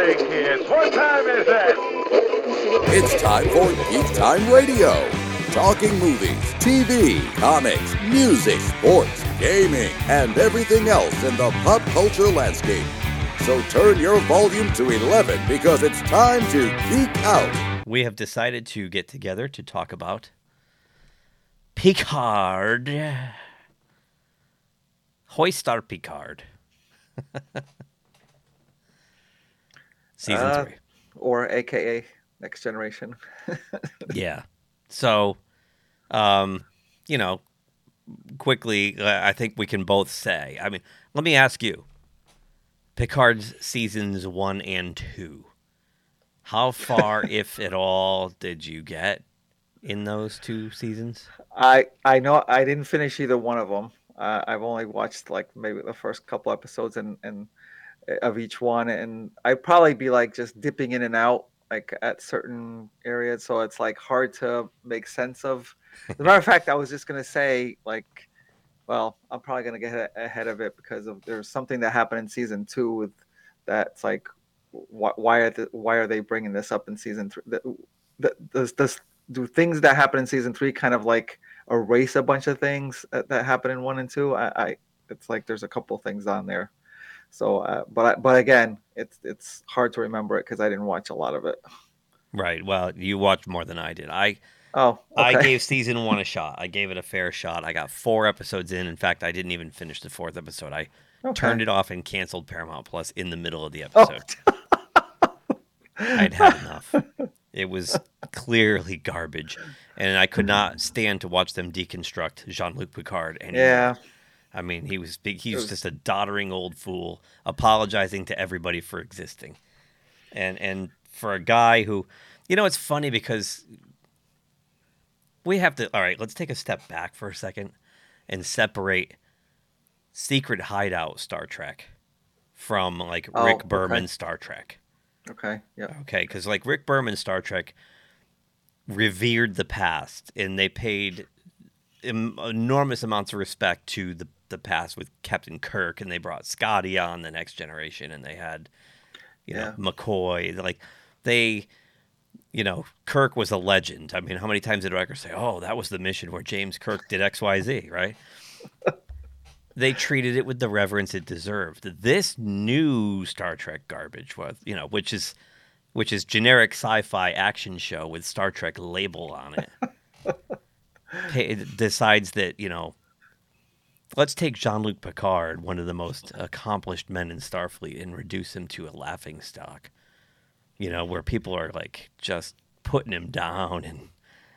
Saturday, kids. What time is it? It's time for Geek Time Radio. Talking movies, TV, comics, music, sports, gaming, and everything else in the pop culture landscape. So turn your volume to 11 because it's time to geek out. We have decided to get together to talk about Picard. Hoist our Picard. Season Uh, three. or AKA Next Generation. Yeah. So, um, you know, quickly, uh, I think we can both say. I mean, let me ask you: Picard's seasons one and two. How far, if at all, did you get in those two seasons? I I know I didn't finish either one of them. Uh, I've only watched like maybe the first couple episodes and and of each one, and I'd probably be like just dipping in and out like at certain areas, so it's like hard to make sense of. As a matter of fact, I was just gonna say like, well, I'm probably gonna get ahead of it because of there's something that happened in season two with that's like, why why are the, why are they bringing this up in season three? Does does do things that happen in season three kind of like erase a bunch of things that, that happen in one and two. I, I it's like there's a couple things on there. So, uh, but I, but again, it's it's hard to remember it because I didn't watch a lot of it. Right. Well, you watched more than I did. I Oh, I gave season one a shot. I gave it a fair shot. I got four episodes in. In fact, I didn't even finish the fourth episode. I Okay. turned it off and canceled Paramount Plus in the middle of the Oh. episode. I'd had enough. It was clearly garbage, and I could not stand to watch them deconstruct Jean-Luc Picard anymore. Yeah, I mean, he was big, he was just a doddering old fool, apologizing to everybody for existing, and and for a guy who, you know, it's funny because we have to. All right, let's take a step back for a second and separate Secret Hideout Star Trek from like Oh, Rick okay. Berman Star Trek. okay, yeah, Okay, because like Rick Berman Star Trek revered the past, and they paid enormous amounts of respect to the the past with Captain Kirk, and they brought Scotty on the Next Generation, and they had you know Yeah. McCoy. Like they, you know, Kirk was a legend. I mean, how many times did Riker say, "Oh, that was the mission where James Kirk did X, Y, Z," right? they treated it with the reverence it deserved. This new Star Trek garbage was, you know, which is which is generic sci-fi action show with Star Trek label on it. it decides that, you know, let's take Jean-Luc Picard, one of the most accomplished men in Starfleet and reduce him to a laughing stock. You know, where people are like just putting him down and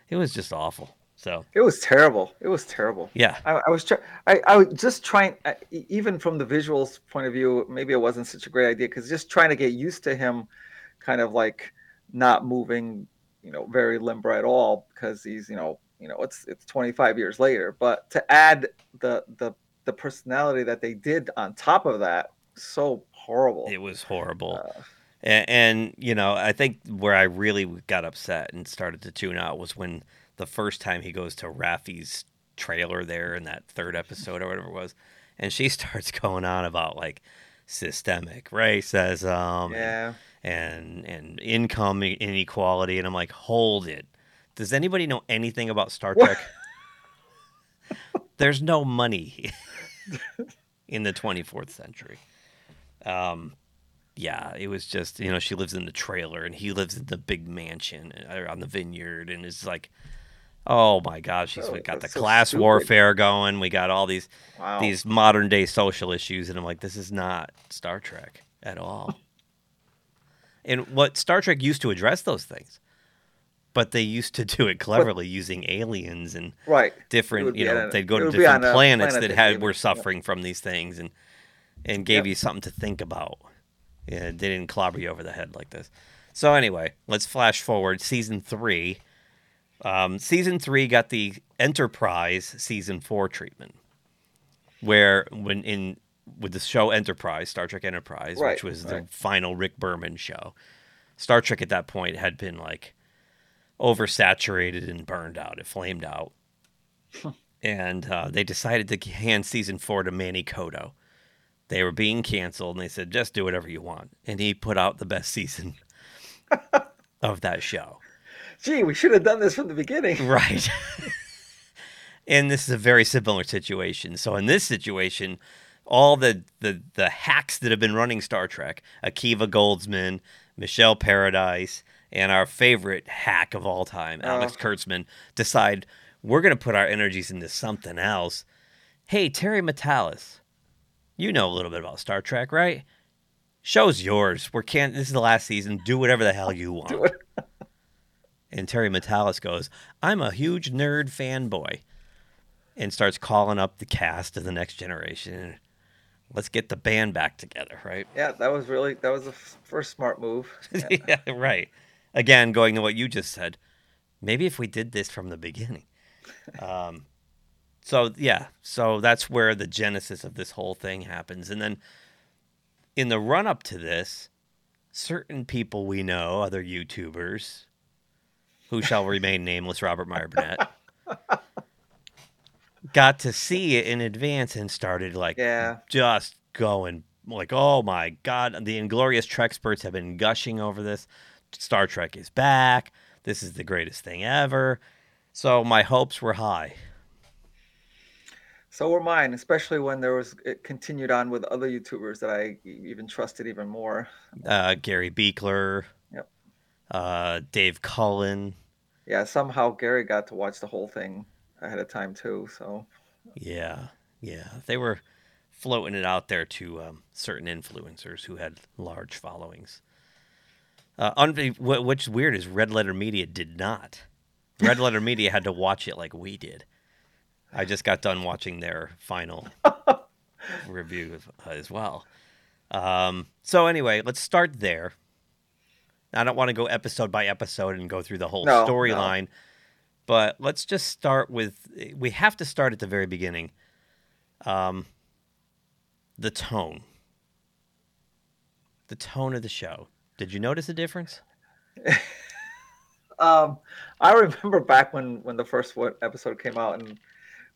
it was just awful. So, it was terrible. It was terrible. yeah. I, I was trying. I, I was just trying, e- even from the visuals point of view, maybe it wasn't such a great idea because just trying to get used to him, kind of like not moving, you know, very limber at all because he's, you know, you know, it's it's 25 years later. But to add the the the personality that they did on top of that, so horrible. It was horrible. Uh, And, and you know, I think where I really got upset and started to tune out was when the first time he goes to Raffi's trailer there in that third episode or whatever it was, and she starts going on about like systemic racism yeah. and and income inequality, and I'm like, hold it. Does anybody know anything about Star Trek? There's no money in the 24th century. Um, yeah, it was just you know she lives in the trailer and he lives in the big mansion uh, on the vineyard, and it's like, oh my gosh, she's Oh, we got the so class stupid. warfare going. We got all these Wow. these modern day social issues, and I'm like, this is not Star Trek at all. and what Star Trek used to address those things, but they used to do it cleverly using aliens and right. different. You know, a- they'd go to different planets planet that had were would- yeah. suffering from these things, and and gave Yep. you something to think about. Yeah, they didn't clobber you over the head like this. So anyway, let's flash forward. Season three. Um, season three got the Enterprise season four treatment, where when in with the show Enterprise, Star Trek Enterprise, Right, which was the final Rick Berman show. Star Trek at that point had been like oversaturated and burned out. It flamed out. and uh, they decided to hand season four to Manny Coto, They were being canceled, and they said, "Just do whatever you want." And he put out the best season of that show. Gee, we should have done this from the beginning. Right. and this is a very similar situation. So in this situation, all the, the the hacks that have been running Star Trek, Akiva Goldsman, Michelle Paradise, and our favorite hack of all time, Alex Oh. Kurtzman, decide we're going to put our energies into something else. Hey, Terry Matalas, you know a little bit about Star Trek, right? Show's yours. We're can't. This is the last season. Do whatever the hell you want. And Terry Matalas goes, I'm a huge nerd fanboy. And starts calling up the cast of the next generation. Let's get the band back together, right? Yeah, that was really that was the first smart move. Yeah, right. Again, going to what you just said. Maybe if we did this from the beginning. Um, so, yeah. So that's where the genesis of this whole thing happens. And then in the run up to this, certain people we know, other YouTubers, who shall remain nameless, Robert Meyer Burnett, got to see it in advance and started like Yeah. just going like, oh my god, the Inglorious Treksperts have been gushing over this. Star Trek is back. This is the greatest thing ever. So my hopes were high. So were mine, especially when there was it continued on with other YouTubers that I even trusted even more. Uh, Gary Buechler, Yep. uh, Dave Cullen. Yeah, somehow Gary got to watch the whole thing ahead of time too. So Yeah, yeah, they were floating it out there to um, certain influencers who had large followings. Uh, un- wh- which is weird is Red Letter Media did not. Red Letter Media had to watch it like we did. I just got done watching their final review as, as well. Um, so anyway, let's start there. I don't want to go episode by episode and go through the whole No, no. storyline, but let's just start with. We have to start at the very beginning. Um, the tone. The tone of the show. Did you notice a difference? um, I remember back when when the first one episode came out and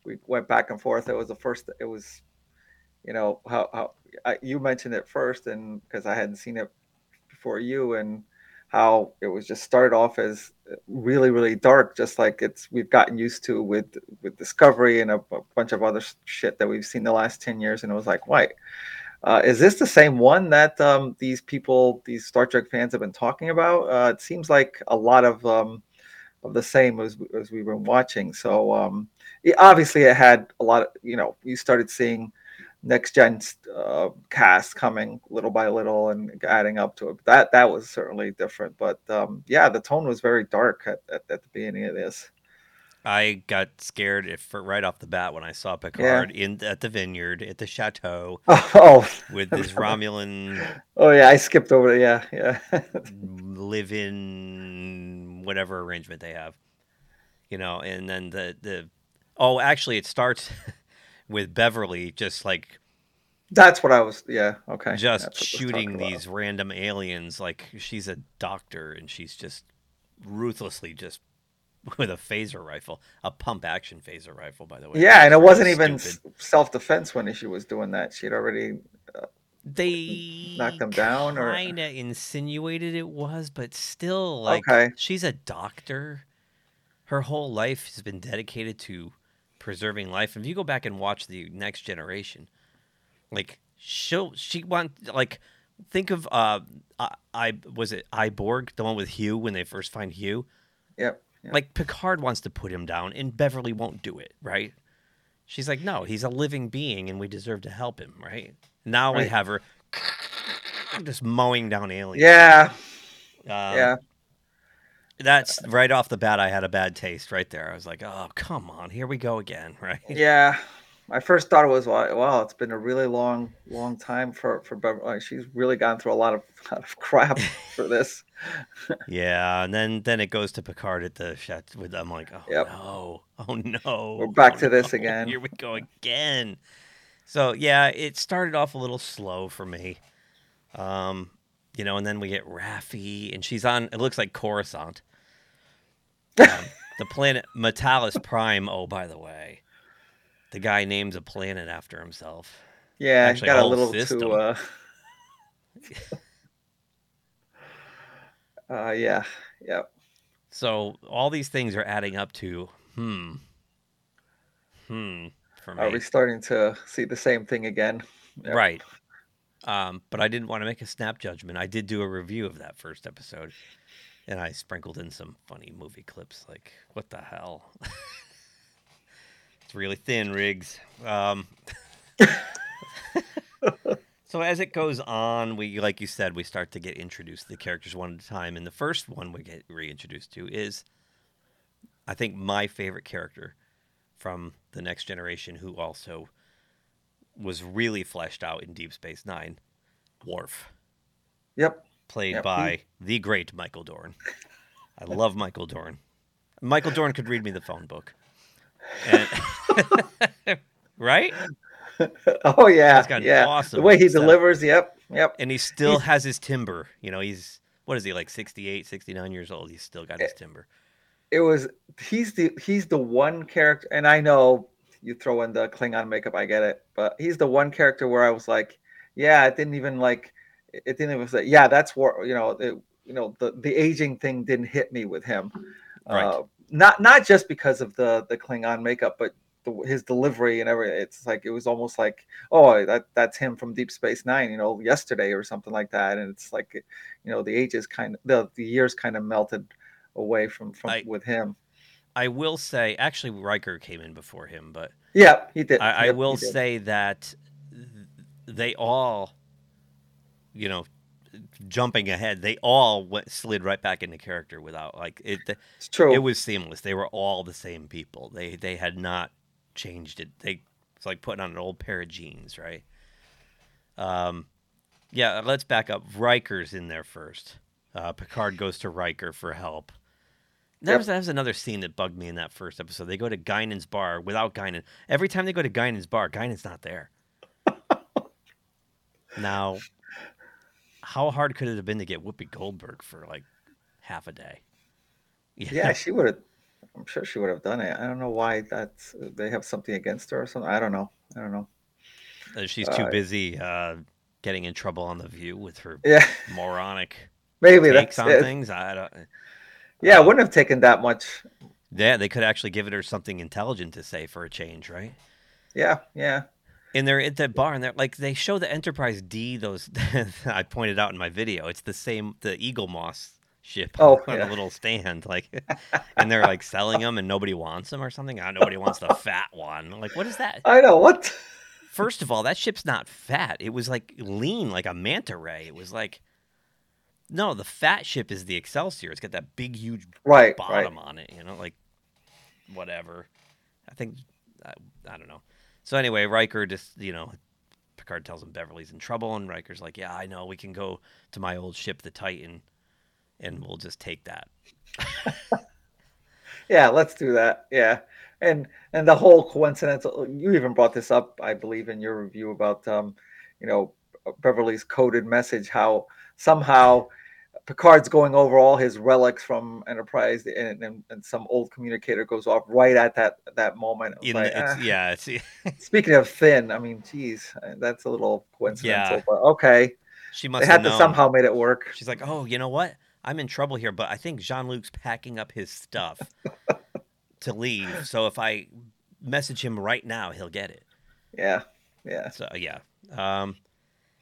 we went back and forth. It was the first. It was, you know, how how I, you mentioned it first, and because I hadn't seen it before you, and how it was just started off as really really dark, just like it's we've gotten used to with with Discovery and a, a bunch of other shit that we've seen the last ten years, and it was like, wait. Uh, is this the same one that um, these people, these Star Trek fans, have been talking about? Uh, it seems like a lot of um, of the same as as we've been watching. So um, it, obviously, it had a lot of you know. You started seeing next gen uh, cast coming little by little and adding up to it. That that was certainly different. But um, yeah, the tone was very dark at, at, at the beginning of this. I got scared if, right off the bat when I saw Picard in at the vineyard at the chateau oh, oh, with this Romulan oh yeah, I skipped over. it. Yeah, yeah. live-in whatever arrangement they have, you know. And then the the oh, actually, it starts with Beverly just like That's what I was. Yeah. Okay. just That's what I was shooting these random aliens like she's a doctor and she's just ruthlessly just with a phaser rifle, a pump action phaser rifle, by the way. Yeah, and it wasn't even self defense when she was doing that. She'd already. they knocked them down, or- kind of insinuated it was, but still, like Okay. she's a doctor. Her whole life has been dedicated to preserving life. If you go back and watch the Next Generation, like she'll she want like think of uh I, I was it I, Borg the one with Hugh when they first find Hugh. Yep. Yep. Like Picard wants to put him down, and Beverly won't do it, right? She's like, no, he's a living being, and we deserve to help him, right? Now we have her just mowing down aliens. yeah. Um, yeah. That's right off the bat. I had a bad taste right there. I was like, oh, come on, here we go again, right? Yeah. My first thought was, wow, it's been a really long, long time for for Beverly. Like, she's really gone through a lot of lot of crap for this. Yeah, and then then it goes to Picard at the chat with. I'm like, oh Yep. no, oh no, We're back oh, to this no, again. Here we go again. So yeah, it started off a little slow for me, um, you know, and then we get Raffi, and she's on. It looks like Coruscant, um, the planet Metalis Prime. Oh, by the way, the guy names a planet after himself. Yeah, Actually, got a little system. too. Uh, uh, yeah, Yep. So all these things are adding up to hmm, hmm for me. Are we starting to see the same thing again? Yep. Right. Um, but I didn't want to make a snap judgment. I did do a review of that first episode, and I sprinkled in some funny movie clips. Like, what the hell? it's really thin, Riggs. Um, so as it goes on, we, like you said, we start to get introduced to the characters one at a time. And the first one we get reintroduced to is, I think, my favorite character from the Next Generation, who also was really fleshed out in Deep Space Nine, Worf, Yep. played Yep. by the great Michael Dorn. I love Michael Dorn. Michael Dorn could read me the phone book. And- right? Oh yeah, yeah. awesome the way he setup. delivers. Yep, yep. And he still He's- has his timber. You know, he's, what is he, like 68, 69 years old? He's still got his timber. It was. He's the he's the one character, and I know you throw in the Klingon makeup. I get it, but he's the one character where I was like, yeah, it didn't even like. It didn't even say, yeah, that's war. You know, it, you know, the the aging thing didn't hit me with him. Right. Uh, not not just because of the the Klingon makeup, but the, his delivery and everything. It's like it was almost like, oh, that that's him from Deep Space Nine, you know, yesterday or something like that. And it's like, you know, the ages kind of the the years kind of melted away from from I- with him. I will say, actually, Riker came in before him, but Yeah, he did. I, I will did. say that they all, you know, jumping ahead, they all went, slid right back into character without like it. it's true. It was seamless. They were all the same people. They they had not changed it. They it's like putting on an old pair of jeans, right? Um, yeah. Let's back up. Riker's in there first. Uh, Picard goes to Riker for help. That Yep. was, that was another scene that bugged me in that first episode. They go to Guinan's bar without Guinan. Every time they go to Guinan's bar, Guinan's not there. now, how hard could it have been to get Whoopi Goldberg for like half a day? yeah, she would have. I'm sure she would have done it. I don't know why that They have something against her or something. I don't know. I don't know. Uh, She's too Uh, busy uh, getting in trouble on the View with her Yeah, moronic maybe takes that's on it. things. I don't. Yeah, it Um, wouldn't have taken that much. Yeah, they could actually give it her something intelligent to say for a change, right? Yeah, yeah. And they're at that bar, and they're like, they show the Enterprise D. Those I pointed out in my video. It's the same, the Eaglemoss ship Oh, on yeah. a little stand, like, and they're like selling them, and nobody wants them or something. Ah, nobody wants the fat one. Like, what is that? I know what. First of all, that ship's not fat. It was like lean, like a manta ray. It was like, no, the fat ship is the Excelsior. It's got that big, huge Right, right. bottom on it. You know, like whatever. I think I, I don't know. So anyway, Riker just you know, Picard tells him Beverly's in trouble, and Riker's like, "Yeah, I know. We can go to my old ship, the Titan, and we'll just take that." Yeah, let's do that. Yeah, and and the whole coincidental. You even brought this up, I believe, in your review about um, you know, Beverly's coded message. How somehow Picard's going over all his relics from Enterprise, and and, and some old communicator goes off right at that that moment. It like, the, it's, ah. yeah, it's Speaking of thin, I mean, geez, that's a little coincidental. Yeah. But okay, she must they had have to somehow made it work. She's like, "Oh, you know what? I'm in trouble here, but I think Jean Luc's packing up his stuff to leave. So if I message him right now, he'll get it." Yeah, yeah. So yeah, um,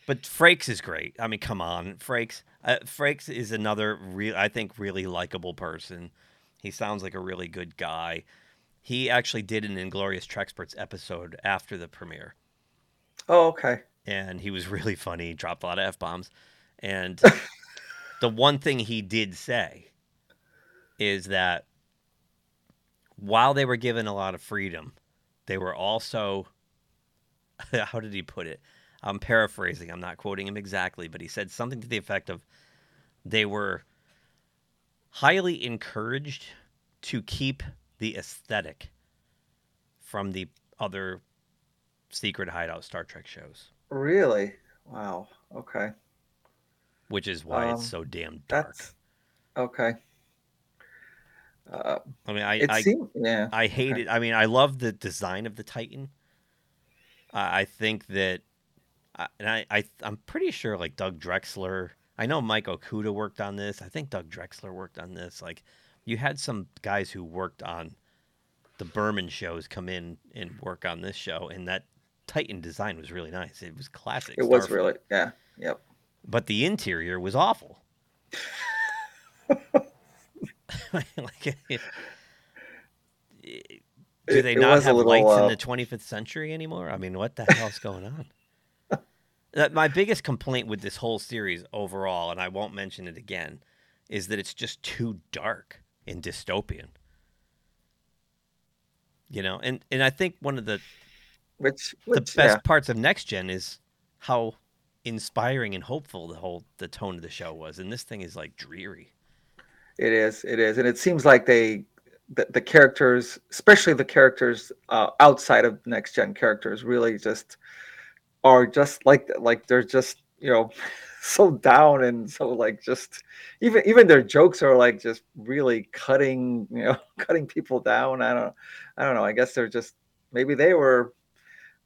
but Frakes is great. I mean, come on, Frakes. Uh, Frakes is another real, I think, really likable person. He sounds like a really good guy. He actually did an Inglorious Treksperts episode after the premiere, Oh, okay. and he was really funny. Dropped a lot of f bombs, and the one thing he did say is that while they were given a lot of freedom, they were also how did he put it? I'm paraphrasing. I'm not quoting him exactly, but he said something to the effect of they were highly encouraged to keep the aesthetic from the other secret hideout Star Trek shows, Really? Wow. Okay. Which is why Um, it's so damn dark. That's okay. Uh, I mean, I I, seemed, yeah. I hate okay. it. I mean, I love the design of the Titan. I I think that I, and I, I I'm pretty sure like Doug Drexler. I know Mike Okuda worked on this. I think Doug Drexler worked on this. Like, you had some guys who worked on the Berman shows come in and work on this show, and that Titan design was really nice. It was classic. It was really, yeah, yep. But the interior was awful. like, it, do It- they it not have little, lights uh, in the 25th century anymore? I mean, what the hell's going on? My biggest complaint with this whole series overall, and I won't mention it again, is that it's just too dark and dystopian. You know, and and I think one of the Which, the best yeah. parts of next gen is how inspiring and hopeful the whole the tone of the show was and this thing is like dreary It is. It is, and it seems like they, the, the characters, especially the characters uh, outside of next gen characters, really just are just like like they're just you know so down and so like just even even their jokes are like just really cutting you know cutting people down. I don't I don't know. I guess they're just maybe they were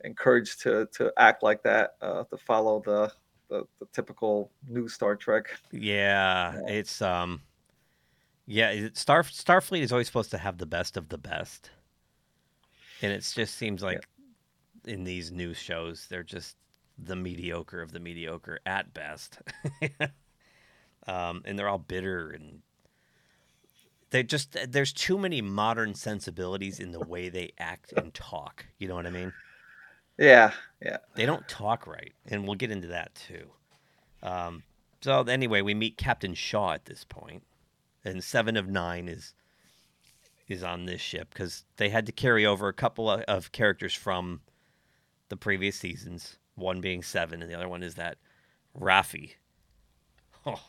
encouraged to to act like that uh, to follow the, the the typical new Star Trek. yeah, Yeah. it's um yeah star starfleet is always supposed to have the best of the best. And it just seems like in these new shows they're just the mediocre of the mediocre at best. Um and they're all bitter and they just there's too many modern sensibilities in the way they act and talk. You know what i mean Yeah, yeah. they don't talk right, and we'll get into that too. Um, so anyway, we meet Captain Shaw at this point, and seven of nine is is on this ship because they had to carry over a couple of, of characters from the previous seasons. One being seven, and the other one is that Raffi. Oh,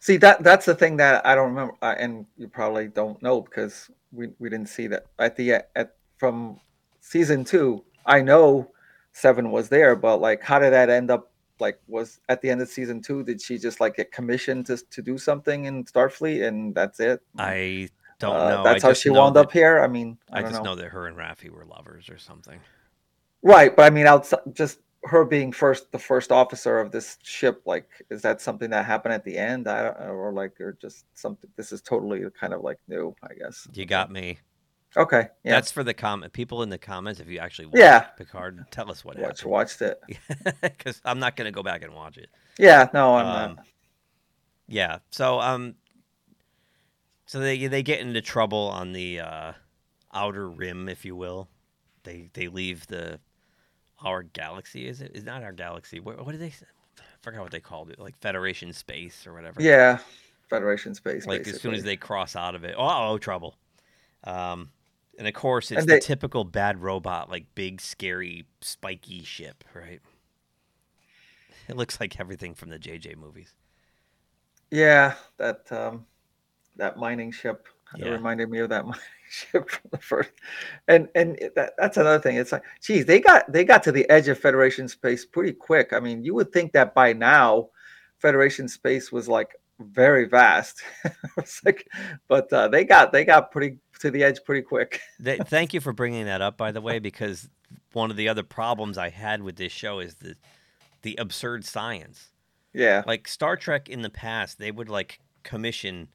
See that that's the thing that I don't remember, uh, and you probably don't know because we, we didn't see that at the at from season two. I know Seven was there, but like, how did that end up? Like, was at the end of season two, did she just like get commissioned to to do something in Starfleet, and that's it? I don't Uh, know. That's I how she wound that- up here. I mean, I, I just know. know that her and Raffi were lovers or something. Right, but I mean, outside just her being first, the first officer of this ship. Like, is that something that happened at the end? I don't, or like, or just something. This is totally kind of like new, I guess. You got me. Okay, yeah, That's for the comment people in the comments. If you actually watch Yeah. Picard, tell us what watch, happened. watched it. because I'm not going to go back and watch it. Yeah, no, I'm Um, not. Yeah. So um, so they they get into trouble on the uh, outer rim, if you will. They they leave the our galaxy. Is it? Is not our galaxy. What, what did they? say? I forgot what they called it. Like Federation space or whatever. Yeah, Federation space. Like as soon as they cross out of it, oh, oh trouble. Um, and of course it's And the typical bad robot, like big, scary, spiky ship, right? It looks like everything from the JJ movies. Yeah, that um, that mining ship it Yeah. reminded me of that mining ship from the first. And and that, that's another thing. It's like, geez, they got they got to the edge of Federation space pretty quick. I mean, you would think that by now, Federation space was like very vast. it's like, but uh, they got they got pretty to the edge pretty quick. Th- thank you for bringing that up, by the way, because one of the other problems I had with this show is the the absurd science. Yeah, Like Star Trek in the past, they would like commission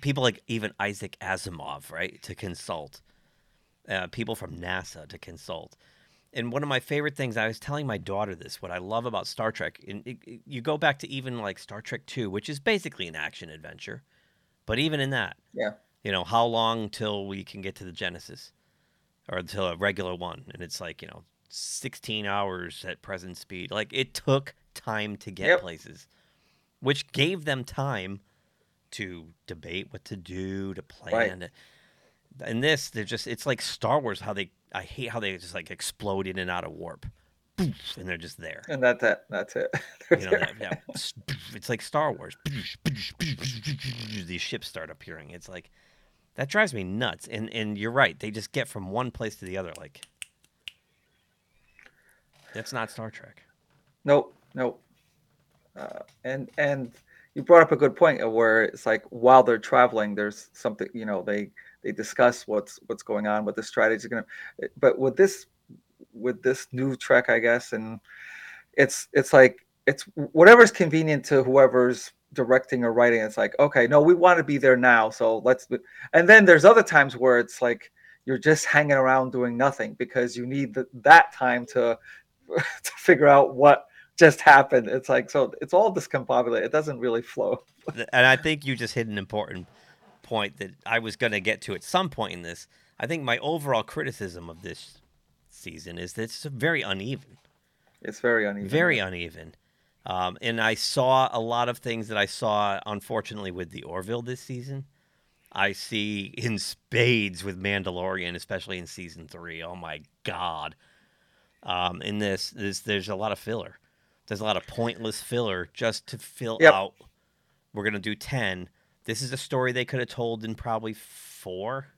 people like even Isaac Asimov, right, to consult. Uh, people from NASA to consult. And one of my favorite things, I was telling my daughter this, what I love about Star Trek, and it, it- you go back to even like Star Trek 2, which is basically an action adventure. But even in that, yeah, you know, how long till we can get to the Genesis or until a regular one? And it's like, you know, 16 hours at present speed. Like it took time to get Yep. places, which gave them time to debate what to do, to plan. it. And this, they're just, it's like Star Wars, how they, I hate how they just like explode in and out of warp. And they're just there. and that's it. That's it. You know, that, yeah. It's like Star Wars. These ships start appearing. It's like that drives me nuts. And and you're right. They just get from one place to the other. Like that's not Star Trek. Nope, nope. Uh, and and you brought up a good point where it's like while they're traveling, there's something you know they they discuss what's what's going on, what the strategy is going to. But with this with this new Trek, I guess, and it's it's like it's whatever's convenient to whoever's directing or writing. It's like okay, no, we want to be there now, so let's. And then there's other times where it's like you're just hanging around doing nothing because you need the, that time to to figure out what just happened. It's like so it's all discombobulated. It doesn't really flow. and I think you just hit an important point that I was going to get to at some point in this. I think my overall criticism of this season is that it's very uneven. It's very uneven. Very uneven. Um, and I saw a lot of things that I saw, unfortunately, with the Orville this season. I see in spades with Mandalorian, especially in season three. Oh my god! Um, in this, this, there's a lot of filler. There's a lot of pointless filler just to fill Yep. out. We're gonna do ten. This is a story they could have told in probably four.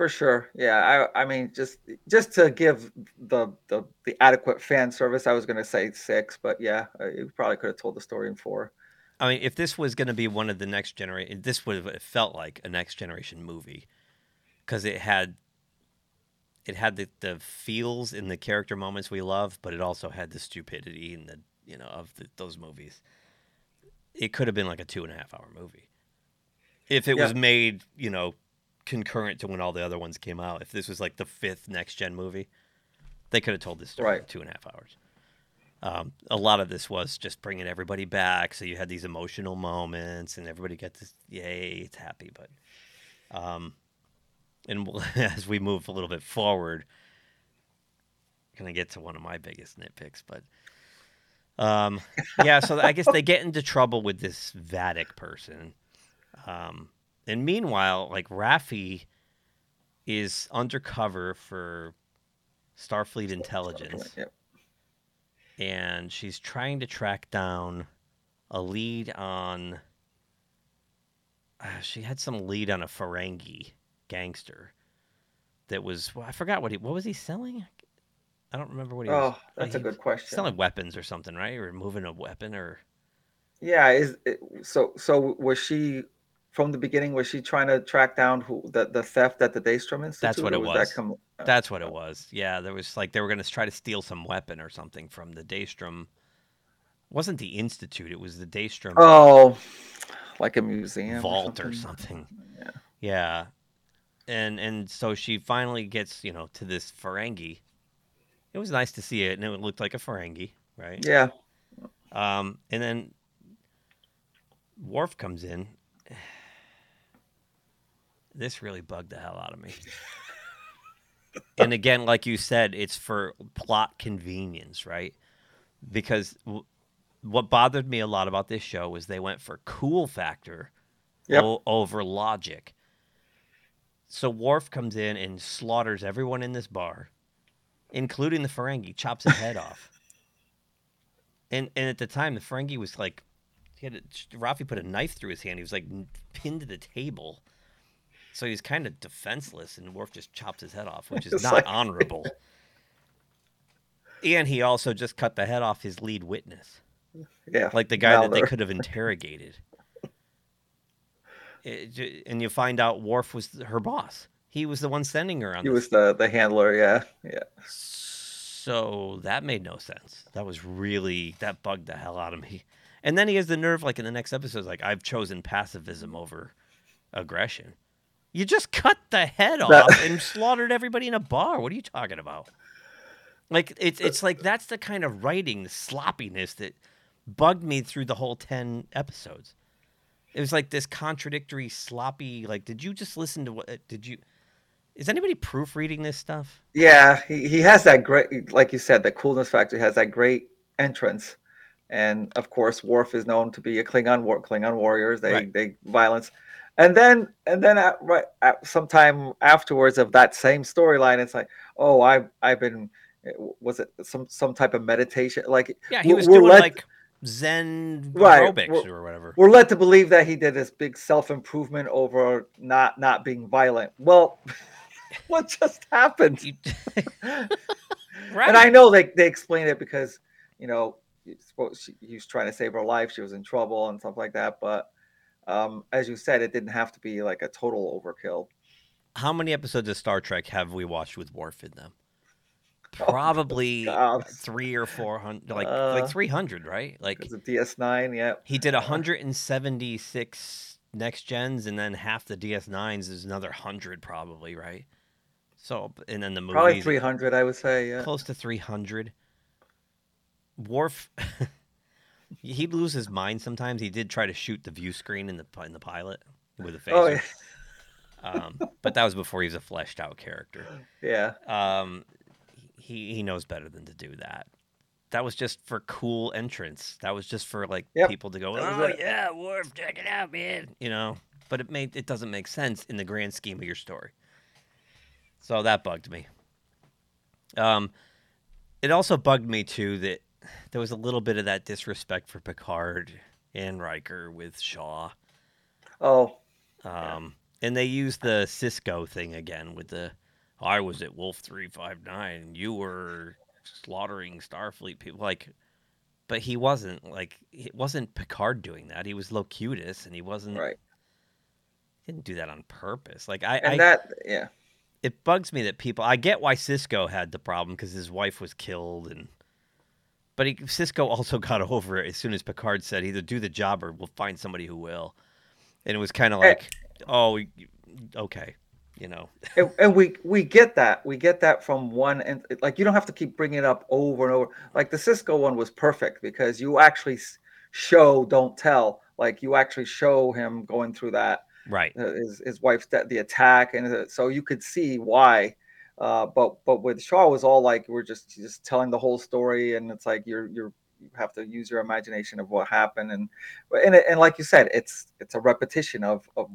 For sure. Yeah. I I mean just just to give the the, the adequate fan service, I was gonna say six, but yeah, uh, you probably could have told the story in four. I mean, if this was going to be one of the next generation, this would have felt like a next generation movie because it had it had the, the feels and the character moments we love, but it also had the stupidity and the you know of the, those movies. It could have been like a two and a half hour movie if it was made you know concurrent to when all the other ones came out. If this was like the fifth next gen movie, they could have told this story in Right. two and a half hours. Um, a lot of this was just bringing everybody back, so you had these emotional moments, and everybody gets this, yay, it's happy. But, um, and as we move a little bit forward, gonna get to one of my biggest nitpicks, but, um, yeah. So I guess they get into trouble with this Vadic person, um, and meanwhile, like Raffi is undercover for Starfleet intelligence Yep. and she's trying to track down a lead on. Uh, she had some lead on a Ferengi gangster that was. Well, I forgot what he. What was he selling? I don't remember what he was. Oh, that's a good question. Selling weapons or something, right? Or moving a weapon, or Yeah, is it, so so was she from the beginning was she trying to track down who the, the theft at the Daystrom Institute? That's what or it that was. come- that's what it was. Yeah, there was like they were going to try to steal some weapon or something from the Daystrom. It wasn't the institute? It was the Daystrom. Oh, like a museum vault or or something. something. Yeah. Yeah. And and so she finally gets, you know, to this Ferengi. It was nice to see it, and it looked like a Ferengi, right? Yeah, Um, and then Worf comes in. This really bugged the hell out of me. and again, like you said, it's for plot convenience, right? Because w- what bothered me a lot about this show was they went for cool factor Yep. o- over logic. So Worf comes in and slaughters everyone in this bar, including the Ferengi, chops his head off. And and at the time, the Ferengi was like, he had a, Raffi put a knife through his hand. He was like pinned to the table, so he's kind of defenseless. And Worf just chops his head off, which is not like- honorable. and he also just cut the head off his lead witness yeah. like the guy that they could have interrogated. It and you find out Worf was her boss. He was the one sending her on He this. was the the handler. Yeah, yeah. So that made no sense. That was really that bugged the hell out of me. And then he has the nerve, like in the next episode, like I've chosen pacifism over aggression. You just cut the head That- off and slaughtered everybody in a bar. What are you talking about? Like it's it's like that's the kind of writing, the sloppiness that bugged me through the whole ten episodes. It was like this contradictory, sloppy. Like, did you just listen to what? Uh, did you? Is anybody proofreading this stuff? Yeah, he, he has that great, like you said, the coolness factor. He has that great entrance, and of course, Worf is known to be a Klingon war, Klingon warriors. They Right. they violence, and then and then at, right at sometime afterwards of that same storyline, it's like, oh, I I've been, eh, was it some some type of meditation? Like Yeah, he was doing led- like Zen Right, aerobics or whatever. we're led to believe that he did this big self improvement over not not being violent. Well, what just happened? You- And I know they, they explained it because, you know, he supposed- she- he was trying to save her life. She was in trouble and stuff like that. But um, as you said, it didn't have to be like a total overkill. How many episodes of Star Trek have we watched with Worf in them? probably God. three or four hundred, like Uh, like three hundred, right? Like It's a DS9. Yeah. he did hundred and seventy six next gens, and then half the DS9s is another hundred, probably, right? So, and then the movies Probably 300, I would say. Yeah. close to three hundred. Worf, he'd lose his mind sometimes. He did try to shoot the view screen in the in the pilot with a phaser, Oh yeah. um, but that was before he was a fleshed out character. Yeah. Um, he he knows better than to do that. That was just for cool entrance. That was just for like Yep. people to go, oh was it." yeah, Worf, check it out, man. You know, but it made it doesn't make sense in the grand scheme of your story. So that bugged me. Um, it also bugged me too that there was a little bit of that disrespect for Picard and Riker with Shaw. Oh. Um, and they used the Sisko thing again with the I was at Wolf three five nine. You were slaughtering Starfleet people. Like, but he wasn't. Like, it wasn't Picard doing that. He was Locutus, and he wasn't. Right. He didn't do that on purpose. Like, I, And I that. Yeah. it bugs me that people. I get why Sisko had the problem because his wife was killed, and but he, Sisko also got over it as soon as Picard said, "Either do the job or we'll find somebody who will." And it was kind of Eh. like, "Oh, okay," you know. and, and we we get that we get that from one and like you don't have to keep bringing it up over and over like the Sisko one was perfect because you actually show don't tell like you actually show him going through that Right. uh, his, his wife's death the attack and uh, so you could see why uh but but with shaw it was all like we're just just telling the whole story and it's like you're you're you have to use your imagination of what happened and and, and like you said it's it's a repetition of of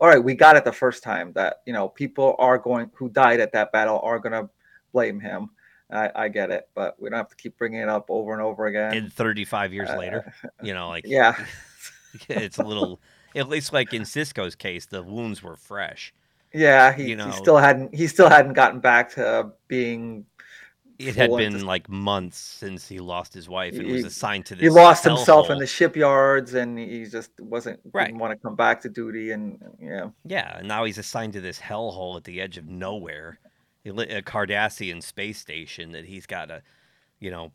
all right, we got it the first time that you know people are going who died at that battle are going to blame him. I, I get it, but we don't have to keep bringing it up over and over again. And 35 years Uh, later, you know, like yeah, it's a little. At least, like in Sisko's case, the wounds were fresh. Yeah, he, You know- he still hadn't he still hadn't gotten back to being It had been into- like months since he lost his wife and was assigned to this. he lost himself in the shipyards and he just wasn't Right. didn't want to come back to duty and yeah Yeah, and now he's assigned to this hellhole at the edge of nowhere, a Cardassian space station that he's got to, you know,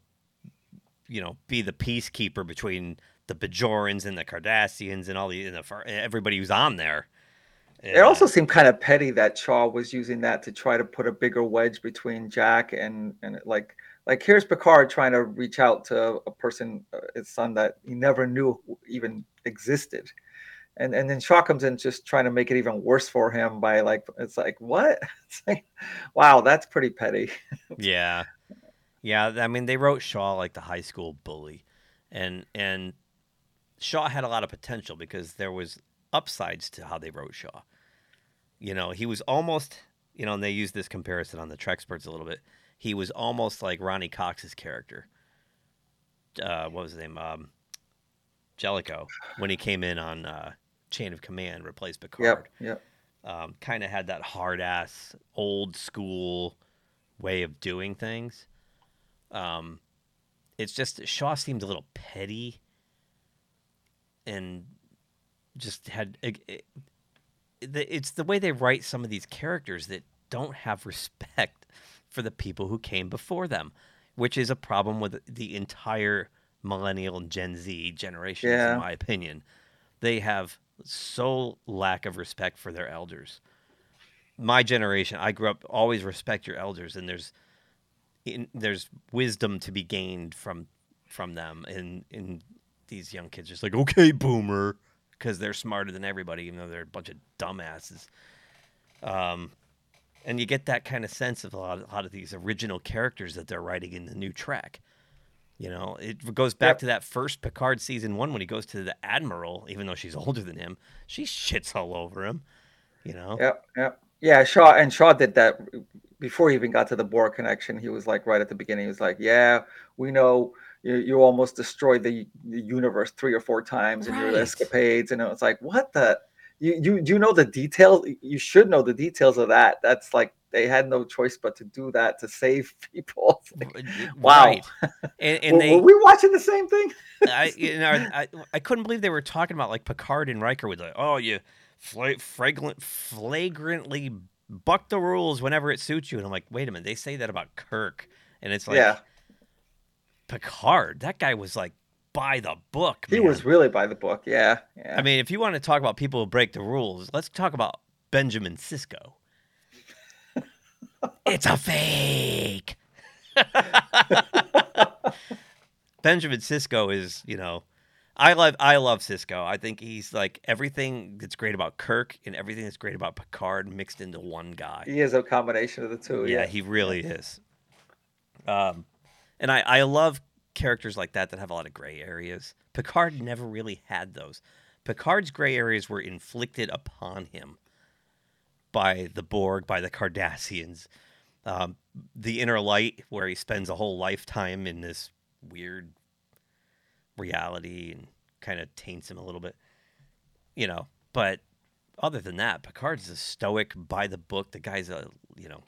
you know, be the peacekeeper between the Bajorans and the Cardassians and all the, and the everybody who's on there. It also seemed kind of petty that Shaw was using that to try to put a bigger wedge between Jack and and like like here's Picard trying to reach out to a person, uh, his son that he never knew even existed, and and then Shaw comes in just trying to make it even worse for him by like it's like what? It's like wow that's pretty petty. yeah. Yeah i mean they wrote shaw like the high school bully. And and shaw had a lot of potential because there was upsides to how they wrote shaw. You know he was almost you know and they used this comparison on the Treksperts a little bit. He was almost like Ronny Cox's character. Uh what was his name? Um Jellico when he came in on uh chain of command replaced picard. Yep, yep. um, kind of had that hard ass old school way of doing things. Um, it's just Shaw seemed a little petty and just had it, eh, it- it's the way they write some of these characters that don't have respect for the people who came before them, which is a problem with the entire millennial and Gen Z generations, Yeah. in my opinion. They have so lack of respect for their elders. My generation, I grew up always respect your elders, and there's in, there's wisdom to be gained from from them, and and these young kids just like okay, boomer, because they're smarter than everybody, even though they're a bunch of dumbasses. Um, and you get that kind of sense of a lot, a lot of these original characters that they're writing in the new track. You know, it goes back Yep. to that first Picard season one when he goes to the Admiral, even though she's older than him. She shits all over him. You know, Yep, yep. Yeah, Shaw and Shaw did that before he even got to the Borg connection. He was like right at the beginning. He was like, "Yeah, we know you, you almost destroyed the, the universe three or four times in your escapades," and it was like, "What the? You you you know the details? You should know the details of that. That's like they had no choice but to do that to save people." It's like, Wow. Right. And, and were, they, were we watching the same thing? I, you know, I, I couldn't believe they were talking about like Picard and Riker with like, oh, you fla- fragrant, flagrantly buck the rules whenever it suits you. And I'm like, wait a minute, they say that about Kirk and it's like yeah, Picard. That guy was like by the book. he was really by the book. Yeah, yeah. I mean, if you want to talk about people who break the rules, let's talk about Benjamin Sisko. it's a fake. Benjamin Sisko is, you know, I love I love Sisko. I think he's like everything that's great about Kirk and everything that's great about Picard mixed into one guy. he is a combination of the two. yeah, Yeah, he really is. Um, and I I love characters like that that have a lot of gray areas. Picard never really had those. Picard's gray areas were inflicted upon him by the Borg, by the Cardassians. Um, the inner light, where he spends a whole lifetime in this weird reality and kind of taints him a little bit, you know. But other than that, Picard's a stoic, by the book. The guy's a, you know,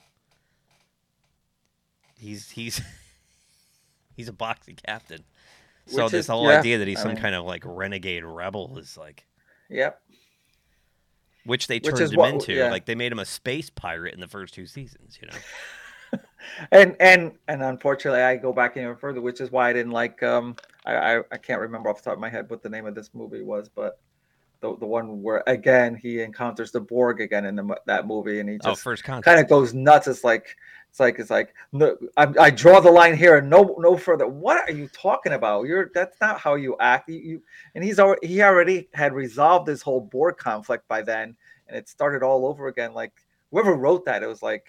he's he's he's a boxing captain. So Which this is- whole yeah, idea that he's I some mean- kind of like renegade rebel is like, Yep. which they turned is him what- into. yeah. Like they made him a space pirate in the first two seasons. You know. and and and unfortunately i go back even further which is why i didn't like um I, I i can't remember off the top of my head what the name of this movie was but the, the one where again he encounters the borg again in the, that movie and he oh, just first kind of goes nuts it's like it's like it's like no I, I draw the line here and no no further what are you talking about you're that's not how you act you, you and he's already he already had resolved this whole borg conflict by then and it started all over again like whoever wrote that it was like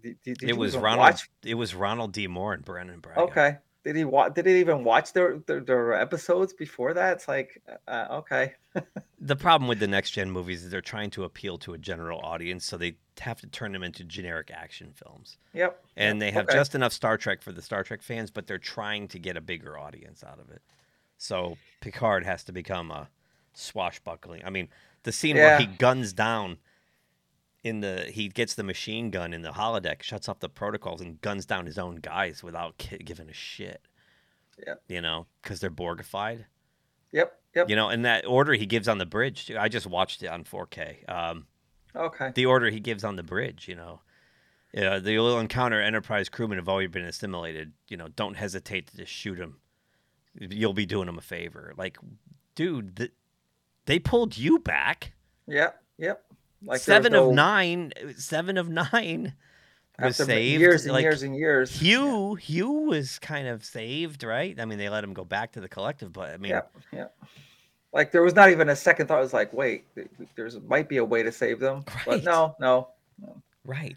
did, did it was Ronald. watch It was Ronald D. Moore and Brannon Braga. Okay. Did he watch? Did he even watch their, their their episodes before that? It's like, uh, okay, The problem with the next gen movies is they're trying to appeal to a general audience, so they have to turn them into generic action films. yep. And they have okay. just enough Star Trek for the Star Trek fans, but they're trying to get a bigger audience out of it. So Picard has to become a swashbuckling. I mean, the scene where he guns down in the he gets the machine gun in the holodeck, shuts off the protocols, and guns down his own guys without giving a shit. Yep. You know, because they're Borgified. Yep. Yep. You know, and that order he gives on the bridge. Too, I just watched it on 4K. Um, Okay. the order he gives on the bridge, you know. Yeah, the you'll encounter Enterprise crewmen have already been assimilated. You know, don't hesitate to just shoot them. You'll be doing them a favor. Like, dude, th- they pulled you back. Yep. Yep. Like seven no- of nine. Seven of nine was after saved. years and like, years and years. Hugh, Hugh was kind of saved, right? I mean, they let him go back to the collective, but I mean, Yeah. Yeah. Like there was not even a second thought. It was like, wait, there's might be a way to save them, Right. but no, no, right.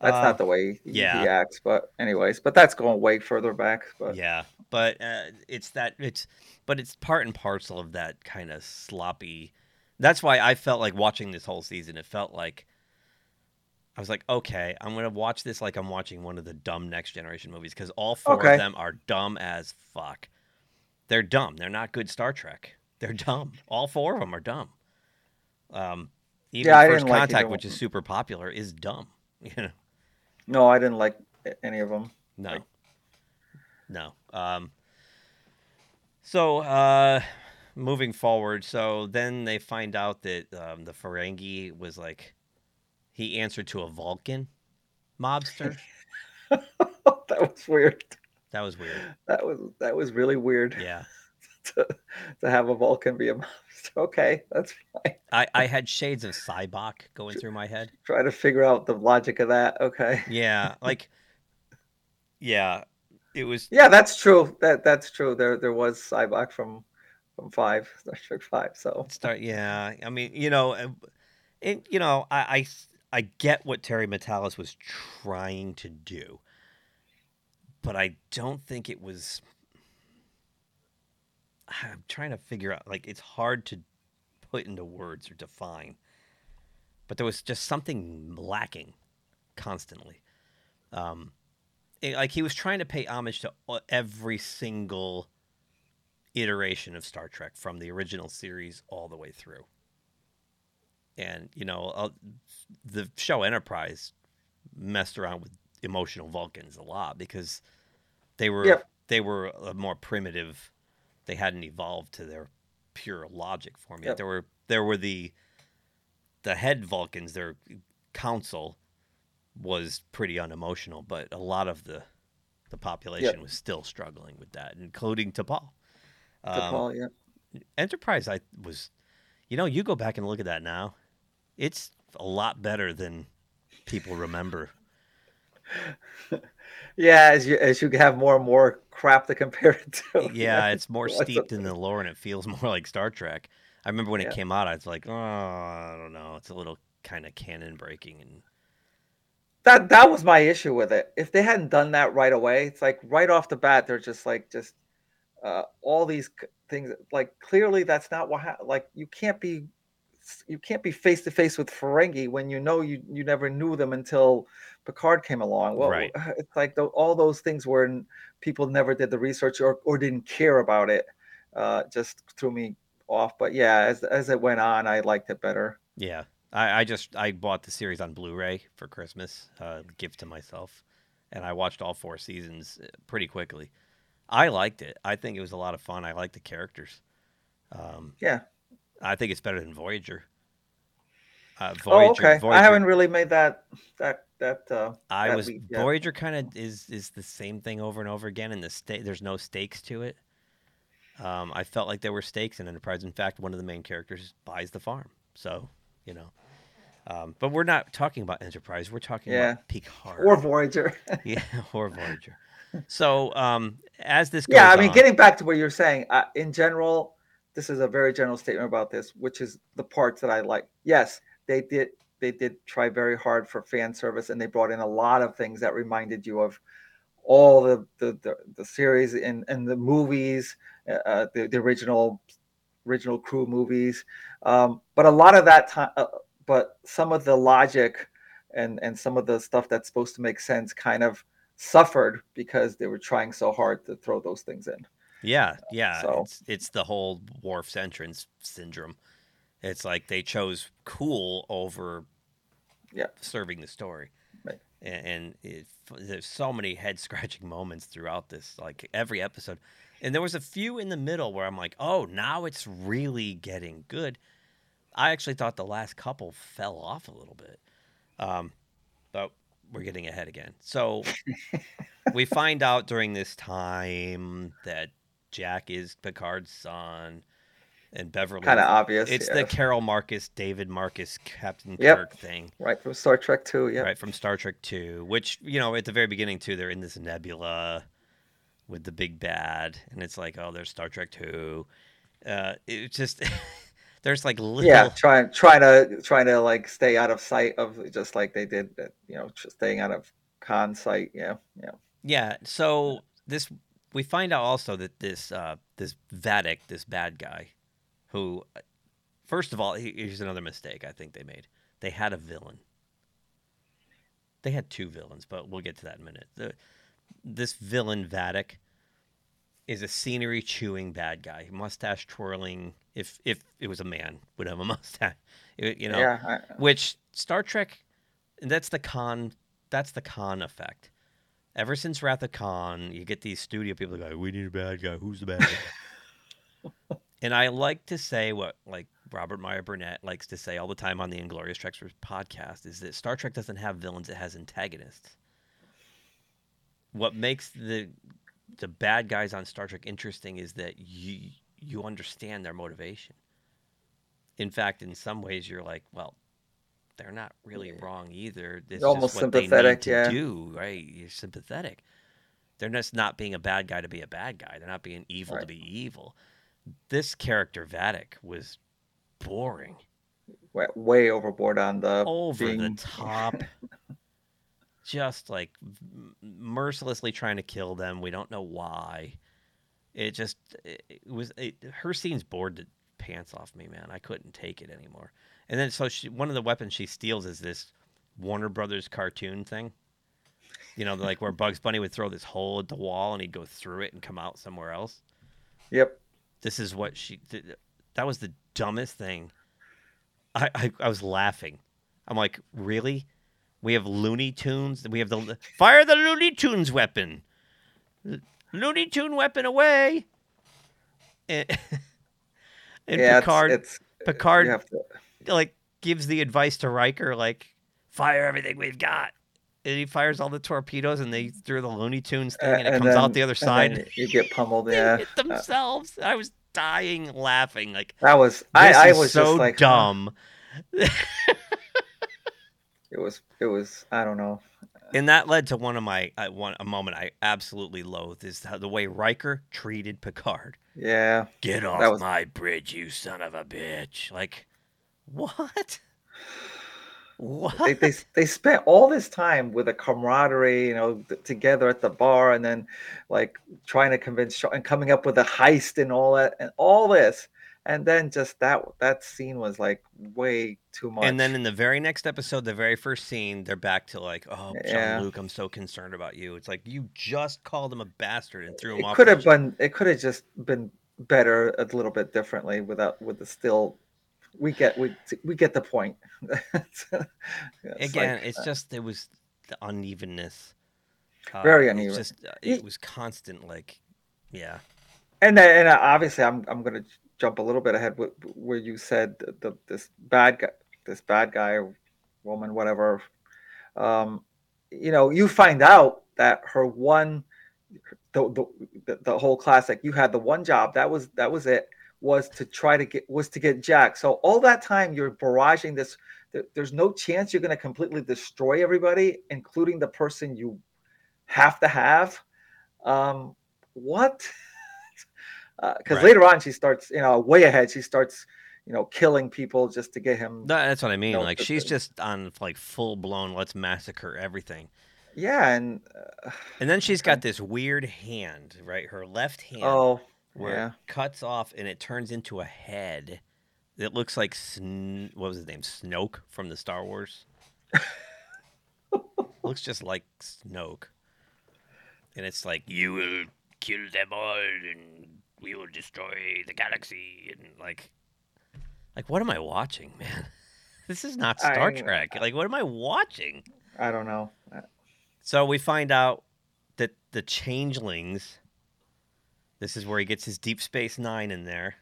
that's Uh, not the way he, yeah. he acts. But anyways, but that's going way further back. But yeah but uh, it's that it's but it's part and parcel of that kind of sloppy that's why i felt like watching this whole season it felt like i was like okay i'm gonna watch this like i'm watching one of the dumb next generation movies because all four Okay. of them are dumb as fuck they're dumb they're not good star trek they're dumb all four of them are dumb um even Yeah, first didn't like contact which is super popular is dumb you know no, I didn't like any of them. No. Like- No. Um, so, uh, moving forward, so then they find out that um, the Ferengi was like, he answered to a Vulcan mobster. that was weird. that was weird. That was that was really weird Yeah. to, to have a Vulcan be a mobster. Okay, that's fine. I, I had shades of Sybok going through my head. Try to figure out the logic of that. Okay. Yeah. Like, yeah. It was Yeah, that's true. That that's true. There there was Sybok from from five, Star Trek five. So start yeah i mean you know it, you know I, I i get what Terry Matalas was trying to do but i don't think it was i'm trying to figure out like it's hard to put into words or define but there was just something lacking constantly um it- like he was trying to pay homage to every single iteration of Star Trek from the original series all the way through. And you know, uh, the show Enterprise messed around with emotional Vulcans a lot because they were Yep. they were a more primitive. They hadn't evolved to their pure logic form yet. Yep. There were there were the the head Vulcans. Their council was pretty unemotional, but a lot of the the population was still struggling with that, including T'Pol. Um, Paul, yeah. Enterprise, I was, you know, you go back and look at that now, it's a lot better than people remember. Yeah, as you as you have more and more crap to compare it to. Yeah, it's more steeped in the lore and it feels more like Star Trek. I remember when Yeah. it came out, I was like, oh, I don't know, it's a little kind of canon breaking, and that that was my issue with it. If they hadn't done that right away, it's like right off the bat, they're just like just uh, all these things. Like clearly, that's not what. Ha- like you can't be you can't be face to face with Ferengi when you know you you never knew them until Picard came along. Well, Right. it's like tho- all those things where people never did the research or or didn't care about it. Uh, just threw me off. But yeah, as as it went on, I liked it better. yeah, I, I just I bought the series on Blu-ray for Christmas, uh, gift to myself, and I watched all four seasons uh, pretty quickly. I liked it. I think it was a lot of fun. I like the characters. Um, Yeah. I think it's better than Voyager. Uh, oh, Voyager, okay. Voyager I haven't really made that that that. Uh, I that was yet. Voyager kind of is is the same thing over and over again, and the sta- there's no stakes to it. Um, I felt like there were stakes in Enterprise. In fact, one of the main characters buys the farm, so you know. Um, but we're not talking about Enterprise. We're talking Yeah. about Picard or Voyager. yeah, or Voyager. So um, as this goes yeah, I mean, on- getting back to what you're saying, uh, in general, this is a very general statement about this, which is the parts that I like. Yes, they did they did try very hard for fan service, and they brought in a lot of things that reminded you of all the the, the, the series and, and the movies, uh, uh, the, the original original crew movies. Um, but a lot of that time, uh, but some of the logic and and some of the stuff that's supposed to make sense kind of suffered because they were trying so hard to throw those things in. Yeah, yeah. So- It's it's the whole Worf's entrance syndrome. It's like they chose cool over Yeah. serving the story. Right. A- And it, there's so many head scratching moments throughout this, like every episode. And there was a few in the middle where I'm like, oh, now it's really getting good. I actually thought the last couple fell off a little bit. Um, but we're getting ahead again. So we find out during this time that Jack is Picard's son and Beverly. Kind of obvious. It's yeah. the Carol Marcus, David Marcus, Captain Yep. Kirk thing, right from Star Trek 2. Yeah. right from Star Trek Two. Which you know, at the very beginning too, they're in this nebula with the big bad, and it's like, oh, there's Star Trek Two. Uh, it just there's like little Yeah, trying trying to trying to like stay out of sight of just like they did, you know, staying out of con sight. Yeah, yeah. Yeah. So this we find out also that this uh, this Vadic, this bad guy, who first of all, he- here's another mistake I think they made. They had a villain. They had two villains, but we'll get to that in a minute. The, this villain Vadic is a scenery chewing bad guy, mustache twirling. If if it was a man, would have a mustache. You know, yeah, I, uh which Star Trek, that's the Khan. That's the Khan effect. Ever since Wrath of Khan, you get these studio people go, "We need a bad guy. Who's the bad guy?" and I like to say what like Robert Meyer Burnett likes to say all the time on the Inglorious Treksperts podcast is that Star Trek doesn't have villains; it has antagonists. What makes the the bad guys on Star Trek interesting is that you you understand their motivation. In fact, in some ways, you're like, well, they're not really wrong either. This is almost what they need sympathetic, to yeah. do, right? You're sympathetic. They're just not being a bad guy to be a bad guy. They're not being evil to be evil. This character Vadic was boring, went way overboard on the over the being- top, just like mercilessly trying to kill them. We don't know why. It just it was it, her scenes bored the pants off me, man. I couldn't take it anymore. And then so she one of the weapons she steals is this Warner Brothers cartoon thing. You know, like where Bugs Bunny would throw this hole at the wall and he'd go through it and come out somewhere else. Yep. This is what she did. That was the dumbest thing. I, I, I was laughing. I'm like, really? We have Looney Tunes. We have the fire the Looney Tunes weapon. Looney Tune weapon away. And, and yeah, Picard, it's, it's Picard to, like gives the advice to Riker, like fire everything we've got. and he fires all the torpedoes, and they through the Looney Tunes thing, and it comes out the other and then side. You get pummeled. They Yeah, hit themselves. I was dying laughing. Like that was. I, I was so just like huh. It was. It was. I don't know. And that led to one of my uh, one a moment I absolutely loathed is the way Riker treated Picard. Yeah. Get off was- my bridge, you son of a bitch! Like, what? What? they, they they spent all this time with a camaraderie, you know, th- together at the bar, and then like trying to convince Shaw and coming up with a heist and all that, and all this, and then just that that scene was like way too much. And then in the very next episode, the very first scene, they're back to like, "Oh, Yeah. Jean-Luc, I'm so concerned about you." It's like you just called him a bastard and threw him it off. could have been it could have just been better a little bit differently without with the still. We get we we get the point. It's Again, like, it's just it was the unevenness. Uh, Very uneven. Just uh, it was constant, like, yeah. and then- and uh, obviously I'm I'm gonna jump a little bit ahead where you said the, this bad guy this bad guy woman whatever um you know you find out that her one the, the the the whole classic you had the one job that was that was it was to try to get was to get Jack. So all that time you're barraging this there's no chance you're going to completely destroy everybody including the person you have to have. Um what because Right. later on she starts you know way ahead she starts you know killing people just to get him No, that's what I mean. No, like she's just on like full blown. Let's massacre everything. yeah and uh, And then she's got this weird hand, right? Her left hand, oh where yeah it cuts off and it turns into a head. It looks like Sn- what was his name? Snoke from the Star Wars. looks just like Snoke. And it's like you will kill them all and we will destroy the galaxy and like like what am I watching, man? This is not Star I- Trek. Like what am I watching? i don't know Uh, So we find out that the changelings, this is where he gets his Deep Space Nine in there.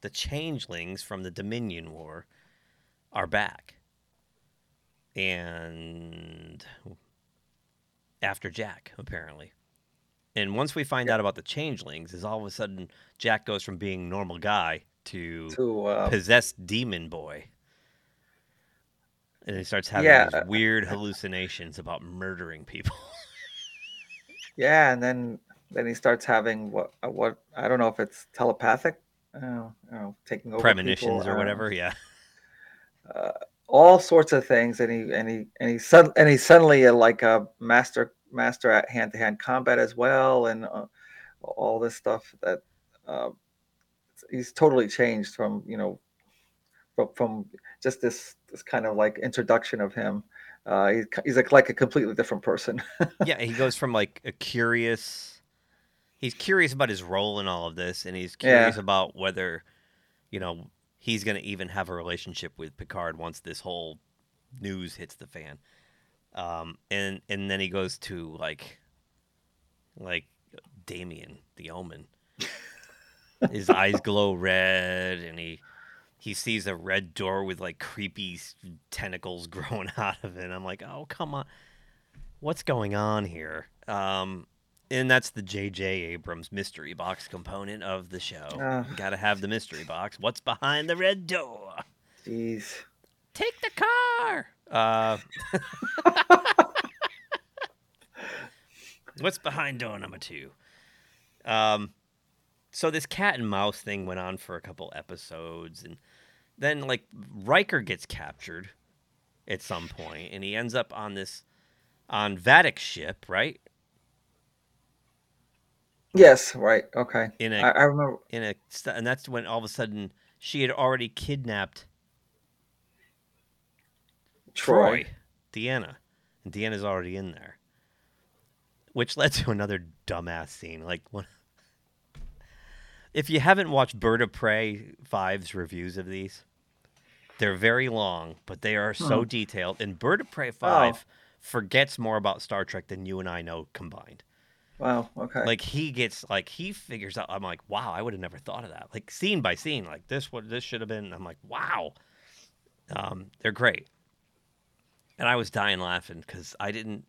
The changelings from the Dominion War are back. And after Jack, apparently. And once we find out about the changelings, is all of a sudden Jack goes from being normal guy to to uh, possessed demon boy. And he starts having Yeah. these weird hallucinations about murdering people. yeah and then then he starts having what uh, what i don't know if it's telepathic uh, know taking over Premonitions people, or uh, whatever, yeah. uh, all sorts of things and he and he and he sud- and he's suddenly a, like a master master at hand-to-hand combat as well and uh, all this stuff that uh, he's totally changed from you know from, from just this this kind of like introduction of him uh, he's, he's like, like a completely different person yeah, he goes from like a curious he's curious about his role in all of this and he's Yeah. curious about whether, you know, he's going to even have a relationship with Picard once this whole news hits the fan. Um and and then he goes to like like Damien, the Omen. His eyes glow red and he he sees a red door with like creepy tentacles growing out of it. I'm like, "Oh, come on. What's going on here?" Um and that's the J.J. Abrams mystery box component of the show. Ah. Got to have the mystery box. What's behind the red door? jeez Take the car. Uh, what's behind door number two? Um, so this cat and mouse thing went on for a couple episodes, and then like Riker gets captured at some point, and he ends up on this on Vadic's ship, right? yes right okay In a I, I remember in a and that's when all of a sudden she had already kidnapped Troi, Troi, Deanna, and Deanna's already in there, which led to another dumbass scene. Like, when, if you haven't watched Bird of Prey 5's reviews of these, they're very long, but they are so detailed. And Bird of Prey 5 forgets more about Star Trek than you and I know combined. wow okay Like he gets like he figures out. I'm like, wow, I would have never thought of that. Like scene by scene, like this what this should have been. I'm like, wow. Um, they're great. And I was dying laughing because I didn't,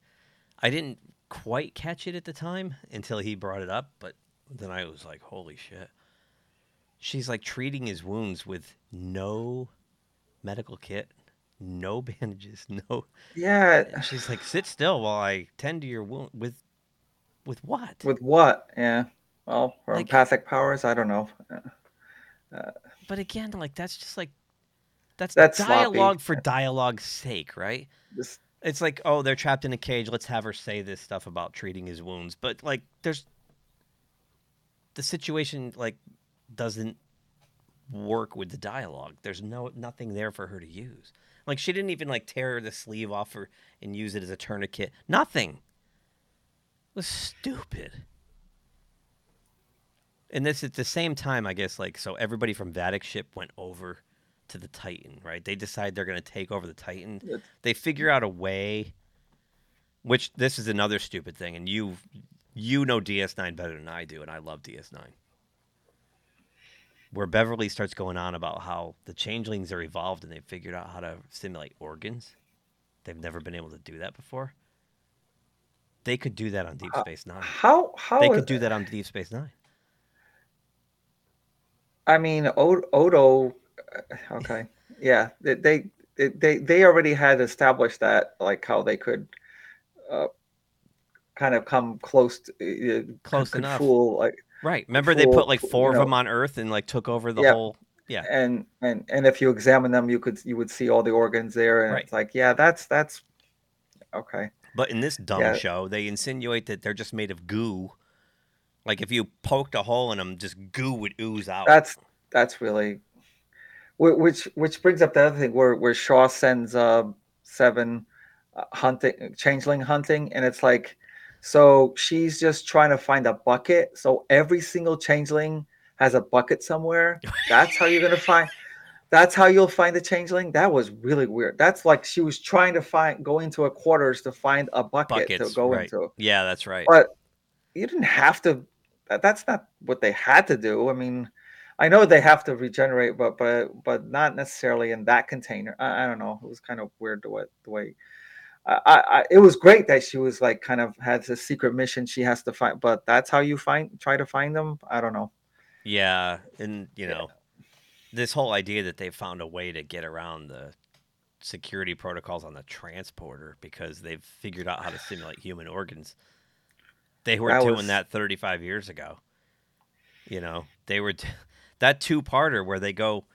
I didn't quite catch it at the time until he brought it up. But then I was like, "Holy shit!" She's like treating his wounds with no medical kit, no bandages, no. Yeah. And she's like, "Sit still while I tend to your wound." With, with what? With what? Yeah. Well, her Like- empathic powers. I don't know. Uh, uh. But again, like that's just like that's, That's sloppy. dialogue for dialogue's sake, right? This, It's like, oh, they're trapped in a cage. Let's have her say this stuff about treating his wounds. But like, there's the situation like doesn't work with the dialogue. There's no nothing there for her to use. Like she didn't even like tear the sleeve off her and use it as a tourniquet. Nothing. It was stupid. And this at the same time, I guess, like so everybody from Vadic ship went over to the Titan, right? They decide they're gonna take over the Titan. It's- They figure out a way which this is another stupid thing, and you you know DS9 better than I do, and I love DS9. Where Beverly starts going on about how the changelings are evolved and they've figured out how to simulate organs. They've never been able to do that before. They could do that on Deep Space Nine. how how They could do that on Deep Space Nine. I mean, Odo. Uh, Okay, yeah, they, they they they already had established that, like how they could, uh, kind of come close to uh, Close enough. like Right. Remember they put like four of them on Earth and like took over the Yeah. whole. Yeah. and and and if you examine them, you could you would see all the organs there, and Right. it's like, yeah, that's that's okay. But in this dumb Yeah. show, they insinuate that they're just made of goo. Like if you poked a hole in them, just goo would ooze out. That's that's really, which which brings up the other thing where where Shaw sends uh seven uh, hunting changeling hunting, and it's like, so she's just trying to find a bucket. So every single changeling has a bucket somewhere. That's how you're gonna find. That's how you'll find the changeling. That was really weird. That's like she was trying to find go into a quarters to find a bucket Buckets. to go right. into. Yeah, that's right. But you didn't have to. that- That's not what they had to do. I mean, I know they have to regenerate, but but but not necessarily in that container. I, I don't know. It was kind of weird the way the way. I, I, it was great that she was like kind of has a secret mission she has to find, but that's how you find try to find them. I don't know. Yeah, and you know, this whole idea that they found a way to get around the security protocols on the transporter because they've figured out how to simulate human organs. They were That doing was- that 35 years ago. You know, they were t- that two-parter where they go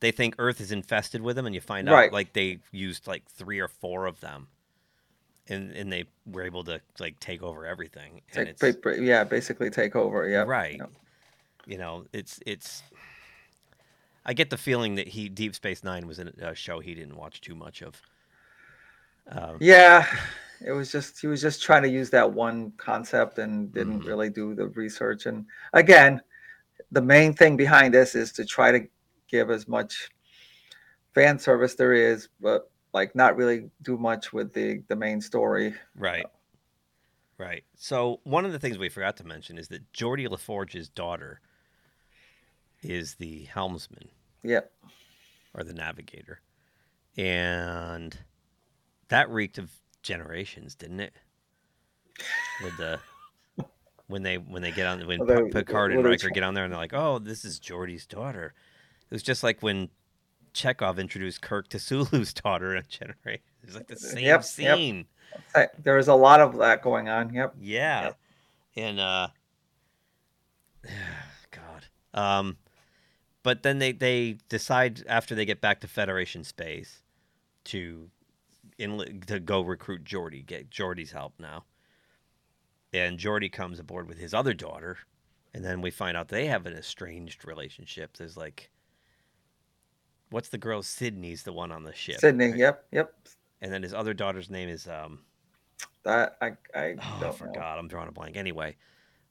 they think Earth is infested with them and you find out like they used like 3 or 4 of them. And and they were able to like take over everything. And Take, it's ba- ba- yeah, basically take over. Yeah, right Yep. you know it's it's i get the feeling that he deep space nine was a show he didn't watch too much of um, Yeah, it was just he was just trying to use that one concept and didn't Mhm. really do the research. And again, the main thing behind this is to try to give as much fan service there is, but like not really do much with the the main story. right. Right. So one of the things we forgot to mention is that Geordi La Forge's daughter is the helmsman. Yep. or the navigator. And that reeked of generations didn't it? With the when they when they get on when Well, Picard and Riker get on there and they're like, "Oh, this is Geordi's daughter." It was just like when Chekhov introduced Kirk to Sulu's daughter in Generation. It's like the same Yep, yep. scene. I- There is a lot of that going on. Yep. Yeah. Yep. And uh God. Um but then they they decide after they get back to Federation space to in to go recruit Geordi, get Geordi's help now. And Geordi comes aboard with his other daughter, and then we find out they have an estranged relationship. There's like what's the girl Sidney's the one on the ship. Sidney. right? Yep. Yep. And then his other daughter's name is um That I I Oh, don't know. forgot. I'm drawing a blank. Anyway,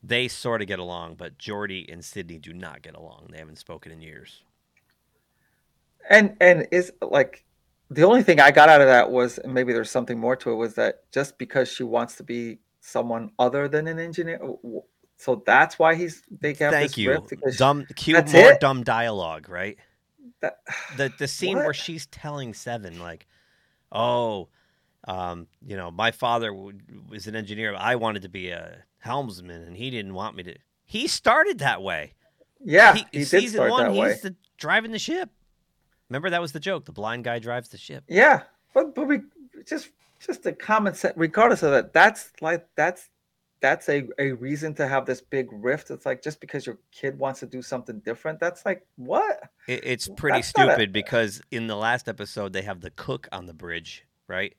they sort of get along, but Geordi and Sydney do not get along. They haven't spoken in years. and and is like the only thing I got out of that was and maybe there's something more to it was that just because she wants to be someone other than an engineer, so that's why he's they have Thank this you. Dumb, cue more it? dumb dialogue, right? that, The the scene where she's telling Seven like, "Oh, Um, you know, my father was an engineer. I wanted to be a helmsman, and he didn't want me to. He started that way. Yeah, He- he, season one, that he's way. the driving the ship. Remember that was the joke. The blind guy drives the ship. Yeah, but but we just just a common sense. Regardless of that, that's like that's that's a, a reason to have this big rift. It's like just because your kid wants to do something different, that's like what? It, it's pretty That's not a- stupid because in the last episode they have the cook on the bridge, right?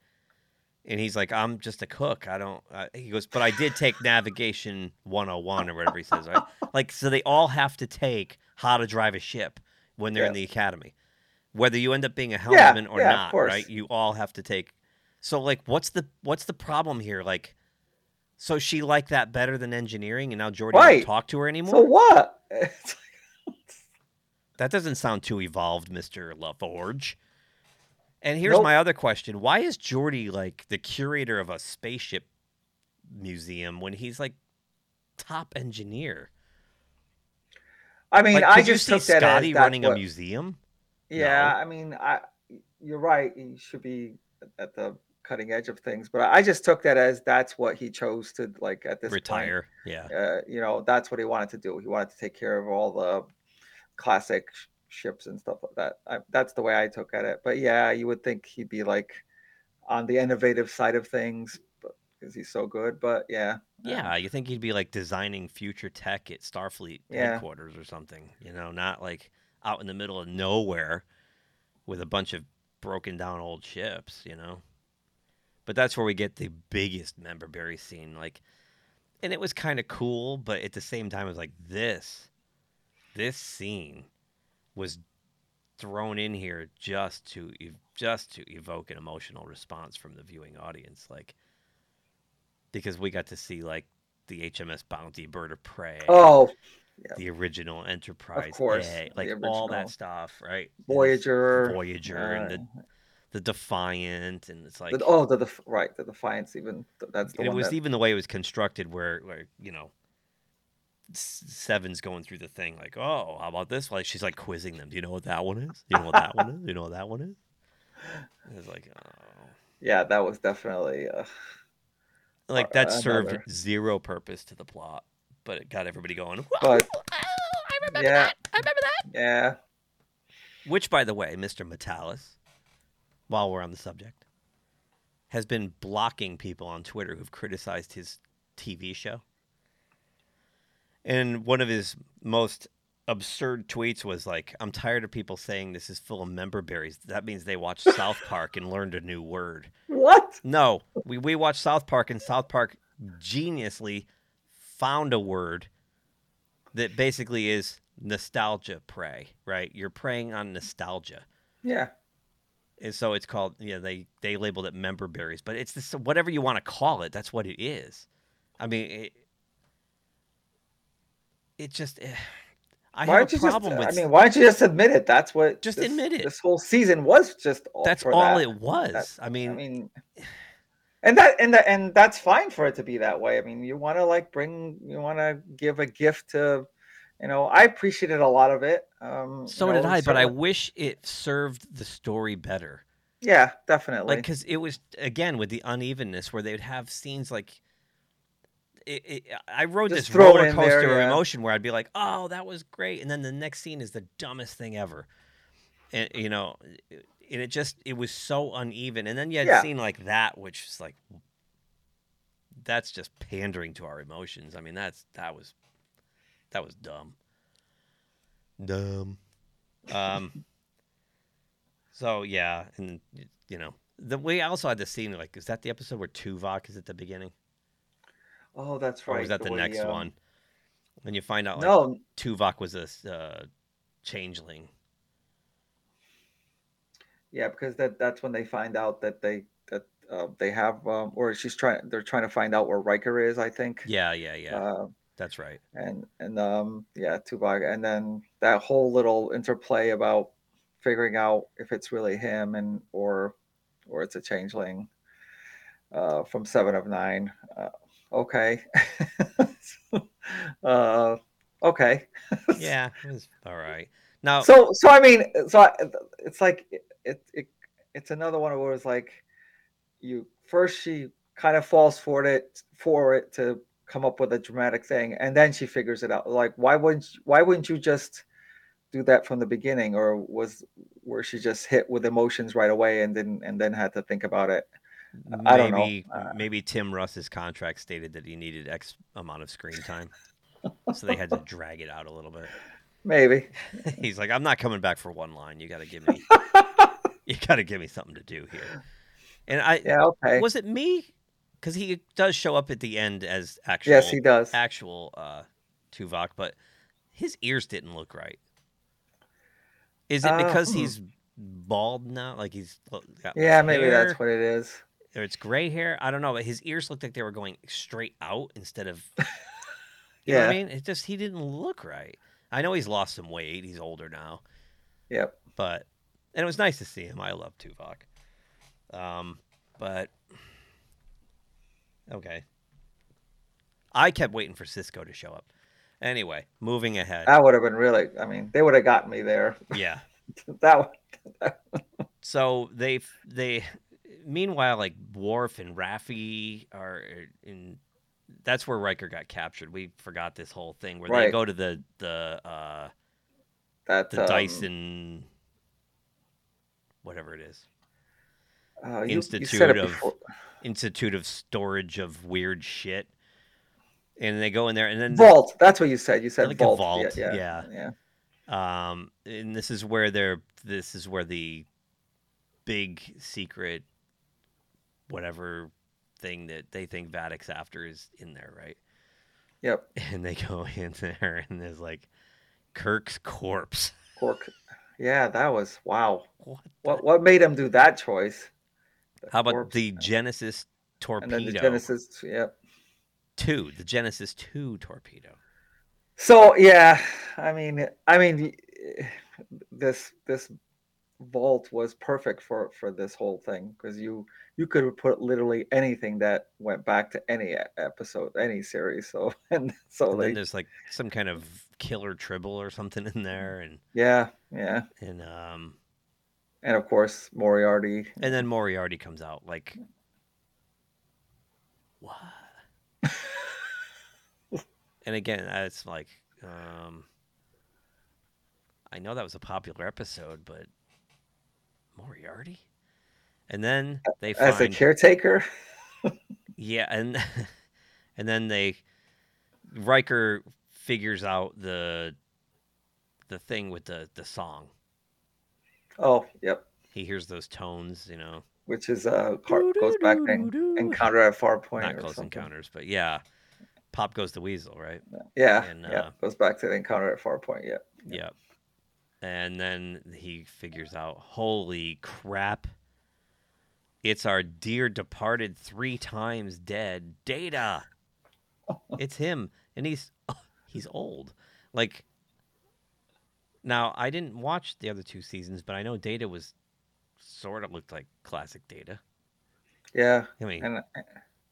And he's like, "I'm just a cook. I don't." Uh, he goes, "But I did take navigation 101 or whatever he says, right?" Like, so they all have to take how to drive a ship when they're in the academy, whether you end up being a helmsman or yeah, not, right? You all have to take. So, like, what's the what's the problem here? Like, so she liked that better than engineering, and now Geordi Right. won't talk to her anymore. So what? That doesn't sound too evolved, Mr. La Forge. And here's Nope. my other question. Why is Geordi like the curator of a spaceship museum when he's like top engineer? I mean, Like, I could you just see took that Scotty running a museum? Yeah, No. I mean, I you're right. He should be at the cutting edge of things, but I just took that as that's what he chose to like at this point. Retire. Yeah. uh, you know, that's what he wanted to do. He wanted to take care of all the classic sh- ships and stuff like that. I, that's the way I took at it. But yeah, you would think he'd be like on the innovative side of things because he's so good. But yeah, Yeah, you think he'd be like designing future tech at Starfleet Yeah. headquarters or something, you know, not like out in the middle of nowhere with a bunch of broken down old ships, you know. But that's where we get the biggest member berry scene, like, and it was kind of cool, but at the same time, it was like this, this scene was thrown in here just to just to evoke an emotional response from the viewing audience, like because we got to see like the HMS Bounty, Bird of Prey, Oh, the original Enterprise, course, A, like all that stuff, right? Voyager, Voyager, and the uh, the Defiant, and it's like the, oh, the, def right, the Defiance. Even that's the it was that, even the way it was constructed, where where you know. Seven's going through the thing like, oh, how about this? Like she's like quizzing them. Do you know what that one is? Do you know what that one is? Do you know what that one is? It's like, oh. yeah, that was definitely. Uh, like that served zero purpose to the plot, but it got everybody going. but "Whoa, I remember yeah, that. I remember that. yeah, Which, by the way, Mr. Matalas, while we're on the subject, has been blocking people on Twitter who've criticized his TV show. And one of his most absurd tweets was like, I'm tired of people saying this is full of member berries. That means they watched South Park and learned a new word. what? No, we, we watched South Park, and South Park geniusly found a word that basically is nostalgia prey, right? You're preying on nostalgia. Yeah, And so it's called, yeah, they, they labeled it member berries, but it's this, whatever you want to call it, that's what it is. I mean, it, it just, eh, I why have a you problem just? with, I mean, why don't you just admit it? That's what. Just this, admit it. This whole season was just. All that's all that. it was. That- I mean, I mean, and that and that and that's fine for it to be that way. I mean, you want to like bring, you want to give a gift to, you know. I appreciated a lot of it. Um, so you did know, I, but I wish it served the story better. yeah, definitely. like because it was again with the unevenness where they'd have scenes like it, it, I rode Just this roller coaster there, of emotion where I'd be like, "Oh, that was great," and then the next scene is the dumbest thing ever, and you know, and it just it was so uneven. And then you had Yeah. a scene like that, which is like that's just pandering to our emotions. I mean, that's that was that was dumb, dumb. Um. So yeah, and you know, the we also had the scene like, is that the episode where Tuvok is at the beginning, oh, that's or right. was that the way, next um, one? When you find out like No, Tuvok was a uh, changeling. yeah, because that that's when they find out that they that uh, they have um, or she's trying. They're trying to find out where Riker is. I think. Yeah, yeah, yeah. Uh, that's right. and and um yeah Tuvok and then that whole little interplay about figuring out if it's really him and or or it's a changeling uh from seven of nine uh, okay uh okay Yeah, all right. Now, so so i mean so I, it's like it, it, it it's another one where it's like you first she kind of falls for it for it to come up with a dramatic thing, and then she figures it out. Like, why wouldn't why wouldn't you just do that from the beginning, or was where she just hit with emotions right away and didn't and then had to think about it? I don't know. maybe Uh, maybe Tim Russ's contract stated that he needed X amount of screen time, so they had to drag it out a little bit. Maybe. He's like, I'm not coming back for one line. You got to give me, you got to give me something to do here. And I Yeah. Okay. was it me because he does show up at the end as actual yes, he does. actual uh, Tuvok, but his ears didn't look right. Is it Uh, because hmm. he's bald now? Like he's Yeah, maybe hair? that's what it is. or it's gray hair. I don't know, but his ears looked like they were going straight out instead of. You know what I mean? It just he didn't look right. I know he's lost some weight. He's older now, Yep. but and it was nice to see him. I love Tuvok. Um, but okay. I kept waiting for Sisko to show up. Anyway, moving ahead. That would have been really. I mean, they would have got me there. yeah. that would. So they they meanwhile like Worf and Raffi are in that's where Riker got captured. We forgot this whole thing where they go to the the uh That the um, Daystrom whatever it is. Uh, you, you Institute it of-. Institute of Storage of Weird Shit. And they go in there and then vault. That's what you said. You said Like vault. vault, Yeah. yeah. Yeah. yeah. um and this is where they're this is where the big secret whatever thing that they think Vadic's after is in there, right? Yep. And they go in there and there's like Kirk's corpse. Cork. Yeah, that was wow. What? What what made him do that choice? How about corpse, the Genesis and torpedo? then the Genesis? Yep. 2, the Genesis 2 torpedo. So yeah, I mean, I mean, this this vault was perfect for for this whole thing because you you could have put literally anything that went back to any episode, any series. So and so And then they, there's like some kind of killer tribble or something in there and yeah, yeah, and um and of course Moriarty. and then Moriarty comes out like what? and again, it's like um I know that was a popular episode, but Moriarty? And then they As a caretaker, yeah, and and then they Riker figures out the the thing with the the song. Oh yep, He hears those tones, you know, which is uh car- goes back to Encounter at Farpoint not or close something. encounters, but yeah, pop goes the weasel, right? Yeah, And, yeah, uh, goes back to the Encounter at Farpoint. Yeah, Yep. Yep. And then he figures out, holy crap. It's our dear departed three times dead Data. it's him. And he's he's old. Like now I didn't watch the other two seasons, but I know Data was sort of looked like classic Data. yeah, I mean, and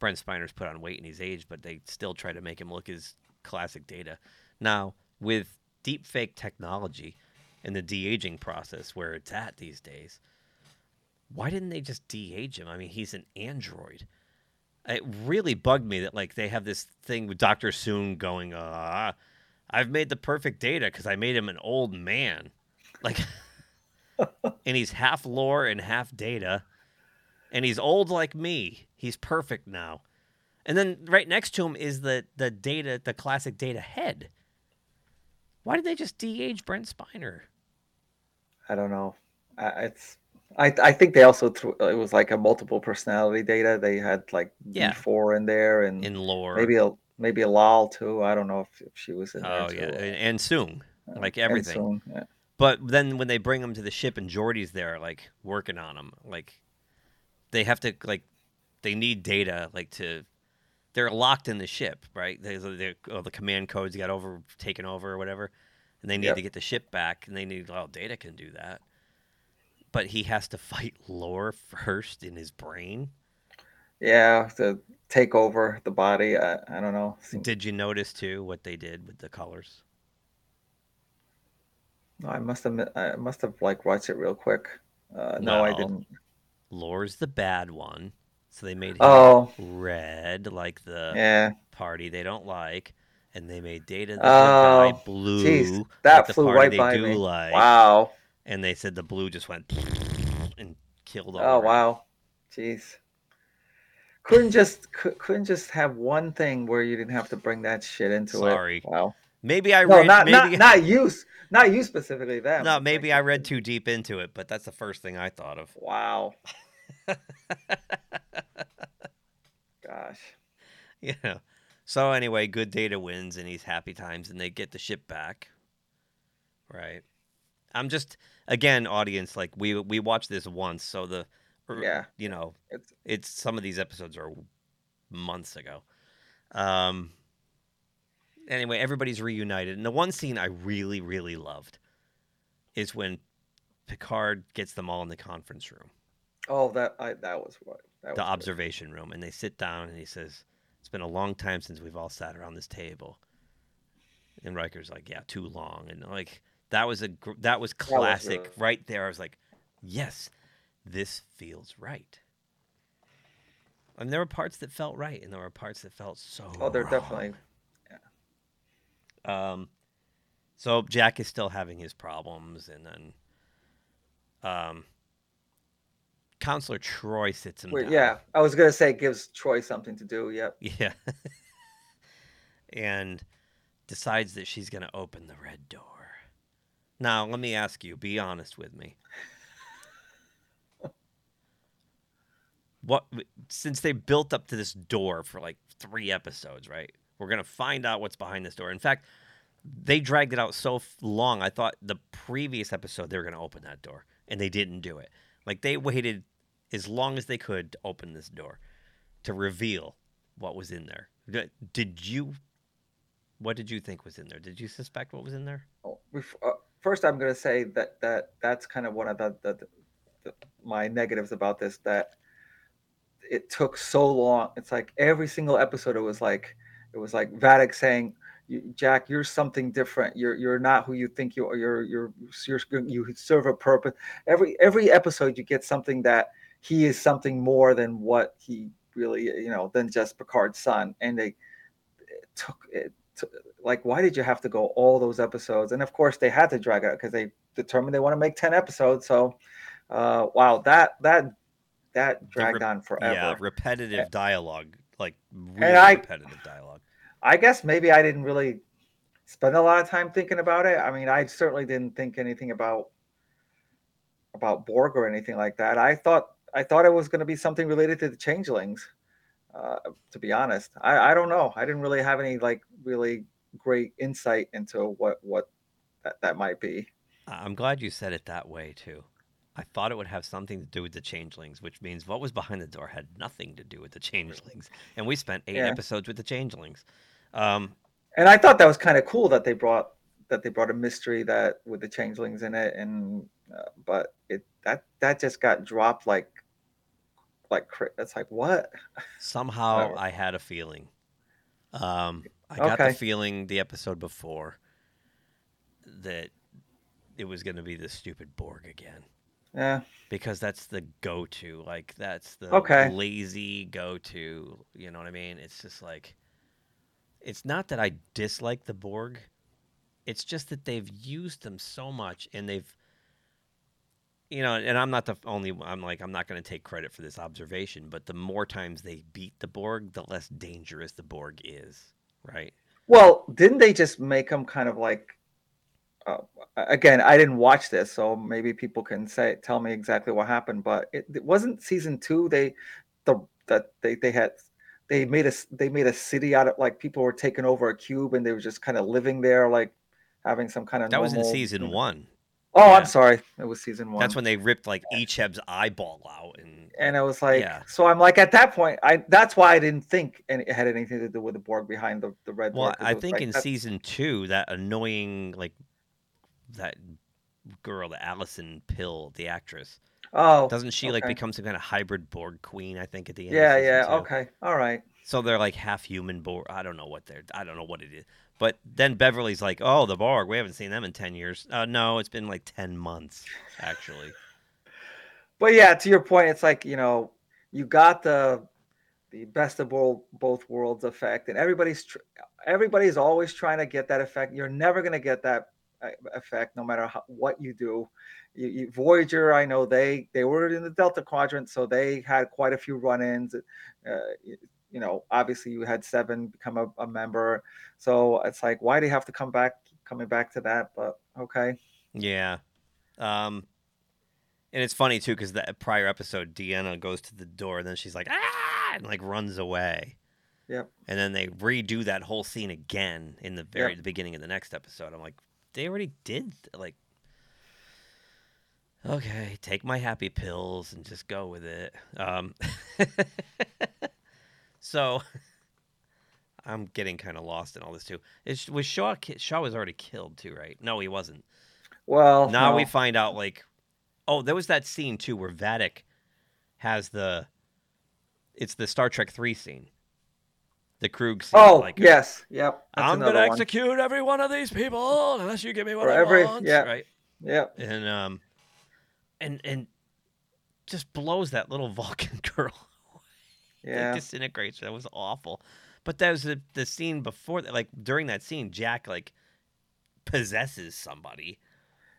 Brent Spiner's put on weight in his age, but they still try to make him look as classic data. Now, with deep fake technology and the de aging process where it's at these days, why didn't they just de age him? I mean, he's an android. It really bugged me that like they have this thing with Doctor Soong going, uh, I've made the perfect data because I made him an old man. Like and he's half lore and half data and he's old like me. He's perfect now. And then right next to him is the the data, the classic data head. Why did they just de-age Brent Spiner? I don't know. I, it's I I think they also threw it was like a multiple personality data. They had like Yeah. B-4 in there and In lore, maybe a maybe a Lal too. I don't know if, if she was in there. oh too. yeah, and, and Soong, like everything. soon, yeah. But then when they bring him to the ship and Geordi's there, like working on him, like they have to like they need data like to. They're locked in the ship, right? They, they, oh, the command codes got over taken over or whatever, and they need Yep. to get the ship back, and they need well, data can do that, but he has to fight lore first in his brain. Yeah, to take over the body. I, I don't know. Did you notice too what they did with the colors? No, I must have I must have like watched it real quick. Uh, no, I didn't. Lore's the bad one. So they made him Oh, red, like the yeah. party they don't like, and they made Data the Oh, guy blue, Jeez, that like the flew party right they by do me. like. Wow. And they said the blue just went and killed all. Oh the wow. Jeez. Couldn't just cou- couldn't just have one thing where you didn't have to bring that shit into Sorry. it. Wow. Maybe I No, read. not maybe, not not you, not you specifically. Them. no, Like, maybe I read too deep into it, but that's the first thing I thought of. Wow. Gosh. you know. So anyway, good data wins and he's happy times and they get the ship back. Right. I'm just again, audience, like we we watched this once, so the Yeah. you know, It's it's some of these episodes are months ago. Um anyway, everybody's reunited. And the one scene I really, really loved is when Picard gets them all in the conference room oh that I that was what that the was good. observation room and they sit down and he says it's been a long time since we've all sat around this table and Riker's like yeah too long and like that was a gr- that was classic really- right there I was like yes this feels right and there were parts that felt right and there were parts that felt so Oh, they're wrong. definitely Yeah. um so Jack is still having his problems and then um Counselor Troi sits him Wait, down. yeah. I was gonna say it gives Troi something to do. Yep. Yeah. and decides that she's going to open the red door. Now, let me ask you, be honest with me. What since they built up to this door for like 3 episodes, right? We're to find out what's behind this door. In fact, they dragged it out so long. I thought the previous episode they were to open that door and they didn't do it. Like they waited as long as they could to open this door to reveal what was in there. Did you? What did you think was in there? Did you suspect what was in there? Oh, uh, First, I'm gonna say that that that's kind of one of the, the, the my negatives about this that it took so long. It's like every single episode, it was like it was like Vadic saying, "Jack, you're something different. You're you're not who you think you are. You're you're, you're you serve a purpose." Every every episode, you get something that he is something more than what he really you know than just Picard's son, and they it took it. Like, why did you have to go all those episodes? And of course, they had to drag it out because they determined they want to make ten episodes. So, uh, wow, that that that dragged rep- on forever. Yeah, repetitive dialogue, like really I- repetitive dialogue. I guess maybe I didn't really spend a lot of time thinking about it. I mean, I certainly didn't think anything about about Borg or anything like that. I thought I thought it was going to be something related to the changelings. Uh, to be honest, I, I don't know. I didn't really have any like really great insight into what what that, that might be. I'm glad you said it that way too. I thought it would have something to do with the changelings, which means what was behind the door had nothing to do with the changelings, and we spent eight Yeah. episodes with the changelings. Um, And I thought that was kind of cool that they brought that they brought a mystery that with the changelings in it, and uh, but it that that just got dropped like like it's like what Somehow. I had a feeling. Um, I got Okay. the feeling the episode before that it was going to be the stupid Borg again yeah because that's the go-to. Like that's the Okay. lazy go-to. You know what I mean? It's just like it's not that I dislike the Borg. It's just that they've used them so much and they've you know, and I'm not the only I'm like I'm not going to take credit for this observation, but the more times they beat the Borg, the less dangerous the Borg is, right? Well, didn't they just make them kind of like? Uh, again, I didn't watch this, so maybe people can say tell me exactly what happened. But it, it wasn't season two. They the that they they had they made a they made a city out of like people were taking over a cube and they were just kind of living there, like having some kind of. That was in normal- season 1. Oh, yeah. I'm sorry, it was season one. That's when they ripped like Icheb's eyeball out and and I was like Yeah. so i'm like at that point i that's why i didn't think and it had anything to do with the borg behind the, the red Well, I think like, in that- season two, that annoying like that girl, the Alison Pill, the actress, oh doesn't she like become some kind of hybrid Borg queen? I think at the end. yeah yeah two? okay all right So they're like half human Borg. I don't know what they're. I don't know what it is. But then Beverly's like, "Oh, the Borg. We haven't seen them in ten years. Uh, no, it's been like ten months, actually. but yeah to your point it's like you know you got the the best of both both worlds effect, and everybody's tr- everybody's always trying to get that effect. You're never gonna get that effect no matter how, what you do. You, you, Voyager, I know they they were in the Delta Quadrant, so they had quite a few run-ins. Uh, you, you know, obviously you had Seven become a, a member, so it's like why do you have to come back coming back to that? But okay. Yeah. Um, and it's funny too because the prior episode, Deanna goes to the door and then she's like, ah, and like runs away. Yep. And then they redo that whole scene again in the very Yep. the beginning of the next episode. I'm like, they already did like. Okay, take my happy pills and just go with it. Um, so I'm getting kind of lost in all this too. It was Shaw? Shaw was already killed too, right? No, he wasn't. Well, Now we find out like, oh, there was that scene too where Vadic has the, it's the Star Trek three scene, the Kruge scene. Oh like, yes, yep. that's I'm gonna one. execute every one of these people unless you give me what For I every- want. yeah. Right. Yep. And um, and and just blows that little Vulcan girl. Yeah. Like, disintegrates. her. That was awful. But that was the, the scene before that. Like during that scene, Jack like possesses somebody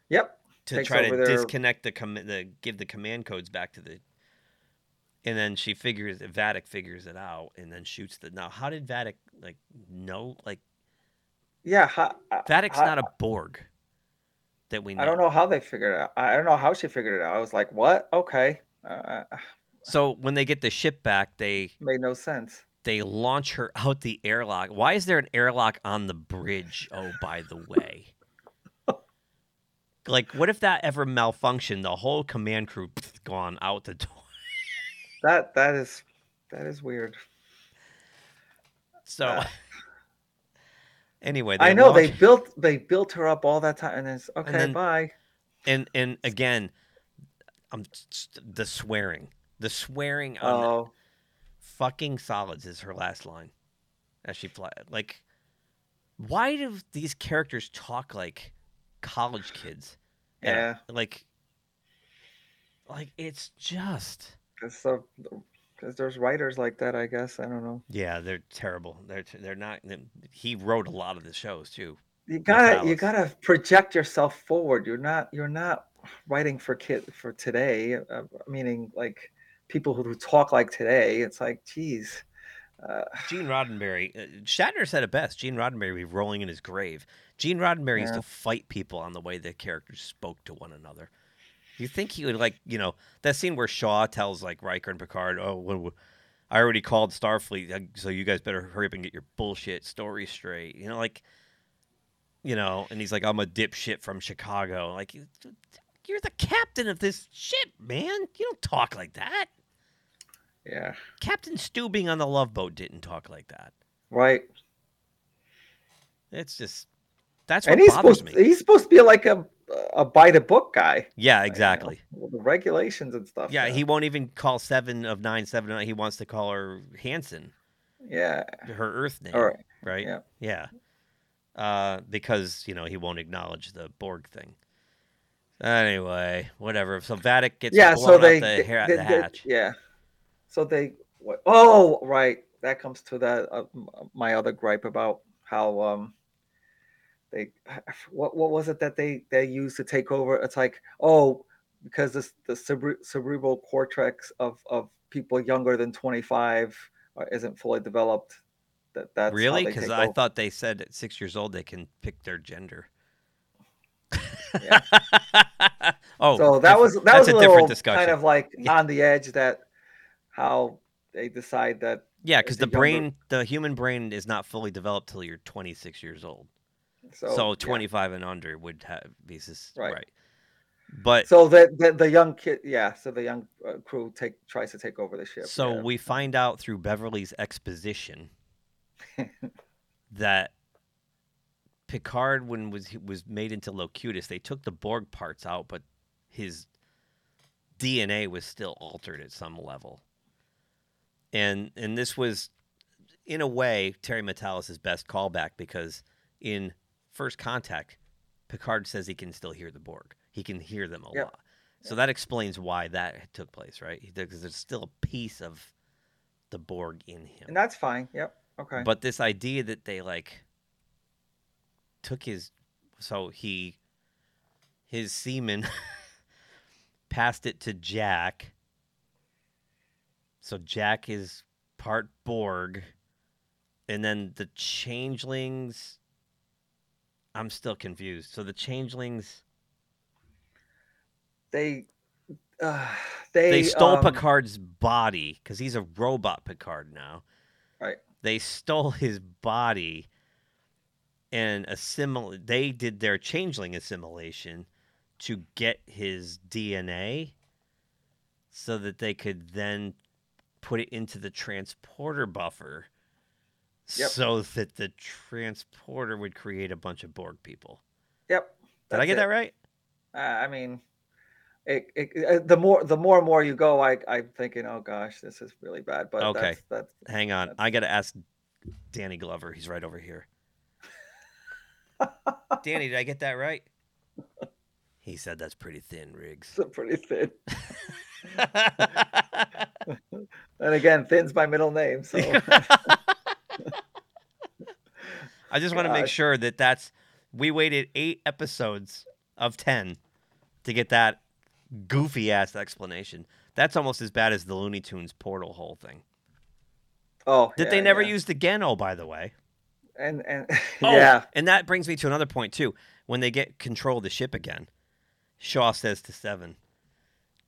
Yep. to Takes try to their- disconnect the com- the give the command codes back to the. And then she figures Vadic figures it out and then shoots the. Now, how did Vadic like know? Like Yeah. How, uh, Vadic's how- not a Borg. That we know. I don't know how they figured it out. I don't know how she figured it out. I was like, what? Okay. Uh, uh, uh, So when they get the ship back, they made no sense. they launch her out the airlock. Why is there an airlock on the bridge? Oh, by the way. Like, what if that ever malfunctioned? The whole command crew gone out the door. That that is that is weird. So, Uh, anyway, I know launch- they built they built her up all that time, and it's okay. then- bye. and and again, I'm the swearing, the swearing Oh, fucking solids is her last line as she fly. Like, why do these characters talk like college kids? And, yeah. like, like it's just Because so, because there's writers like that. I guess I don't know. yeah, they're terrible. They're they're not. He wrote a lot of the shows too. You gotta you gotta project yourself forward. You're not you're not writing for kid for today. Uh, meaning like people who talk like today. It's like, geez. Uh, Gene Roddenberry, uh, Shatner said it best. Gene Roddenberry would be rolling in his grave. Gene Roddenberry used to fight people on the way the characters spoke to one another. You think he would like, you know, that scene where Shaw tells like Riker and Picard, "Oh, when, I already called Starfleet, uh, so you guys better hurry up and get your bullshit story straight." You know, like, you know, and he's like, "I'm a dipshit from Chicago." Like, you- you're the captain of this ship, man. You don't talk like that. yeah. Captain Stubing on the Love Boat didn't talk like that. Right. It's just that's what And he's bothers supposed me. he's supposed to be like a a by the book guy. Yeah, you know, exactly. the regulations and stuff. Yeah, he won't even call seven of nine, seven of nine. He wants to call her Hansen, Yeah. her Earth name, All right. right? yeah. Yeah. Uh, because you know he won't acknowledge the Borg thing. Anyway, whatever. So Vadic gets yeah. So they, the, they- they- the they- hatch. yeah. So they. What, oh, right. That comes to that. Uh, my other gripe about how um. They what what was it that they they used to take over? It's like oh because this the cere- cerebral cortex of of people younger than 25 uh, isn't fully developed. That that's really? Because I over. thought they said at six years old they can pick their gender. Yeah. oh, so that was that was a a, different little discussion. kind of like Yeah. on the edge that how they decide that Yeah, because the the younger- brain, the human brain, is not fully developed till you're 26 years old. So So, yeah. 25 and under would have be Right. right. But so the, the the young kid yeah so the young uh, crew take tries to take over the ship so yeah. we find out through Beverly's exposition that Picard, when was he was made into Locutus, they took the Borg parts out, but his DNA was still altered at some level. And and this was, in a way, Terry Matalas' best callback because in First Contact, Picard says he can still hear the Borg. He can hear them a Yep. lot. So that explains why that took place, right? Because there's still a piece of the Borg in him. And that's fine. Yep. Okay. But this idea that they like took his so he his semen passed it to Jack. So Jack is part Borg. And then the changelings I'm still confused. So the changelings they uh, they they stole um, Picard's body because he's a robot Picard now. Right. They stole his body and assimilate. They did their changeling assimilation to get his DNA, so that they could then put it into the transporter buffer, Yep. so that the transporter would create a bunch of Borg people. Yep. Did I get it. that right? Uh, I mean, it, it, uh, the more the more and more you go, I I'm thinking, oh gosh, this is really bad. But Okay. that's, that's Hang on, That's- I got to ask Danny Glover. He's right over here. Danny, did I get that right? He said that's pretty thin, Riggs. it's pretty thin. And again, thin's my middle name, so I just want to make sure that that's. We waited eight episodes of ten to get that goofy ass explanation. That's almost as bad as the Looney Tunes portal hole thing oh, that yeah, they never yeah. used again. Oh, by the way. And and Oh, yeah, And that brings me to another point too. When they get control of the ship again, Shaw says to Seven,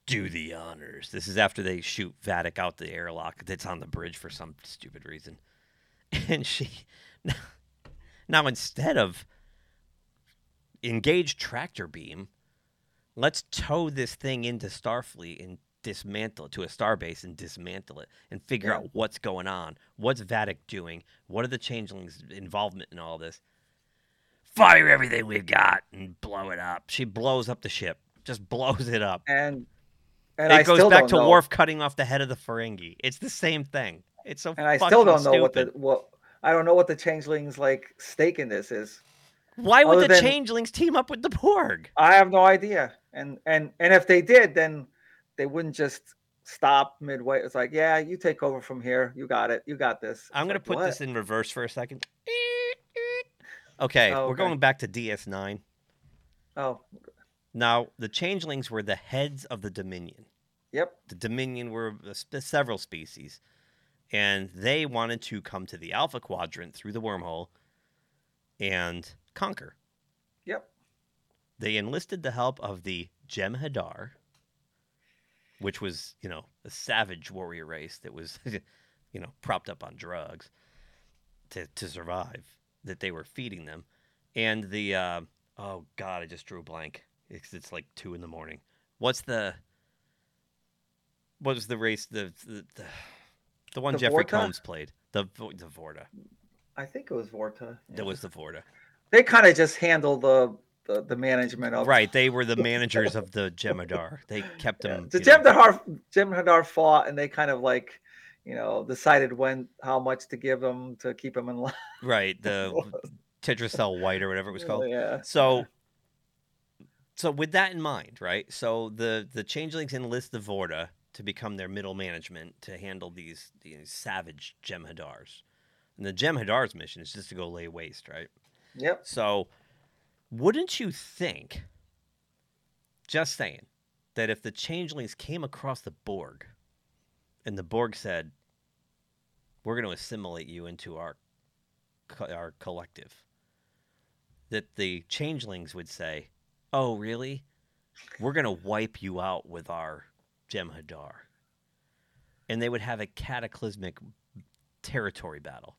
"Do the honors." This is after they shoot Vadic out the airlock that's on the bridge for some stupid reason, and she now instead of engage tractor beam, let's tow this thing into Starfleet and dismantle it to a starbase and dismantle it and figure Yeah. out what's going on. What's Vadic doing? What are the changelings' involvement in all this? Fire everything we've got and blow it up. She blows up the ship. Just blows it up. and and it I goes back to know, Worf cutting off the head of the Ferengi. It's the same thing. It's so and I still don't know what the what I don't know what the changelings like stake in this is. Why would the than- changelings team up with the Borg? I have no idea. And and and if they did, then they wouldn't just stop midway. It's like, yeah, you take over from here. You got it. You got this. I'm gonna like, put what? this in reverse for a second. Okay, Oh, we're okay. going back to DS9. Oh, Now, the changelings were the heads of the Dominion. yep. The Dominion were several species, and they wanted to come to the Alpha Quadrant through the wormhole and conquer. Yep. They enlisted the help of the Jem'Hadar, which was, you know, a savage warrior race that was, you know, propped up on drugs to, to survive, that they were feeding them. And the, uh, oh God, I just drew a blank. It's, it's like two in the morning. What's the, what was the race, the, the, the, the one The Jeffrey Vorta? Combs played? The, the Vorta. I think it was Vorta. Yeah. was the Vorta. They kind of just handled the, the the management of Right, they were the managers of the Jem'Hadar. They kept Yeah. them. The you know- Jim Hadar Jem'Hadar fought, and they kind of like, you know, decided when how much to give them to keep them in line. Right, the Tetracell White or whatever it was called. Yeah. So, so with that in mind, right? So the the changelings enlist the Vorta to become their middle management to handle these these savage Jem'Hadars, and the Jem'Hadar's mission is just to go lay waste, right? Yep. So, wouldn't you think? Just saying that if the changelings came across the Borg, and the Borg said, "We're going to assimilate you into our our collective," that the changelings would say, "Oh, really? We're going to wipe you out with our Jem'Hadar," and they would have a cataclysmic territory battle.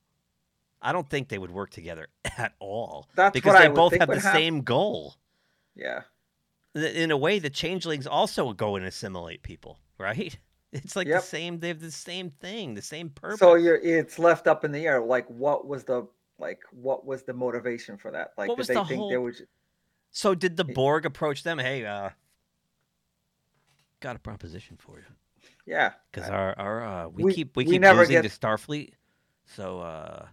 I don't think they would work together at all That's because they both have the hap- same goal. Yeah. In a way, the changelings also go and assimilate people, right? It's like Yep. the same. They have the same thing, the same purpose. So you're it's left up in the air. Like, what was the like? What was the motivation for that? Like, What did was they the think whole- there was? So did the Borg approach them? Hey, uh, got a proposition for you. Yeah. Because our our uh, we, We- keep we we keep never losing get- to Starfleet. So uh,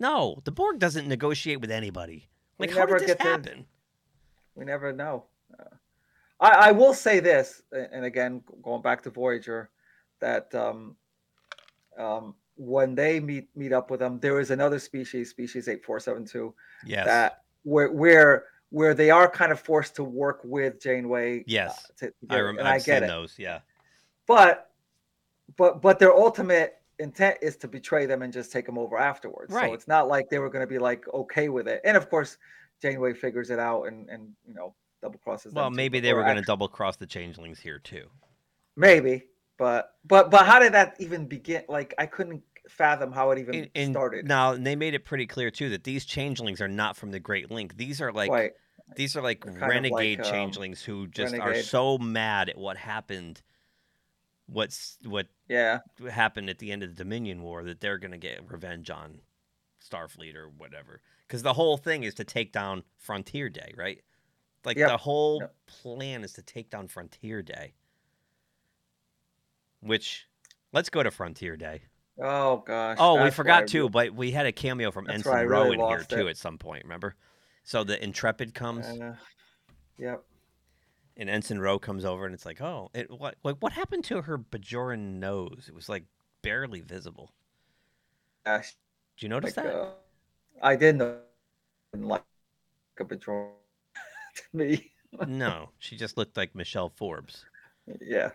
no, the Borg doesn't negotiate with anybody. We Like, how never did this get to- happen? we never know. Uh, I, I will say this, and again, going back to Voyager, that um, um, when they meet meet up with them, there is another species, species eight four seven two, Yes. that where where where they are kind of forced to work with Janeway. uh, Yes. to, to I get- rem- and I've I get it. those. Yeah. But but but their ultimate intent is to betray them and just take them over afterwards. Right. So it's not like they were going to be like okay with it. And of course, Janeway figures it out and and you know double crosses. Well, maybe they were going to double cross the changelings here too. maybe, but but but how did that even begin? Like I couldn't fathom how it even And, and started. now and they made it pretty clear too that these changelings are not from the Great Link. These are like these are like They're renegade like, um, changelings who just are so mad at what happened. What's what Yeah. happened at the end of the Dominion War that they're going to get revenge on Starfleet or whatever. Because the whole thing is to take down Frontier Day, right? Like Yep, the whole yep. plan is to take down Frontier Day. Which, let's go to Frontier Day. Oh gosh. Oh, we that's why I forgot too, but we had a cameo from Ensign Ro really in here too it. at some point. Remember? So the Intrepid comes, Uh, yep. and Ensign Ro comes over, and it's like, oh, it, what? Like, what happened to her Bajoran nose? It was like barely visible. Gosh, Did you notice like, that? uh, I did know like a patrol to me. no, she just looked like Michelle Forbes. Yeah.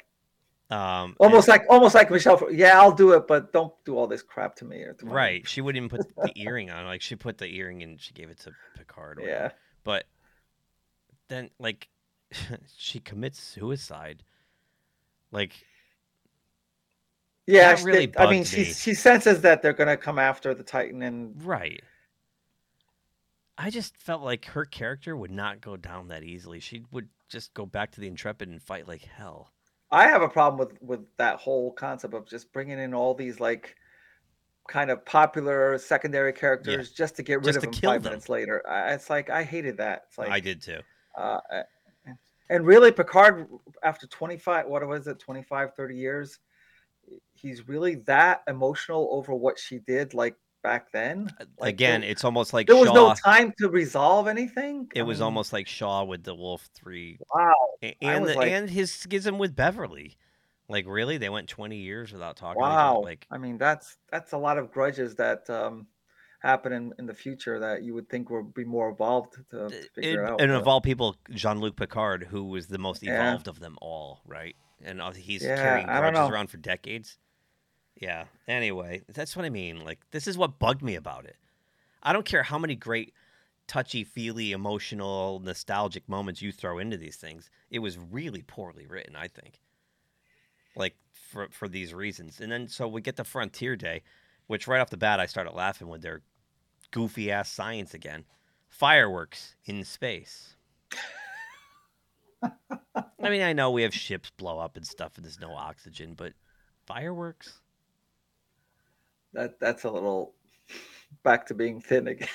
Um, Almost like almost like Michelle. Yeah, I'll do it, but don't do all this crap to me. Or to and- right. She wouldn't even put the earring on. Like she put the earring and she gave it to Picard. Or whatever. Yeah. But then, like, she commits suicide. Like, Yeah. She- really I mean, bugged she she senses that they're gonna come after the Titan, and right. I just felt like her character would not go down that easily. She would just go back to the Intrepid and fight like hell. I have a problem with with that whole concept of just bringing in all these like kind of popular secondary characters just to get rid Just of them five them. minutes later. I, it's like I hated that. It's like I did too. Uh, and really, Picard, after 25, what was it, 25, 30 years, he's really that emotional over what she did, like back then. Like, Again, there, it's almost like there was Shaw. no time to resolve anything. It I was mean, almost like Shaw with the Wolf Three wow. A- I and the, like- and his schism with Beverly. Like really, they went twenty years without talking. to? Wow. Like I mean, that's that's a lot of grudges that um, happen in, in the future that you would think would be more evolved to it- figure out. and but- of all people, Jean Luc Picard, who was the most Yeah. evolved of them all, right? And uh, he's Yeah, carrying grudges around for decades. Yeah. Anyway, that's what I mean. Like this is what bugged me about it. I don't care how many great touchy feely emotional nostalgic moments you throw into these things it was really poorly written i think like for for these reasons and then so we get to frontier day which right off the bat i started laughing with their goofy ass science again fireworks in space i mean i know we have ships blow up and stuff and there's no oxygen but fireworks that that's a little back to being thin again.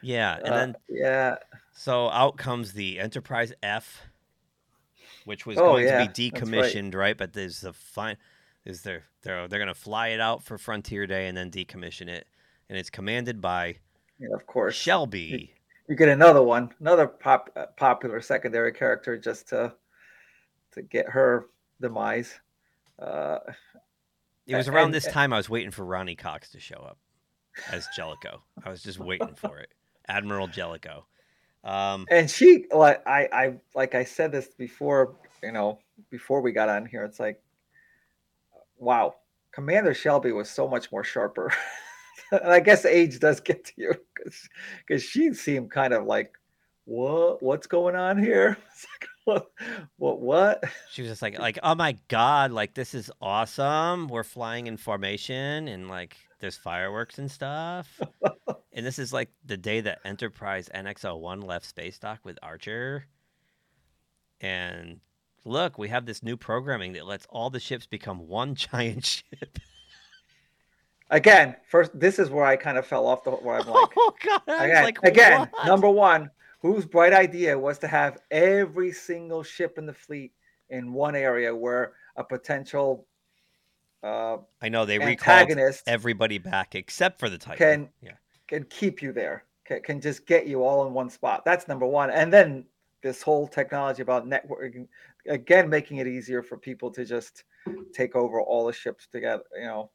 yeah and Uh, then yeah, So out comes the Enterprise F, which was Oh, going yeah, to be that's right. decommissioned, right. But there's the fine, is there they're they're going to fly it out for Frontier Day and then decommission it, and it's commanded by yeah, of course. Shelby. you get another one, another pop, uh, popular secondary character just to to get her demise. Uh, It was around and- this time I was waiting for Ronny Cox to show up as Jellico. I was just waiting for it, Admiral Jellico. Um, and she, like I, I, like I said this before, you know, before we got on here. It's like, wow, Commander Shelby was so much more sharper. and I guess age does get to you because because she seemed kind of like, what, what's going on here? What, what, what? she was just like, like, oh my god, like this is awesome. We're flying in formation and like there's fireworks and stuff. and this is like the day that Enterprise NX-01 left space dock with Archer. And look, we have this new programming that lets all the ships become one giant ship. Again, first, this is where I kind of fell off the where I'm oh like, oh god, again, like, again, what? number one, whose bright idea was to have every single ship in the fleet in one area where a potential uh, I know they recalled antagonist everybody back except for the Titan. can yeah. can keep you there, can, can just get you all in one spot. That's number one. And then this whole technology about networking again making it easier for people to just take over all the ships together you know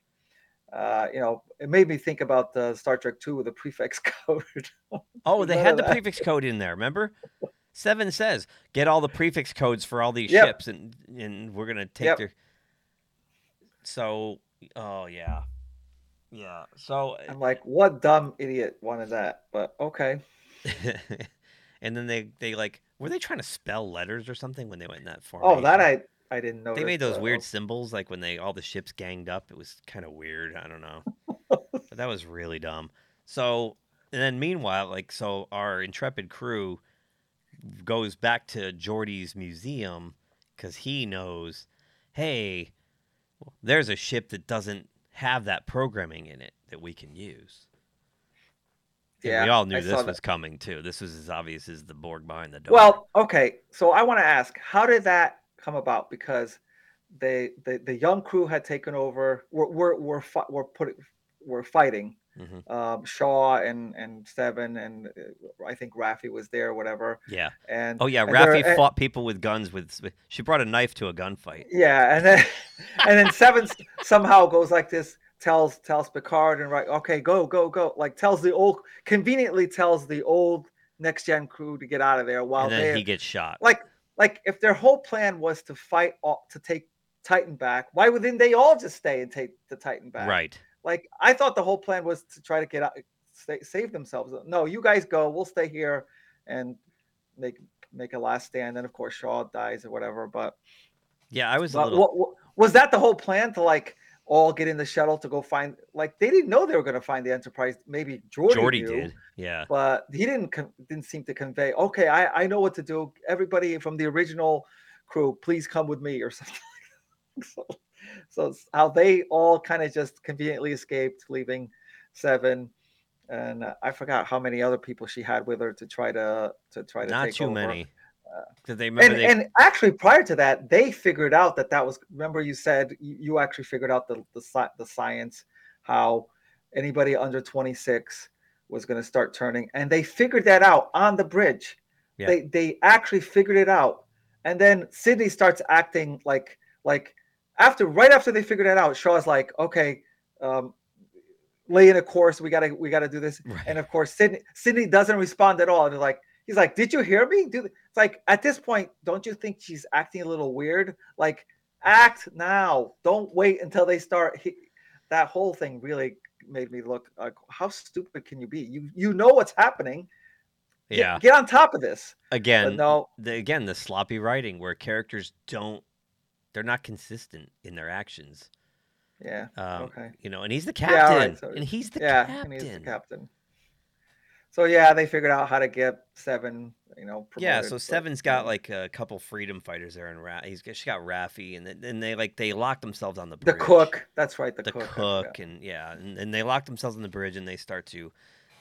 uh, you know it made me think about the star trek 2 with the prefix code Oh, they had the prefix code in there. Remember? Seven says get all the prefix codes for all these Yep. ships, and and we're gonna take Yep. their. So, oh yeah, yeah. So, i'm like what dumb idiot wanted that but okay and then they they like were they trying to spell letters or something when they went in that form? oh that i i didn't know They made those weird symbols like when they all the ships ganged up. It was kind of weird. I don't know, but that was really dumb. So, and then meanwhile, like so, our intrepid crew goes back to Geordi's museum because he knows, hey, there's a ship that doesn't have that programming in it that we can use. And yeah we all knew I this was coming too. This was as obvious as the Borg behind the door. Well, okay. So I want to ask, how did that come about? Because they the, the young crew had taken over. We're we're we're, we're putting we're fighting. Mhm. Um, Shaw and and Seven and uh, I think Raffi was there, whatever. yeah. And Oh yeah, and they're- Raffi and- fought people with guns. With with- she brought a knife to a gunfight. Yeah, and then and then Seven somehow goes like this. Tells tells Picard and right, okay, go go go. Like tells the old conveniently tells the old next gen crew to get out of there while and then they he gets shot. like like if their whole plan was to fight all, to take Titan back, why wouldn't they all just stay and take the Titan back? Right. Like I thought the whole plan was to try to get out, stay, save themselves. No, you guys go. We'll stay here and make make a last stand. And of course Shaw dies or whatever. But, Yeah, I was a but little. what, what- was that the whole plan to like all get in the shuttle to go find? Like they didn't know they were going to find the Enterprise. Maybe Geordi, Jordy knew, did. Yeah. but he didn't didn't seem to convey. Okay, I I know what to do. Everybody from the original crew, please come with me or something. so, so how they all kind of just conveniently escaped, leaving Seven, and uh, I forgot how many other people she had with her to try to to try to Not take too over. many. Because they remember And, they. and actually, prior to that, they figured out that that was. Remember, you said you, actually figured out the the, the science, how anybody under twenty six was going to start turning, and they figured that out on the bridge. Yeah. They they actually figured it out, and then Sidney starts acting like like after right after they figured it out, Shaw's like, okay, um, lay in a course. We gotta we gotta do this, Right. and of course Sidney Sidney doesn't respond at all. And they're like, he's like, did you hear me? Do it's like at this point, don't you think she's acting a little weird? Like, act now. Don't wait until they start. He, that whole thing really made me look like, how stupid can you be? You you know what's happening. Get, yeah. get on top of this. But Again, no, the, again, the sloppy writing where characters don't. They're not consistent in their actions. yeah, Um, okay. You know, and he's the Yeah, captain. right, so- and he's the yeah, captain. and he's the captain. So yeah, they figured out how to get seven. You know, Yeah, so Seven's got like a couple freedom fighters there, and Ra- he's got, she got Raffi, and then they like they lock themselves on the bridge. the cook. That's right, the, the cook. cook, forgot. and yeah, and, and they lock themselves on the bridge, and they start to.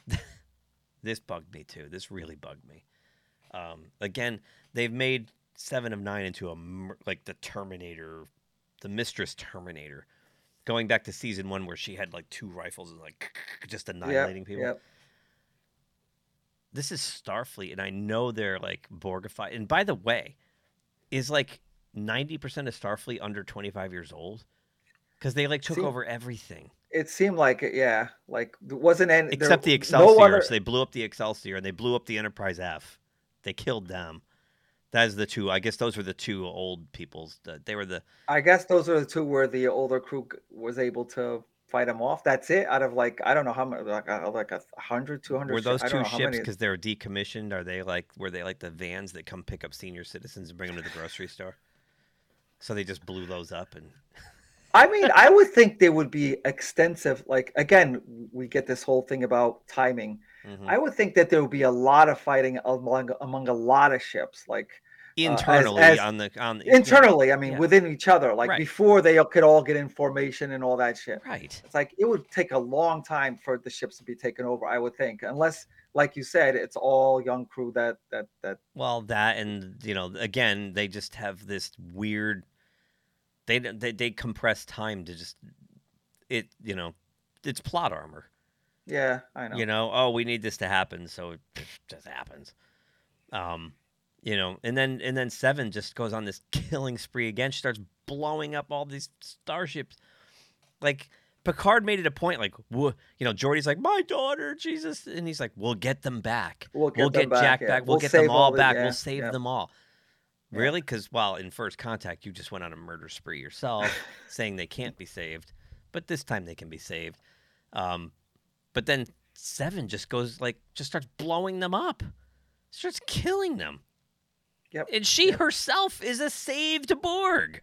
this bugged me too. This really bugged me. Um, again, they've made Seven of Nine into a like the Terminator, the Mistress Terminator, going back to season one where she had like two rifles and like just annihilating Yep, people. Yep. This is Starfleet, and I know they're like Borgified. And by the way, is like ninety percent of Starfleet under twenty five years old? Because they like took over everything It seemed like it. Yeah, like wasn't any except the no Excelsior. other- So they blew up the Excelsior and they blew up the Enterprise F. They killed them. That is the two. I guess those were the two old peoples. That they were the I guess those are the two where the older crew was able to fight them off. That's it. Out of like I don't know how many, like a, like a hundred, two hundred. were those two don't know how ships because they were decommissioned. Are they like were they like the vans that come pick up senior citizens and bring them to the grocery store? So they just blew those up and I mean, I would think there would be extensive. Like again, we get this whole thing about timing. Mhm. I would think that there would be a lot of fighting among among a lot of ships, like as- internally as- on the on the, yeah, internally. I mean, yeah. within each other, like Right. before they could all get in formation and all that shit. right. It's like it would take a long time for the ships to be taken over. I would think, unless, like you said, it's all young crew that that that Well, that and you know, again, they just have this weird. They they they compress time to just it. You know, it's plot armor. yeah, I know. You know, oh, we need this to happen, so it just happens. Um, You know, and then and then seven just goes on this killing spree again. She starts blowing up all these starships. Like Picard made it a point, like, you know, Geordi's like, my daughter, Jesus, and he's like, we'll get them back. We'll get them back, Jack yeah. back. We'll, We'll get them all all the- back. yeah, we'll save yeah. them all. Really? Because well, in First Contact, you just went on a murder spree yourself, saying they can't be saved, but this time they can be saved. Um, but then Seven just goes like, just starts blowing them up, starts killing them. Yep. And she herself is a saved Borg.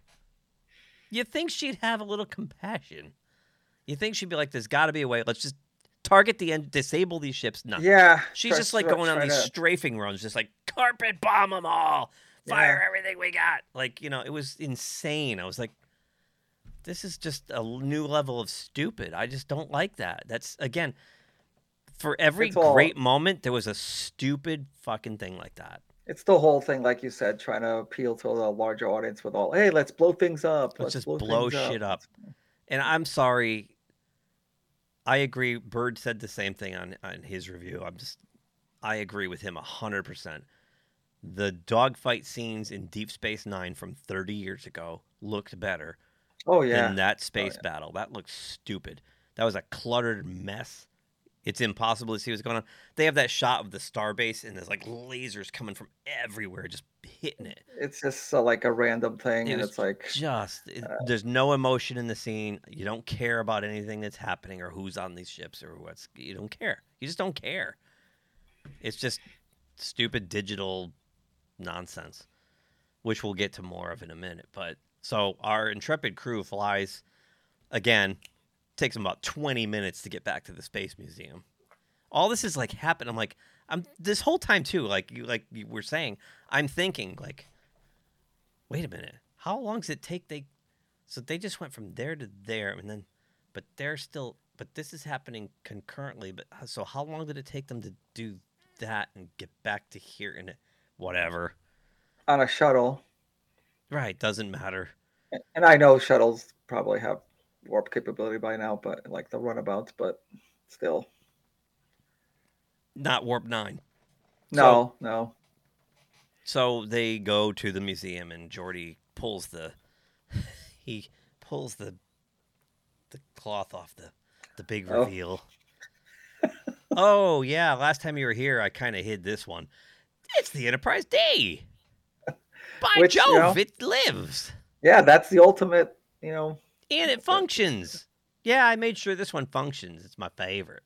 You think she'd have a little compassion? You think she'd be like, "There's got to be a way. Let's just target the end, disable these ships." No, Yeah. she's just like going on these to- strafing runs, just like carpet bomb them all, fire Yeah. everything we got. Like you know, it was insane. I was like, this is just a new level of stupid. I just don't like that. That's again, for every all- great moment, there was a stupid fucking thing like that. It's the whole thing, like you said, trying to appeal to a larger audience with all, hey, let's blow things up. Let's just blow, blow shit up. And I'm sorry. I agree. Bird said the same thing on, on his review. I'm just, I agree with him 100%. The dogfight scenes in Deep Space Nine from 30 years ago looked better Oh yeah. than that oh, space battle. That looked stupid. That was a cluttered mess. It's impossible to see what's going on. They have that shot of the starbase and there's like lasers coming from everywhere, just hitting it. It's just uh, like a random thing, It and it's like, just it- uh, there's no emotion in the scene. You don't care about anything that's happening or who's on these ships or what's you don't care. You just don't care. It's just stupid digital nonsense, which we'll get to more of in a minute. But so our intrepid crew flies again. Takes them about 20 minutes to get back to the space museum. All this is like happened. I'm like, I'm this whole time too. Like you, like you were saying, I'm thinking like, wait a minute, how long does it take? They, so they just went from there to there, and then, but they're still, but this is happening concurrently. But uh, so how long did it take them to do that and get back to here and it, whatever? on a shuttle. Right, doesn't matter. And I know shuttles probably have warp capability by now, but like the runabouts, but still, Not warp nine. no, no. So they go to the museum, and Geordi pulls the he pulls the the cloth off the the big Oh. reveal. oh yeah, last time you were here, I kind of hid this one. It's the Enterprise D. By Which, you Jove, know- it lives Yeah, that's the ultimate, you know. And it functions. Yeah, I made sure this one functions. It's my favorite.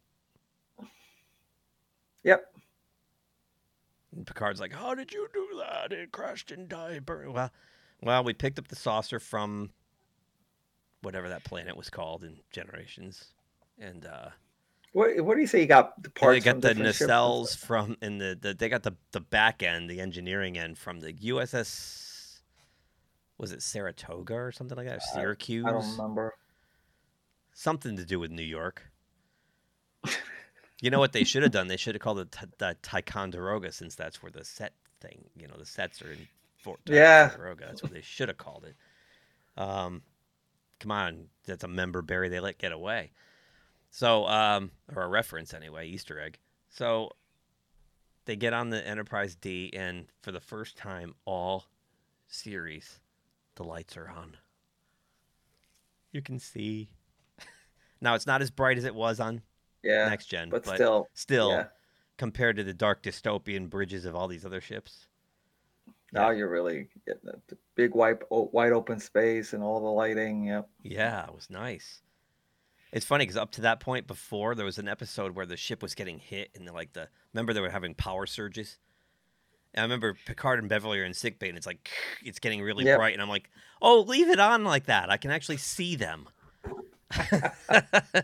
Yep. And Picard's like, "How did you do that? It crashed and died." Well, well, we picked up the saucer from whatever that planet was called in Generations, and uh, What, what do you say? You got the parts. they got from the and nacelles from in the, the they got the the back end, the engineering end from the USS. Was it Saratoga or something like that? Or Syracuse? I don't remember. something to do with New York. you know what they should have done? They should have called it the Ticonderoga, since that's where the set thing. You know, the sets are in Fort Yeah. Ticonderoga. That's what they should have called it. Um, come on, that's a member Barry they let get away. So, um, or a reference anyway, Easter egg. So they get on the Enterprise D, and for the first time all series, the lights are on. You can see. now it's not as bright as it was on Yeah, next gen, but, but, still, still yeah. compared to the dark dystopian bridges of all these other ships. Now you're really getting the, the big wide, wide open space and all the lighting. Yep. Yeah, it was nice. It's funny because up to that point before there was an episode where the ship was getting hit and like the remember they were having power surges. And I remember Picard and Beverly are in sickbay and it's like it's getting really Yep. bright and I'm like, oh, leave it on like that. I can actually see them.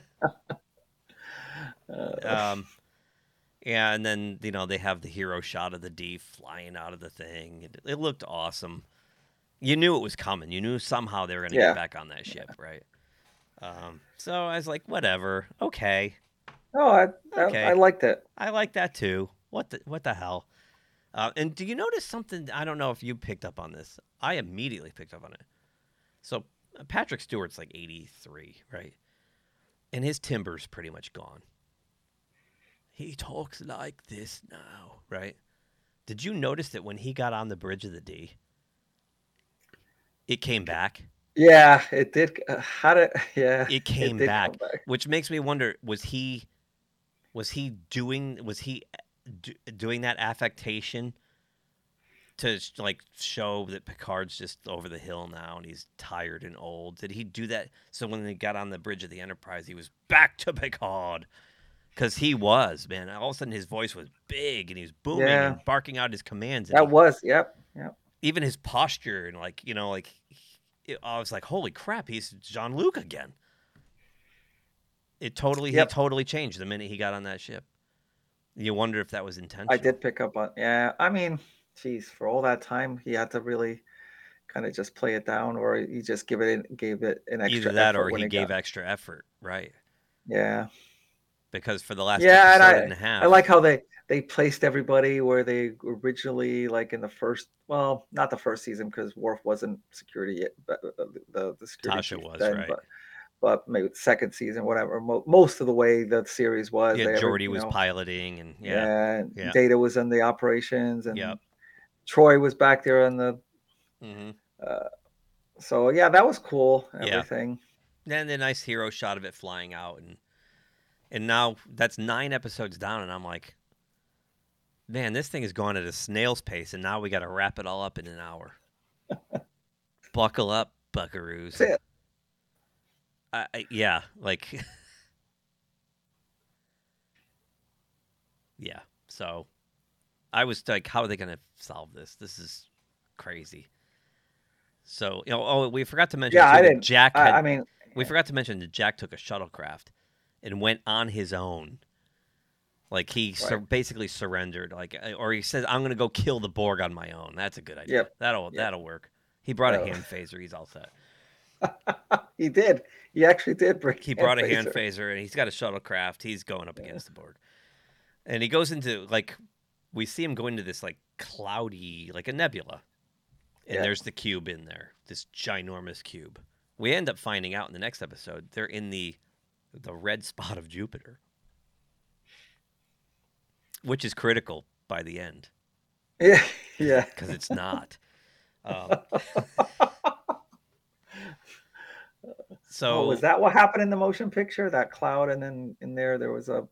Um, yeah, and then you know they have the hero shot of the D flying out of the thing. It, it looked awesome. You knew it was coming. You knew somehow they were going to Yeah. get back on that ship, right? Um, so I was like, whatever, okay, no, I, I, Okay. I liked it. I like that too. What the what the hell? Uh, and do you notice something? I don't know if you picked up on this. I immediately picked up on it. So uh, Patrick Stewart's like 83, right? And his timber's pretty much gone. He talks like this now, right? Did you notice that when he got on the bridge of the D, it came back? Yeah, it did. Uh, how did? Yeah, It came did back, back. which makes me wonder: was he, was he doing, was he do, doing that affectation to like show that Picard's just over the hill now and he's tired and old? Did he do that so when they got on the bridge of the Enterprise, he was back to Picard? Because he was man. All of a sudden, his voice was big and he was booming Yeah. and barking out his commands. That he- was. Yep. Yep. even his posture and like you know like it, I was like holy crap he's Jean Luc again. It totally Yep. he totally changed the minute he got on that ship. You wonder if that was intentional. I did pick up on. Yeah. I mean, geez, for all that time, he had to really kind of just play it down, or he just give it gave it an extra. either that effort or he gave got- extra effort, right? Yeah. Because for the last Yeah, and I- and a half, I like how they they placed everybody where they originally like in the first. Well, not the first season because Worf wasn't security yet, but uh, the the security Tasha was, then, right. But, but maybe second season, whatever. Mo- most of the way the series was. yeah, ever- Geordi was know, piloting and yeah, Yeah, and yeah. Data was in the operations, and Yep. Troi was back there on the. hmm So yeah, that was cool. Yeah. Everything. then the nice hero shot of it flying out and and now that's nine episodes down and i'm like man this thing is going at a snail's pace and now we got to wrap it all up in an hour buckle up buckaroos That's it. I, I, yeah like yeah so i was like how are they going to solve this this is crazy so you know oh we forgot to mention Yeah, I didn't. jack I, had, I mean, we forgot to mention that Jack took a shuttlecraft and went on his own. Like he sur- basically surrendered, like, uh, or he says, "I'm going to go kill the Borg on my own." That's a good idea. Yep. That'll Yep. that'll work. He brought a hand phaser. He's all set. he did. He actually did bring. He brought a hand hand phaser. phaser, and he's got a shuttlecraft. He's going up against the Borg, and he goes into like we see him go into this like cloudy, like a nebula, and Yeah. there's the cube in there, this ginormous cube. We end up finding out in the next episode they're in the the red spot of Jupiter, which is critical by the end Yeah, yeah. because it's not. Um, so oh, was that what happened in the motion picture? That cloud, and then in there there was a. a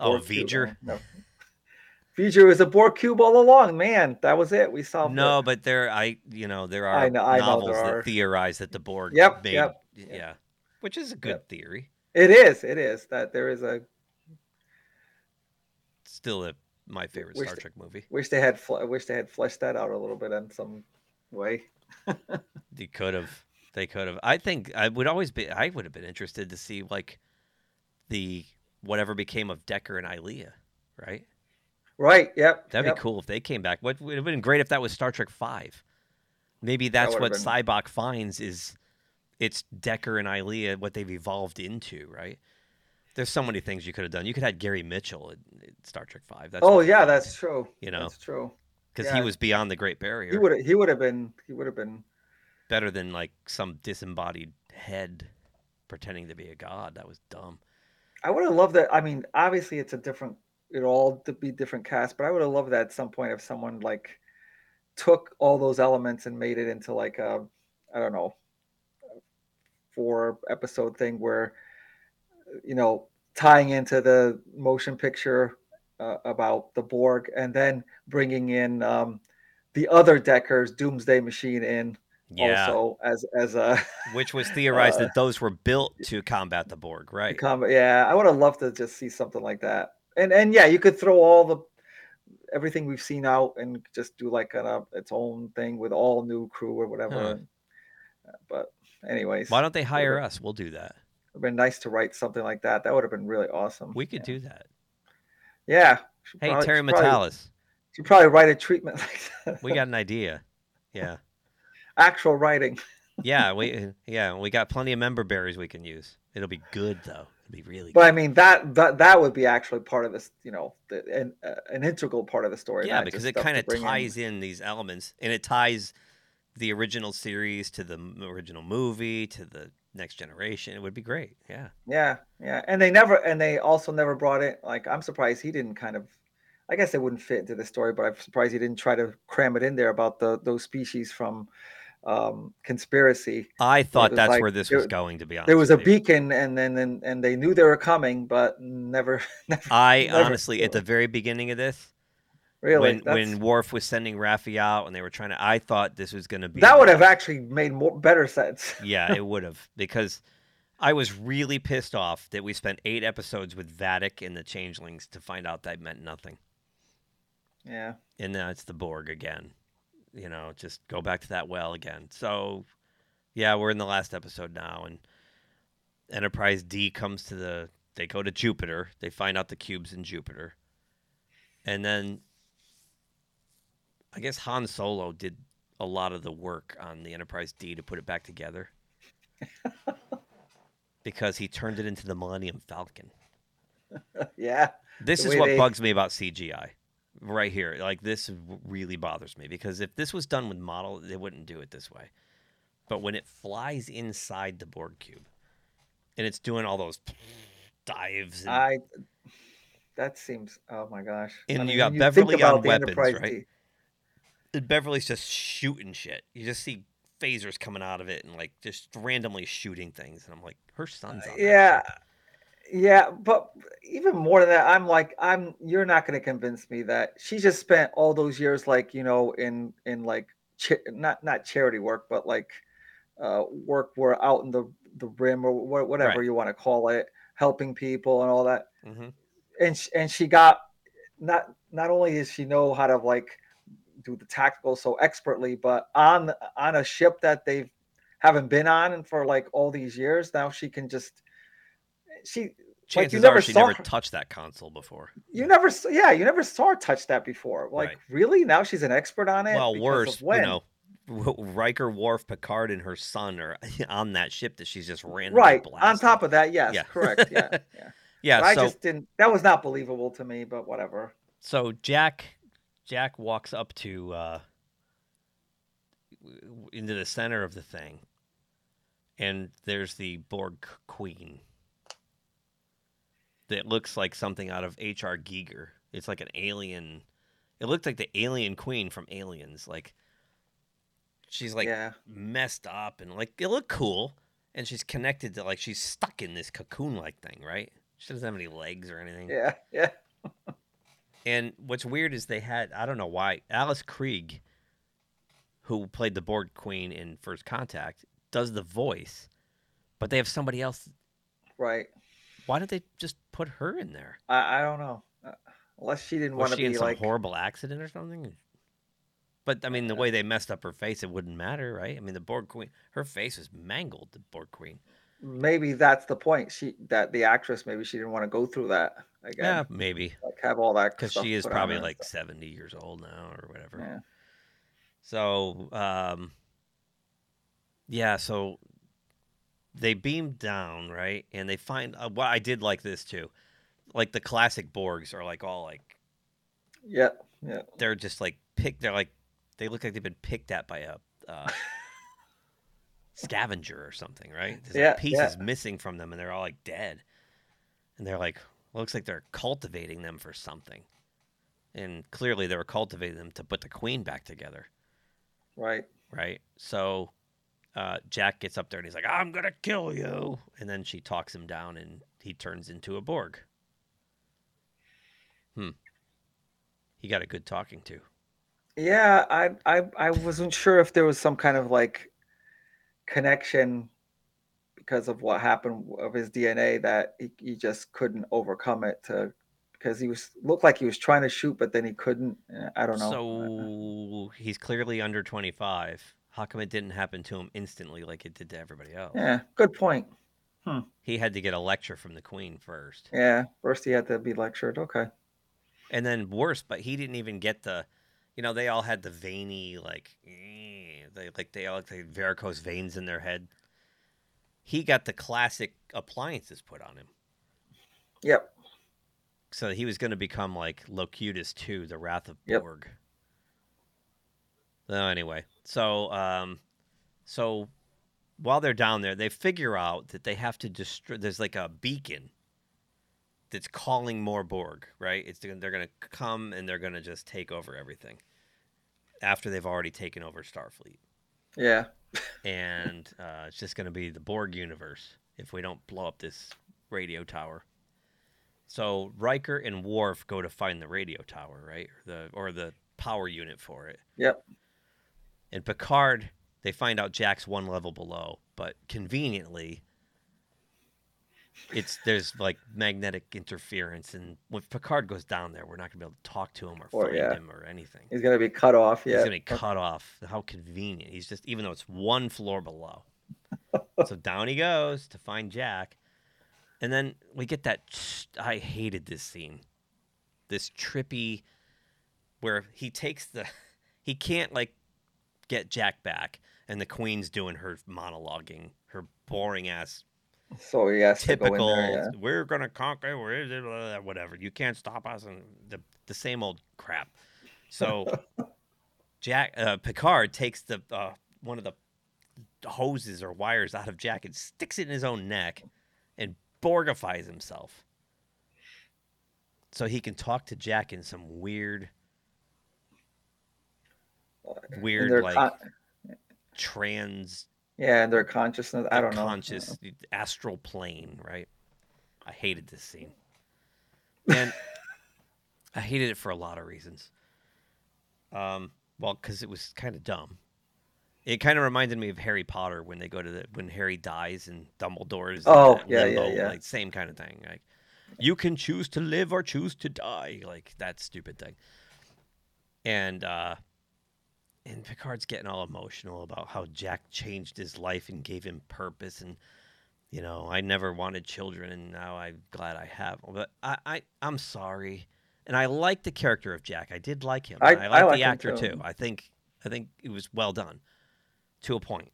Oh. V'ger? No. V'ger was a Borg cube all along. Man, that was it. We solved No, it. but there, I you know, there are I know- I know novels there that are. theorize that the Borg Yep, made, yep, yeah, which is a good Yep. theory. It is. It is that there is a. Still, a, my favorite Wish Star they- Trek movie. Wish they had. Fl- wish they had fleshed that out a little bit in some way. They could have, they could have. I think I would always be. I would have been interested to see like the whatever became of Decker and Ilia, right? Right. Yep. That'd yep. be cool if they came back. What would have been great if that was Star Trek Five. Maybe that's would've what been- Sybok finds is it's Decker and Ilia what they've evolved into, right? There's so many things you could have done. You could have had Gary Mitchell in, in Star Trek Five. That's Oh yeah, that's true. You know, that's true. because he was beyond the Great Barrier. He would. He would have been. He would have been. Better than like some disembodied head pretending to be a god. That was dumb. I would have loved that. I mean, obviously, it's a different. It all to be different cast, but I would have loved that at some point if someone like took all those elements and made it into like a, I don't know, four episode thing where, you know, tying into the motion picture uh, about the Borg and then bringing in um, the other Deckers Doomsday Machine in Yeah, also as as a which was theorized Uh, that those were built to combat the Borg, right? combat, yeah, I would have loved to just see something like that. And and yeah, you could throw all the everything we've seen out and just do like an, uh, its own thing with all new crew or whatever. Huh. Uh, But anyways, Why don't they hire us? We'll do that. It'd been nice to write something like that. That would have been really awesome. We could yeah. do that. Yeah. Hey, probably- Terry Matalas, Should probably write a treatment like that. we got an idea. Yeah, actual writing. yeah, we yeah we got plenty of member berries we can use. It'll be good though. It'll be really But good. I mean that that that would be actually part of this, you know, the, an uh, an integral part of the story. Yeah, because it kind of bring in. ties in these elements, and it ties the original series to the original movie to the next generation. It would be great. Yeah. Yeah, yeah, and they never, and they also never brought it. Like, I'm surprised he didn't kind of I guess it wouldn't fit into the story, but I'm surprised he didn't try to cram it in there about the those species from um, conspiracy. I thought that's like- where this there- was going. To be honest, There was a beacon, and then and, and they knew they were coming, but never, never I never honestly, at the very beginning of this, really. when that's- when Worf was sending out and they were trying to, I thought this was going to be that would have actually made more better sense. yeah, it would have because I was really pissed off that we spent eight episodes with Vadic and the Changelings to find out that meant nothing, Yeah, and now it's the Borg again. You know, just go back to that well again. So, yeah, we're in the last episode now, and Enterprise D comes to the. They go to Jupiter. They find out the cubes in Jupiter, and then I guess Han Solo did a lot of the work on the Enterprise D to put it back together. because he turned it into the Millennium Falcon. yeah, This is what they- bugs me about CGI right here. Like this really bothers me because if this was done with model, they wouldn't do it this way. But when it flies inside the Borg cube and it's doing all those dives and I. That seems. Oh my gosh. And I you got Beverly on weapons, Enterprise right? D- and Beverly's just shooting shit. You just see phasers coming out of it and like just randomly shooting things. And I'm like, her son's on that yeah ship. Yeah but even more than that i'm like i'm you're not going to convince me that she just spent all those years like you know in in like not not charity work but like uh work where out in the the rim or wha- whatever Right. you want to call it helping people and all that Mhm. and sh- and she got not not only does she know how to like do the tactical so expertly but on on a ship that they've haven't been on and for like all these years now she can just she like Chances you never are she never her- touched that console before. you never yeah you never saw her touch that before like Right. really now she's an expert on it Well, worse, you know, Riker, Worf, Picard, and her son are on that ship that she's just randomly right on top of that yes Yeah. correct yeah yeah yeah. i so just didn't that was not believable to me but whatever so Jack Jack walks up to uh, into the center of the thing, and there's the Borg Queen. That looks like something out of H.R. Giger. It's like an alien. It looked like the alien queen from Aliens. Like she's like yeah messed up and like it looked cool and she's connected to like she's stuck in this cocoon like thing right she doesn't have any legs or anything yeah yeah and what's weird is they had i don't know why alice krige who played the borg queen in first contact does the voice but they have somebody else right why did they just put her in there? I, I don't know. Uh, unless she didn't want to she in be some like horrible accident or something? But i mean the way they messed up her face it wouldn't matter right? I mean the borg queen her face was mangled the borg queen. Maybe that's the point. She that the actress maybe she didn't want to go through that again. Yeah maybe. Like have all that because she is probably like stuff. 70 years old now or whatever. Yeah. So um yeah so they beam down right and they find uh, well i did like this too like the classic borgs are like all like yeah yeah. they're just like picked they're like they look like they've been picked at by a uh, scavenger or something right? There's Yeah, like pieces yeah. missing from them and they're all like dead. And they're like looks like they're cultivating them for something. And clearly they were cultivating them to put the queen back together. Right. Right? So uh, Jack gets up there and he's like, "I'm gonna kill you," and then she talks him down, and he turns into a Borg. Hmm. He got a good talking to. Yeah, I, I I wasn't sure if there was some kind of like connection because of what happened of his DNA that he, he just couldn't overcome it to because he was looked like he was trying to shoot but then he couldn't. I don't know. So he's clearly under 25. How come it didn't happen to him instantly like it did to everybody else? yeah, good point. He had to get a lecture from the Queen first. Yeah, first he had to be lectured. Okay. And then worse, but he didn't even get the, you know, they all had the veiny like, eh, they like they all had varicose veins in their head. He got the classic appliances put on him, Yep. so he was going to become like Locutus II, the Wrath of Yep. Borg. So anyway, so um, so while they're down there, they figure out that they have to destroy. There's like a beacon that's calling more Borg, right? It's they're going to come and they're going to just take over everything after they've already taken over Starfleet, Yeah. and uh, it's just going to be the Borg universe if we don't blow up this radio tower. So Riker and Worf go to find the radio tower, right? The or the power unit for it. Yep. And Picard, they find out Jack's one level below, but conveniently, it's there's like magnetic interference, and when Picard goes down there, we're not gonna be able to talk to him or Or, find yeah. him or anything. He's gonna be cut off. Yeah, he's gonna be cut off. How convenient. He's just even though it's one floor below. so down he goes to find Jack. And then we get that I hated this scene. This trippy where he takes the he can't like get Jack back and the queen's doing her monologuing, her boring ass So has typical go in there. Yeah. we're gonna conquer we're whatever you can't stop us and the, the same old crap so jack uh, picard takes the uh, one of the hoses or wires out of jack and sticks it in his own neck and borgifies himself so he can talk to jack in some weird weird like con- trans yeah, and their consciousness. I don't know. conscious astral plane, right? I hated this scene. And I hated it for a lot of reasons. Um, well, because it was kind of dumb. It kind of reminded me of Harry Potter when they go to the when Harry dies and Dumbledore's Oh, yeah, yeah, yeah. like same kind of thing. Like you can choose to live or choose to die, like that stupid thing. And uh and Picard's getting all emotional about how Jack changed his life and gave him purpose and you know, I never wanted children and now I'm glad I have. But I, I I'm sorry. And I like the character of Jack. I did like him. I- I, I like the actor too. too. I think I think it was well done to a point.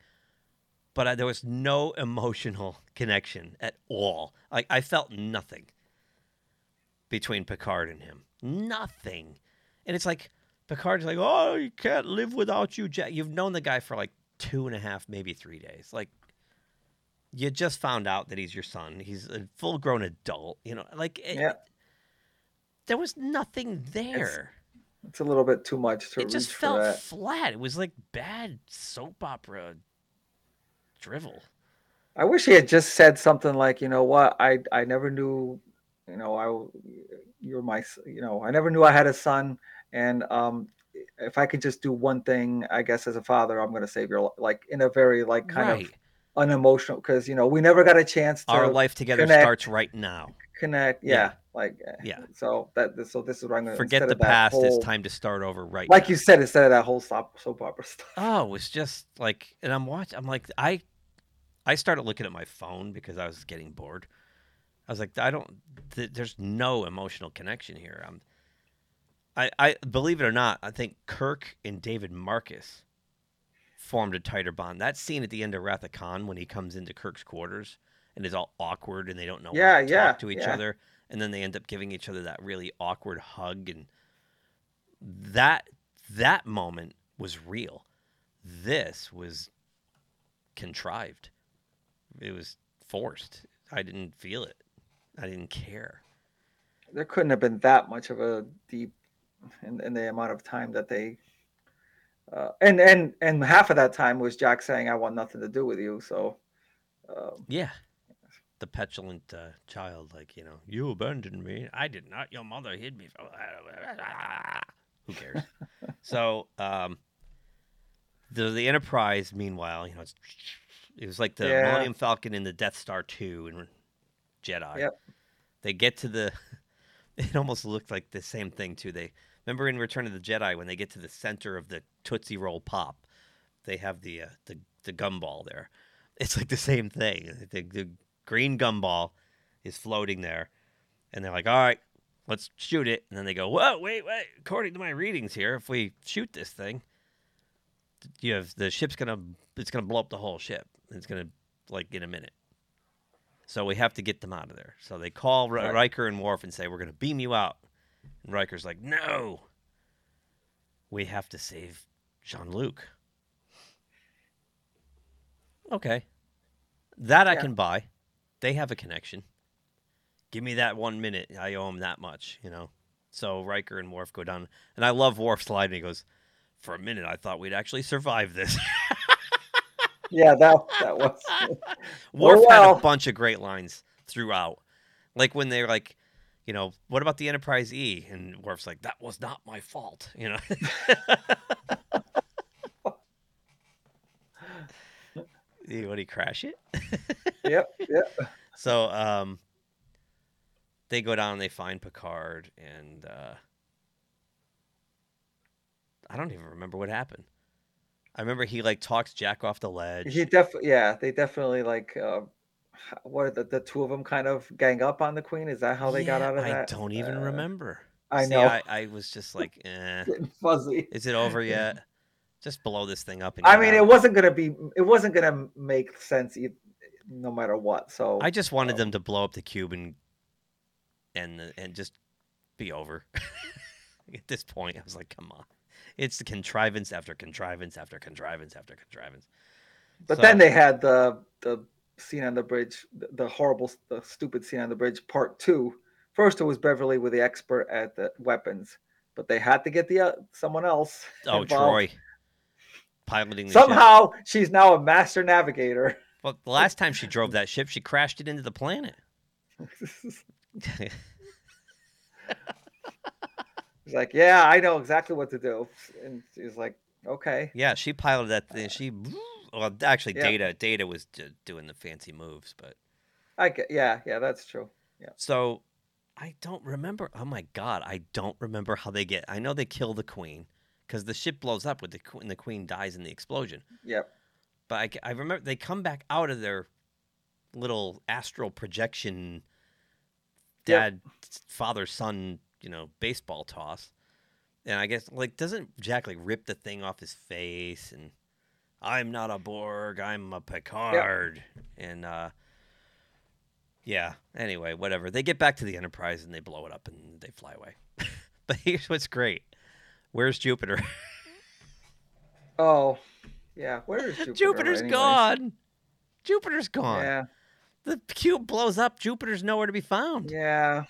But I, there was no emotional connection at all. Like I felt nothing between Picard and him. Nothing. And it's like Picard's like, "Oh, you can't live without you, Jack." You've known the guy for like two and a half, maybe three days. Like you just found out that he's your son. He's a full-grown adult. You know, like it, Yeah. there was nothing there. It's a little bit too much to it just felt flat. It was like bad soap opera drivel. I wish he had just said something like, you know what, I I never knew, you know, I you're my, you know, I never knew I had a son, and um, if I could just do one thing, I guess as a father, I'm gonna save your life, like in a very like kind right. of unemotional, because you know we never got a chance to Our life together connect. starts right now. connect. Yeah. Yeah, like uh, Yeah. So that so this is what I'm gonna Forget the past. whole- It's time to start over right Like now. you said, instead of that whole soap soap opera stuff. Oh, it was just like, and I'm watching. I'm like, I, I started looking at my phone because I was getting bored. I was like, I don't. Th- there's no emotional connection here. I'm. I, I believe it or not, I think Kirk and David Marcus formed a tighter bond. That scene at the end of Wrath of Khan when he comes into Kirk's quarters and is all awkward and they don't know Yeah, to yeah, talk to each yeah. other, and then they end up giving each other that really awkward hug, and that that moment was real. This was contrived. It was forced. I didn't feel it. I didn't care. there couldn't have been that much of a deep in, in the amount of time that they uh, and and and half of that time was Jack saying I want nothing to do with you so um, Yeah. The petulant uh, child, like, you know, you abandoned me. I did not. Your mother hid me. From... Who cares? so, um, the the Enterprise, meanwhile, you know, it's, it was like the Yeah. Millennium Falcon and the Death Star 2 and Jedi. Yep. They get to the. It almost looked like the same thing, too. They Remember in Return of the Jedi, when they get to the center of the Tootsie Roll Pop, they have the, uh, the, the gumball there. It's like the same thing. The, the green gumball is floating there, and they're like, "All right, let's shoot it." And then they go, "Whoa, wait, wait! According to my readings here, if we shoot this thing, you have the ship's gonna it's gonna blow up the whole ship. It's gonna like in a minute. So we have to get them out of there. So they call R- Right. Riker and Worf and say, "We're gonna beam you out." And Riker's like, "No, we have to save Jean Luc." Okay, that I can buy. They have a connection. give me that one minute. I owe him that much, you know. So Riker and Worf go down, and I love Worf sliding. He goes, "For a minute, I thought we'd actually survive this." Yeah, that that was. Worf had well. a bunch of great lines throughout, like when they're like, you know, what about the Enterprise E? And Worf's like, "That was not my fault," you know. Would he crash it? yep, yep. So um they go down and they find Picard and uh I don't even remember what happened. I remember he like talks Jack off the ledge. He definitely, yeah, they definitely like. Uh, what the, the two of them kind of gang up on the queen? Is that how they got out of that? I don't even Uh, remember. I See, know. I, I was just like, eh. Fuzzy. Is it over yet? Just blow this thing up and I mean, out. it wasn't gonna be. It wasn't gonna make sense, no matter what. So I just wanted um, them to blow up the cube and and and just be over. At this point, I was like, come on. It's the contrivance after contrivance after contrivance after contrivance. But So- then they had the the scene on the bridge, the, the horrible, the stupid scene on the bridge, part two. First, it was Beverly with the expert at the weapons, but they had to get the uh, someone else. Oh, involved. Troi piloting the ship. Somehow, she's now a master navigator. Well, the last time she drove that ship, she crashed it into the planet. He's like, "Yeah, I know exactly what to do," and she's like, "Okay." yeah, she piloted that thing. She, well, actually, Yeah. Data, Data was d- doing the fancy moves, but I get, yeah, yeah, that's true. so I don't remember. Oh my god, I don't remember how they get. I know they kill the queen because the ship blows up with the queen. The queen dies in the explosion. Yep. But I, I remember they come back out of their little astral projection, Yep. dad, father, son, you know, baseball toss. And I guess like doesn't Jack like rip the thing off his face and I'm not a Borg, I'm a Picard. And uh yeah, anyway, whatever. They get back to the Enterprise and they blow it up and they fly away. but here's what's great. Where's Jupiter? Oh, yeah. Where is Jupiter? Jupiter's anyways? gone. Jupiter's gone. Yeah, The cube blows up. Jupiter's nowhere to be found. yeah.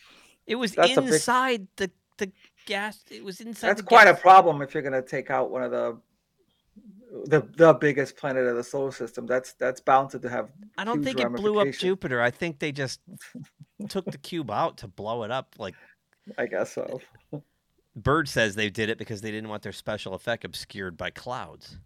It was That's a big- inside the the gas. It was inside. That's quite a problem if you're gonna take out one of the the the biggest planet of the solar system. That's that's bound to have. I don't think it blew up. Jupiter. I think they just took the cube out to blow it up. Like I guess so. Bird says they did it because they didn't want their special effect obscured by clouds.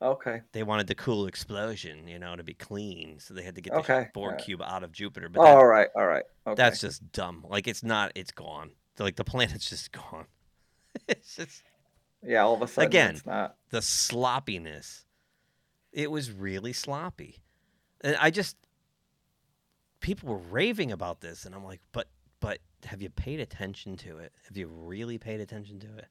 Okay. They wanted the cool explosion, you know, to be clean. So they had to get the Okay, Borg alright. cube out of Jupiter. But Oh, that- all right. All right. Okay. that's just dumb. Like it's not. It's gone. Like the planet's just gone. it's just yeah. All of a sudden, Again. it's not. the sloppiness. It was really sloppy. And I just people were raving about this and I'm like, but but have you paid attention to it? Have you really paid attention to it?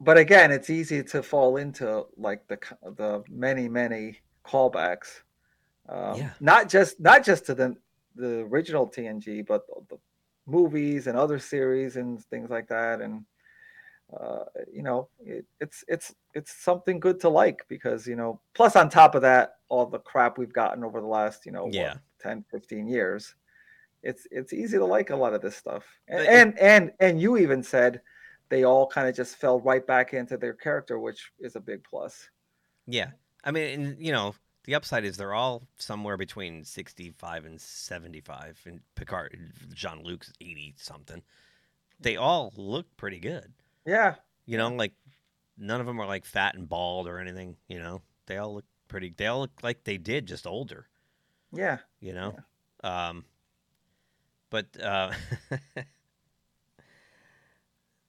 But again, it's easy to fall into like the the many many callbacks. Um, Yeah. Not just not just to the the original TNG, but the, the movies and other series and things like that. And uh, you know, it, it's it's it's something good to like because you know. Plus, on top of that, all the crap we've gotten over the last you know what, 10, 15 years. It's it's easy to like a lot of this stuff. And But- and and, and you even said they all kind of just fell right back into their character, which is a big plus. Yeah. I mean, and, you know, the upside is they're all somewhere between 65 and 75 and Picard Jean Luc's 80 something. They all look pretty good. Yeah, You know, like none of them are like fat and bald or anything, you know. They all look pretty they all look like they did just older. yeah, you know? Um but uh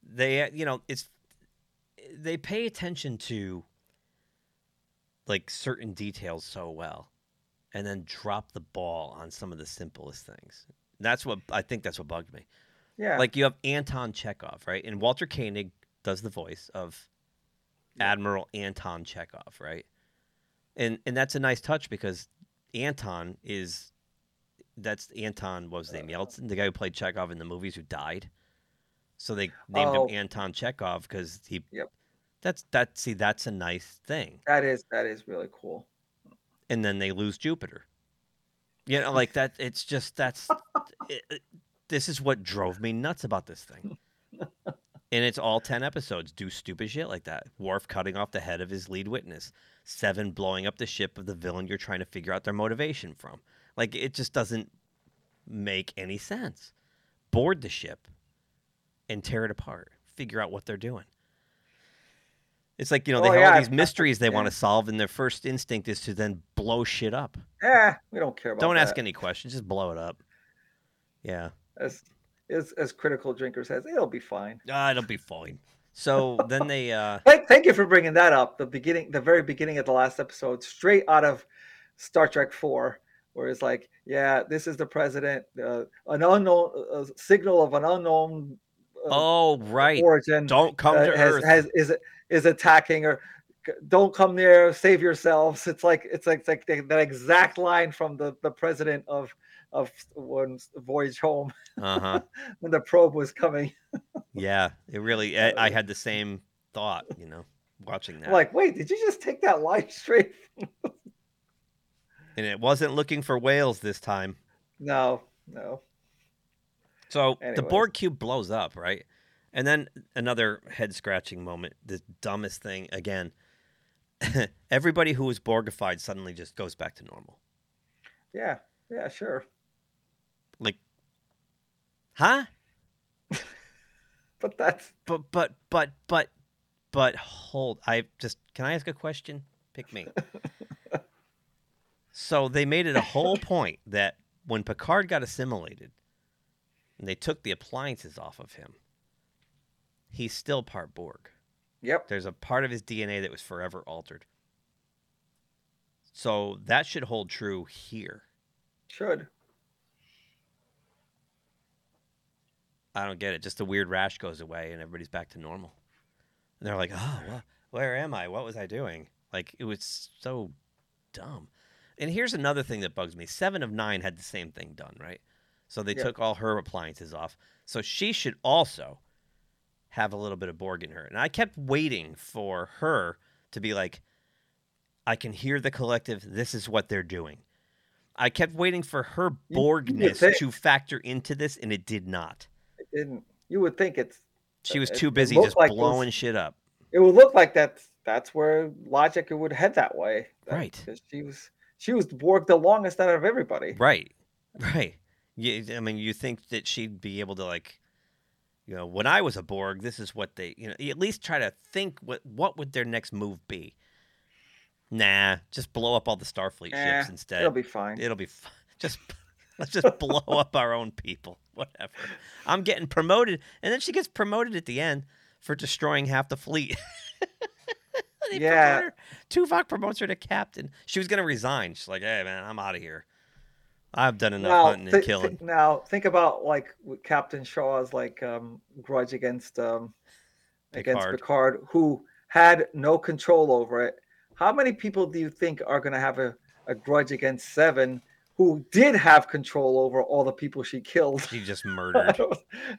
they uh, you know it's they pay attention to like certain details so well and then drop the ball on some of the simplest things. That's what i think that's what bugged me yeah. like you have anton chekov right and walter koenig does the voice of admiral anton chekov right and and that's a nice touch because anton is that's anton what was his name uh. yelchin the guy who played chekov in the movies who died so they named Oh. him anton chekov because he Yep. that's that see that's a nice thing that is that is really cool. and then they lose Jupiter. You know, like that. It's just that's it, it- this is what drove me nuts about this thing. and it's all 10 episodes do stupid shit like that. Worf cutting off the head of his lead witness. Seven blowing up the ship of the villain you're trying to figure out their motivation from. Like it just doesn't make any sense. Board the ship and tear it apart. Figure out what they're doing. It's like, you know, they Oh, have yeah, all these mysteries they yeah. want to solve, and their first instinct is to then blow shit up. Eh, we don't care about Don't ask any questions, just blow it up. Yeah. As, as as critical drinker says, it'll be fine. Ah, it'll be fine. So then they uh Thank, thank you for bringing that up. The beginning, the very beginning of the last episode, straight out of Star Trek Four, where it's like, yeah, this is the president, uh, an unknown uh, signal of an unknown uh, Oh right. origin. Don't come uh, to has, Earth. has is is attacking or don't come near, save yourselves. It's like it's like it's like the, that exact line from the the president of of when Voyage Home Uh-huh. when the probe was coming. Yeah. It really I, I had the same thought, you know, watching that. Like, wait, did you just take that line straight? and it wasn't looking for whales this time. No, no. So the Borg cube blows up, right? And then another head scratching moment, the dumbest thing again. Everybody who was Borgified suddenly just goes back to normal. Yeah, yeah, sure. Like Huh? But that's But but but but but hold. I just can I ask a question? Pick me. so they made it a whole point that when Picard got assimilated and they took the appliances off of him, he's still part Borg. yep. There's a part of his DNA that was forever altered. So that should hold true here. Should. I don't get it. Just the weird rash goes away and everybody's back to normal. And they're like, oh, well, where am I? What was I doing? Like, it was so dumb. And here's another thing that bugs me Seven of Nine had the same thing done, right? So they Yeah. took all her appliances off. So she should also have a little bit of Borg in her. And I kept waiting for her to be like, I can hear the collective. This is what they're doing. I kept waiting for her You- you would Borgness to factor into this, and it did not. Didn't. You would think it's. She was it- too busy just like those- blowing shit up. It would look like that's that's where logic would head that way. that- Right. She was she was Borg the longest out of everybody. Right. Right. You, I mean, you think that she'd be able to like, you know, when I was a Borg, this is what they, you know, at least try to think what what would their next move be. Nah, just blow up all the Starfleet Eh, ships instead. It'll be fine. It'll be fine. just let's just blow up our own people. Whatever. I'm getting promoted, and then she gets promoted at the end for destroying half the fleet. They Yeah. promote. Tuvok promotes her to captain. She was gonna resign. She's like, "Hey, man, I'm out of here. I've done enough now, hunting and thi- thi- killing." now think about like Captain Shaw's like um, grudge against um, against Picard. Picard, who had no control over it. How many people do you think are going to have a, a grudge against Seven, who did have control over all the people she killed? She just murdered.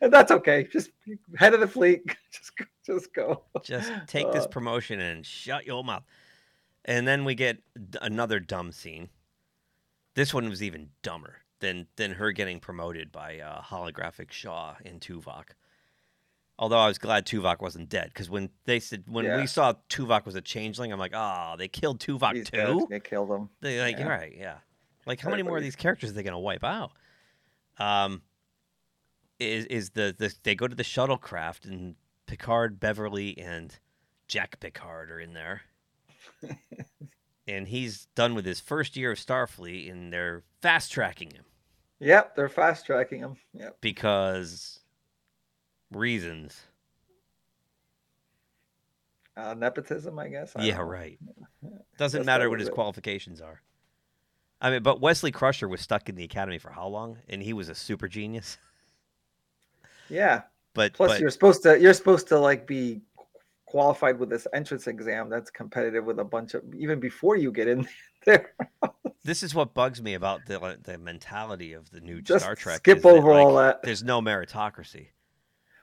and that's okay. Just head of the fleet. Just go- just go. just take this Uh, promotion and shut your mouth. And then we get another dumb scene. This one was even dumber than than her getting promoted by uh, holographic Shaw in Tuvok. Although I was glad Tuvok wasn't dead because when they said when Yeah. we saw Tuvok was a changeling, I'm like, oh, they killed Tuvok He's dead. too. They killed him. They like, Yeah. you're right, yeah. Like, how many more of these characters are they gonna wipe out? Um, is is the, the they go to the shuttlecraft and Picard, Beverly, and Jack Picard are in there, and he's done with his first year of Starfleet, and they're fast tracking him Yep, they're fast tracking him. Yep. because reasons. Uh, nepotism, I guess. I Yeah, don't know. right. Doesn't Guess matter what his it. qualifications are. I mean, but Wesley Crusher was stuck in the academy for how long? And he was a super genius. Yeah. But Plus, but you're supposed to you're supposed to like be qualified with this entrance exam that's competitive with a bunch of even before you get in there. this is what bugs me about the the mentality of the new Just Star Trek. skip is that, over all like, that. There's no meritocracy.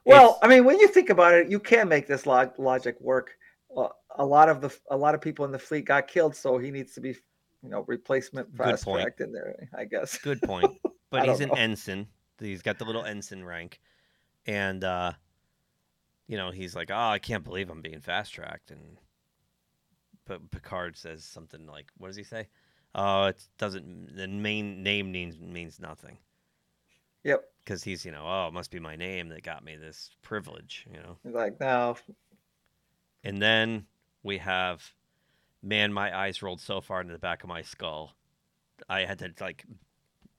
Well, It's- I mean, when you think about it, you can make this log- logic work. Uh, a lot of the a lot of people in the fleet got killed, so he needs to be, you know, replacement Good fast point. tracked in there. I guess. good point. But he's an know. ensign. He's got the little ensign rank, and uh, you know he's like, "Oh, I can't believe I'm being fast tracked." And but Picard says something like, "What does he say?" Oh, it doesn't. The main name means means nothing Yep. because he's you know, oh, it must be my name that got me this privilege, you know. He's like, no, And then we have, man, my eyes rolled so far into the back of my skull, I had to like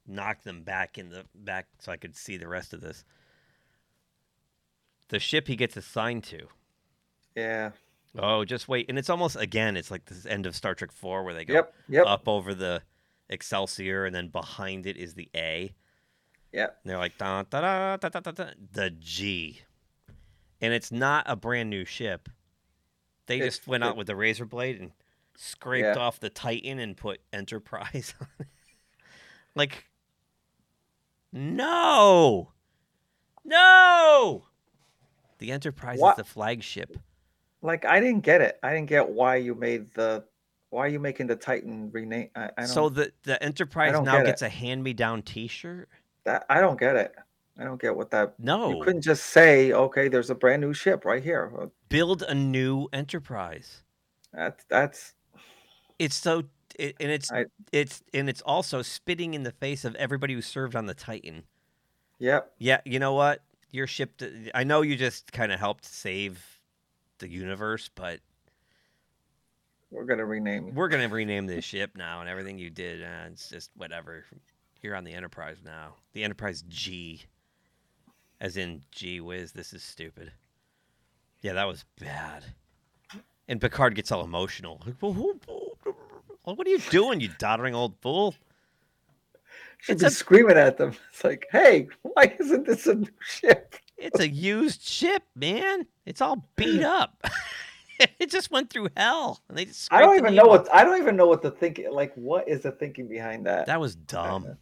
knock them back in the back so I could see the rest of this. The ship he gets assigned to. yeah. Oh, just wait, and it's almost again, it's like this end of Star Trek Four where they go Yep. Yep. up over the Excelsior, and then behind it is the A. Yep. And they're like da, da, da, da, da, da, da, the G, and it's not a brand new ship. They It's- just went out with the razor blade and scraped Yeah. off the Titan and put Enterprise on it. Like, no, no. The Enterprise What? is the flagship. Like I didn't get it. I didn't get why you made the why are you making the Titan rename? I, I don't. So the the Enterprise now get gets a hand-me-down T-shirt. that I don't get it. I don't get what that. No, You couldn't just say, okay, there's a brand new ship right here. Build a new Enterprise. That's that's It's so, it, and it's I- it's and it's also spitting in the face of everybody who served on the Titan. yep. Yeah, you know what? Your ship. I know you just kind of helped save the universe, but We're gonna rename. it. we're gonna rename this ship now, and everything you did, uh, it's just whatever. You're on the Enterprise now. The Enterprise G, as in gee whiz, this is stupid. Yeah, that was bad. And Picard gets all emotional. Like, "Well, who- well, what are you doing, you doddering old fool? Should It's be a- screaming at them. It's like, hey, why isn't this a new ship? It's a used ship, man. It's all beat up. it just went through hell, and they just I don't even know off. what I don't even know what the thinking. Like, what is the thinking behind that? That was dumb.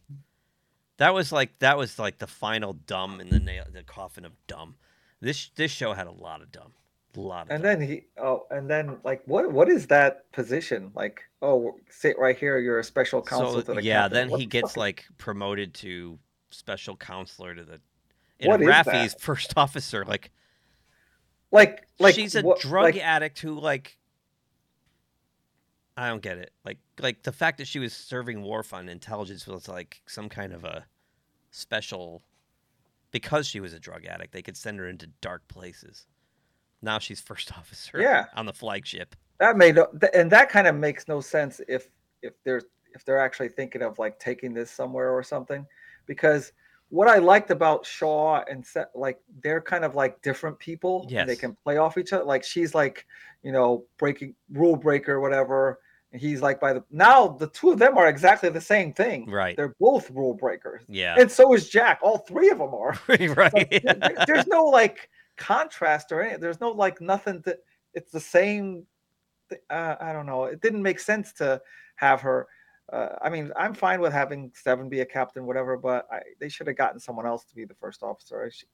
That was like that was like the final dumb in the nail, the coffin of dumb. This this show had a lot of dumb, a lot of. And dumb. then he, oh, and then like, what? What is that position? Like, oh, sit right here. You're a special counsel so to the yeah, captain. then What he the gets fuck? like promoted to special counselor to the. And What is Raffi's that? first officer, like, like, like she's a what- drug like, addict who like. I don't get it. Like, like the fact that she was serving Worf on intelligence was like some kind of a special. Because she was a drug addict, they could send her into dark places. Now she's first officer. Yeah. On the flagship. that made and that kind of makes no sense if if they're if they're actually thinking of like taking this somewhere or something because what i liked about shaw and Seth, like they're kind of like different people and they can play off each other like she's like you know breaking rule breaker whatever and he's like by the now the two of them are exactly the same thing Right. they're both rule breakers Yeah. and so is jack all three of them are right. like, there- there- there's no like contrast or any there's no like nothing that it's the same uh, i don't know it didn't make sense to have her uh, i mean i'm fine with having seven be a captain whatever but I, they should have gotten someone else to be the first officer. I, sh-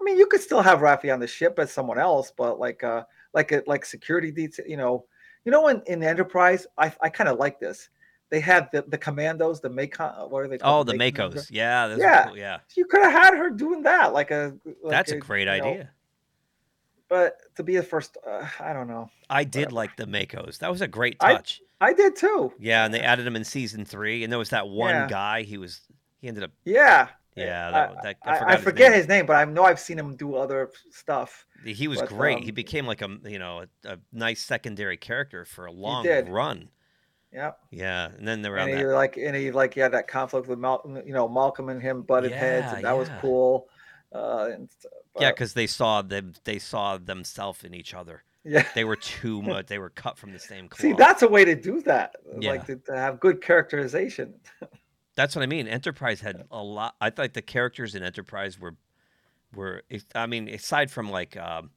I mean you could still have Raffi on the ship as someone else but like uh like a like security detail you know you know in, in enterprise i, I kind of like this they had the, the commandos the Macon, what are they called? Oh, called the Macon- MACOs. Yeah. Yeah. Cool. Yeah. you could have had her doing that like a like That's a great you know, idea. but to be the first uh, i don't know I did whatever. like the MACOs. That was a great touch. i did too yeah, and they added him in season three, and there was that one Yeah. guy. He was he ended up. yeah Yeah, I- that, that, I, i, I his forget name. his name but i know i've seen him do other stuff He was but, great. he um, became like a you know a, a nice secondary character for a long run. Yeah Yeah, and then they were and he that. like and he like he had that conflict with Malcolm you know malcolm and him butted heads and that was cool uh and, st- Yeah, because they saw them. They saw themselves in each other. yeah They were too much. They were cut from the same cloth. see that's a way to do that Yeah. like to, to have good characterization That's what I mean. Enterprise had a lot. I thought the characters in Enterprise were were. I mean, aside from like, um,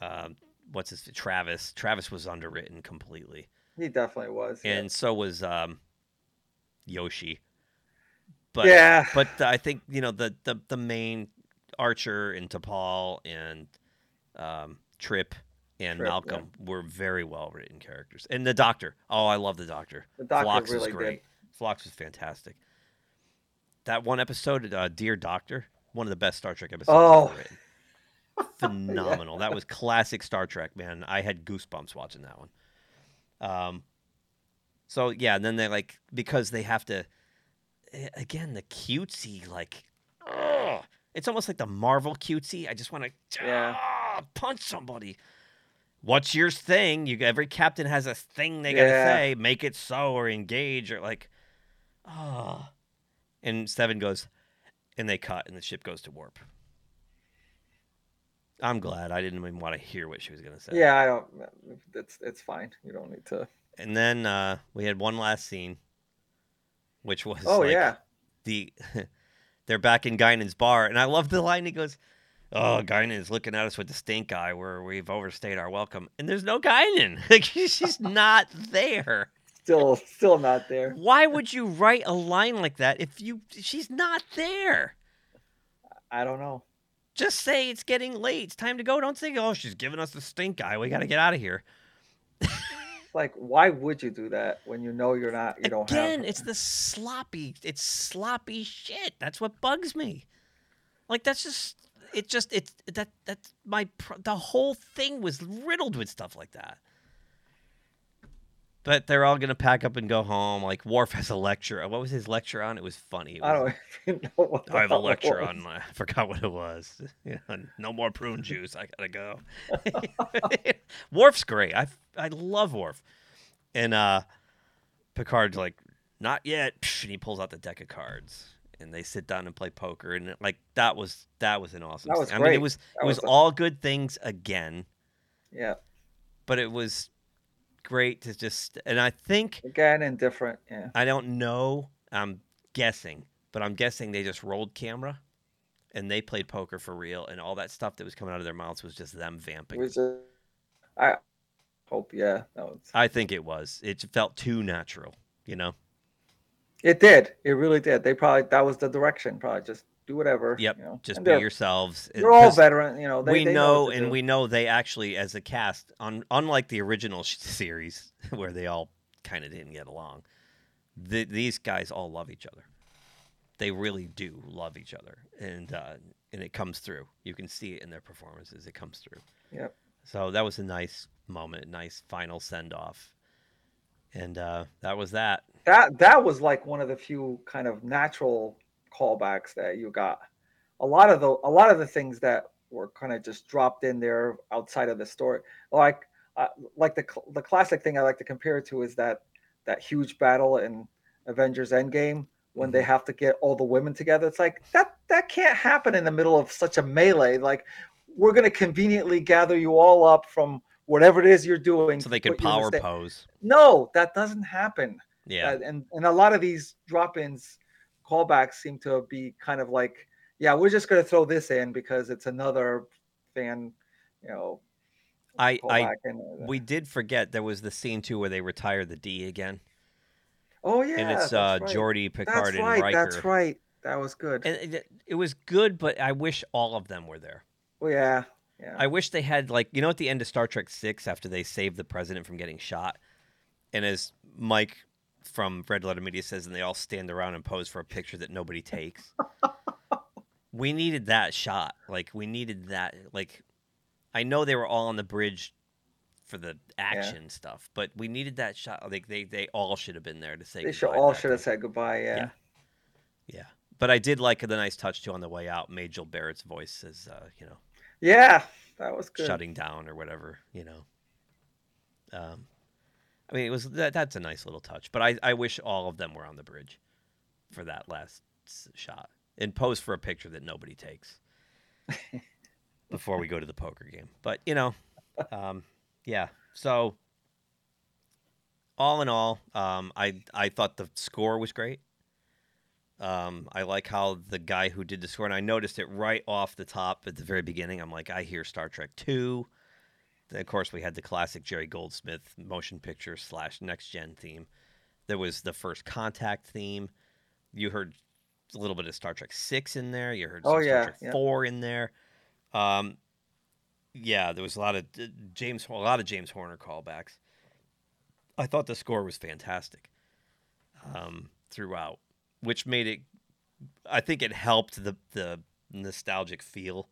um, what's his Travis. Travis was underwritten completely, he definitely was yeah. and so was um, Hoshi. But yeah but I think you know the the the main Archer and T'Pol and um, Trip and Trip, yeah. Malcolm were very well written characters, and the Doctor. Oh, I love the Doctor. the doctor Phlox really was great. did Phlox was fantastic. that one episode, uh, Dear Doctor, one of the best Star Trek episodes Oh. Phenomenal. That was classic Star Trek, man. I had goosebumps watching that one. Um, so yeah, and then they like because they have to again the cutesy like, ugh, it's almost like the Marvel cutesy. I just want to Yeah. punch somebody. What's your thing? You every captain has a thing they gotta Yeah. say. Make it so or engage or like, oh. And Seven goes, and they cut, and the ship goes to warp. I'm glad I didn't even want to hear what she was gonna say. Yeah, I don't. It's it's fine. You don't need to. And then uh, we had one last scene, which was Oh like yeah. the they're back in Guinan's bar, and I love the line. He goes, "Oh, Guinan is looking at us with the stink eye, where we've overstayed our welcome, and there's no Guinan. Like she's not there. Still still not there. Why would you write a line like that if you she's not there? I don't know. Just say it's getting late. It's time to go. Don't say, oh, she's giving us the stink eye. We got to get out of here. Like, why would you do that when you know you're not? You don't have Again, have. it's the sloppy, it's sloppy shit. That's what bugs me. Like that's just it. Just it's that that's my the whole thing was riddled with stuff like that. But they're all gonna pack up and go home. Like Worf has a lecture. What was his lecture on? It was funny. It I don't know what. I have a lecture was. on. My, I forgot what it was. No more prune juice. I gotta go. Worf's great. I I love Worf. And uh, Picard's like, not yet. And he pulls out the deck of cards, and they sit down and play poker. And like that was that was an awesome. That was. I mean, it was That it was was all good things again, Yeah. but it was great to just. And I think Again and different. Yeah. I don't know. I'm guessing, but I'm guessing they just rolled camera and they played poker for real, and all that stuff that was coming out of their mouths was just them vamping. was. I hope. Yeah. That was. I think it was. It felt too natural, you know. It did. It really did. They probably that was the direction. Probably just do whatever. Yep, You know. just And be yourselves. They're all veteran. You know. They, we they know, to and do. we know they actually, as a cast, on unlike the original series where they all kind of didn't get along, th- these guys all love each other. They really do love each other, and uh, and it comes through. You can see it in their performances. It comes through. Yep. So that was a nice moment, nice final send off, and uh, that was that. that that was like one of the few kind of natural callbacks that you got. A lot of the a lot of the things that were kind of just dropped in there outside of the story, like uh, like the the classic thing I like to compare it to is that that huge battle in Avengers Endgame when they have to get all the women together. It's like that that can't happen in the middle of such a melee. Like we're gonna conveniently gather you all up from whatever it is you're doing, So they to could put you in power pose. No, that doesn't happen. Yeah, Uh, and and a lot of these drop-ins callbacks seem to be kind of like yeah we're just going to throw this in because it's another fan you know I I we did forget there was the scene too where they retire the D again, oh yeah and it's that's uh right. That's Picard, and right Riker. that's right that was good And it, it was good, but I wish all of them were there. oh yeah yeah I wish they had like you know at the end of Star Trek Six after they saved the president from getting shot, and as Mike from Red Letter Media says, and they all stand around and pose for a picture that nobody takes. we needed that shot. Like we needed that. Like I know they were all on the bridge for the action stuff, but we needed that shot. Like they they all should have been there to say. they should all should have said goodbye yeah, Yeah. Yeah, but I did like the nice touch too on the way out. Majel Barrett's voice as uh, you know yeah that was good shutting down or whatever, you know. Um, I mean, it was that, that's a nice little touch, but I, I wish all of them were on the bridge for that last shot and pose for a picture that nobody takes before we go to the poker game. But you know, um, yeah. So all in all, um, I I thought the score was great. Um, I like how the guy who did the score, and I noticed it right off the top at the very beginning. I'm like, I hear Star Trek Two. Of course, we had the classic Jerry Goldsmith motion picture slash next gen theme. There was the first contact theme. You heard a little bit of Star Trek Six in there. You heard Oh, yeah, Star Trek yeah. Four in there. Um, yeah, there was a lot of uh, James, a lot of James Horner callbacks. I thought the score was fantastic um, throughout, which made it I think it helped the the nostalgic feel.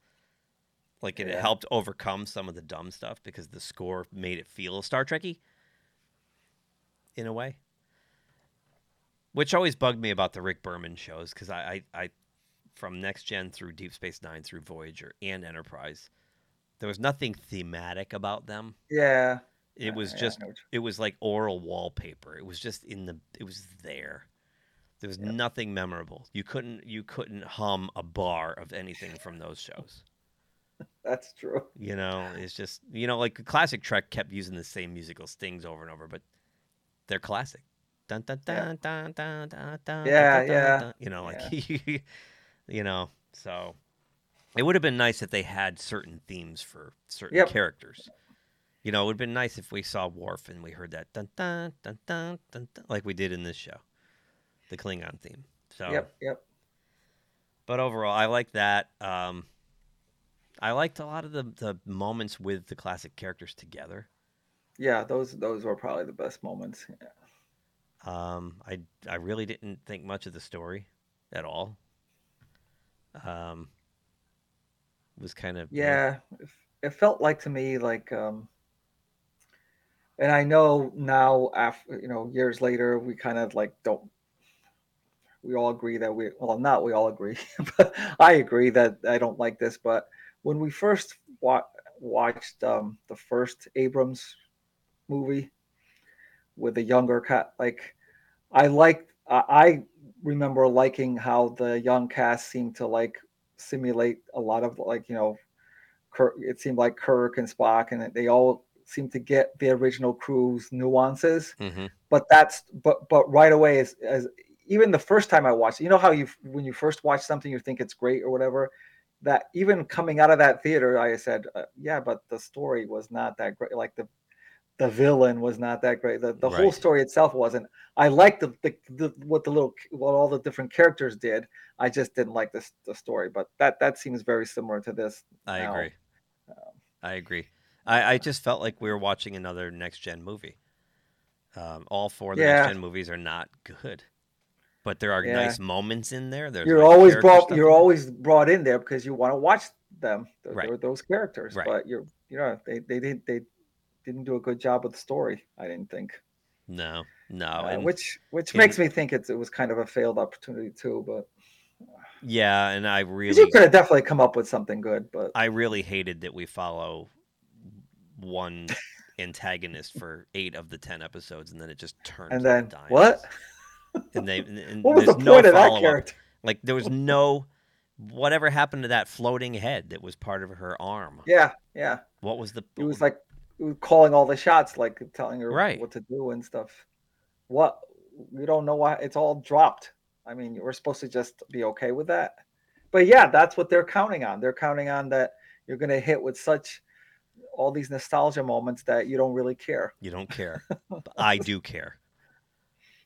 Like it Yeah. helped overcome some of the dumb stuff because the score made it feel Star Trekky in a way. Which always bugged me about the Rick Berman shows because I, I, I, from Next Gen through Deep Space Nine through Voyager and Enterprise, there was nothing thematic about them. Yeah. It was yeah, just what it was like oral wallpaper. It was just in the it was there. There was nothing memorable. You couldn't you couldn't hum a bar of anything from those shows. That's true. You know, it's just you know like classic Trek kept using the same musical stings over and over, but they're classic. Dun dun Yeah. dun dun dun dun dun. Yeah, dun, dun, yeah. dun. You know, like you know, so it would have been nice if they had certain themes for certain Yep. characters. You know, it would have been nice if we saw Worf and we heard that dun dun dun dun dun, dun like we did in this show, the Klingon theme. So, Yep. Yep. but overall, I like that. Um, I liked a lot of the the moments with the classic characters together. Yeah. Those those were probably the best moments. Yeah. Um, I I really didn't think much of the story at all. Um, it was kind of Yeah. It, it felt like to me like um and I know now after you know years later we kind of like don't we all agree that we well not we all agree but I agree that I don't like this but when we first wa- watched um the first Abrams movie with the younger cat like I liked I I remember liking how the young cast seemed to like simulate a lot of like you know Kirk, it seemed like Kirk and Spock, and they all seemed to get the original crew's nuances. hmm But that's but but right away as, as even the first time I watched, you know how you when you first watch something you think it's great or whatever. That even coming out of that theater, I said, uh, yeah, but the story was not that great. Like the the villain was not that great. The the whole story itself wasn't. I liked the, the, the what the little what all the different characters did. I just didn't like this the story. But that that seems very similar to this. I now. agree. I agree. I, I just felt like we were watching another next gen movie. Um, all four of the Yeah. next gen movies are not good, but there are Yeah. nice moments in there. There's you're nice always brought stuff you're in there. always brought in there because you want to watch them th- Right. th- those characters Right. but you're you know they they didn't they didn't do a good job with the story i didn't think no, no, Uh, and which which and- makes me think it's, it was kind of a failed opportunity too but yeah, and I really, you could have definitely come up with something good but I really hated that we follow one antagonist for eight of the ten episodes, and then it just turns. and then what And they, and, and what was the there's no point of that character Like there was no, whatever happened to that floating head that was part of her arm? yeah yeah What was the? it was like it was calling all the shots like telling her Right. what to do and stuff what we don't know why it's all dropped i mean we're supposed to just be okay with that but yeah that's what they're counting on they're counting on that you're going to hit with such all these nostalgia moments that you don't really care You don't care. I do care.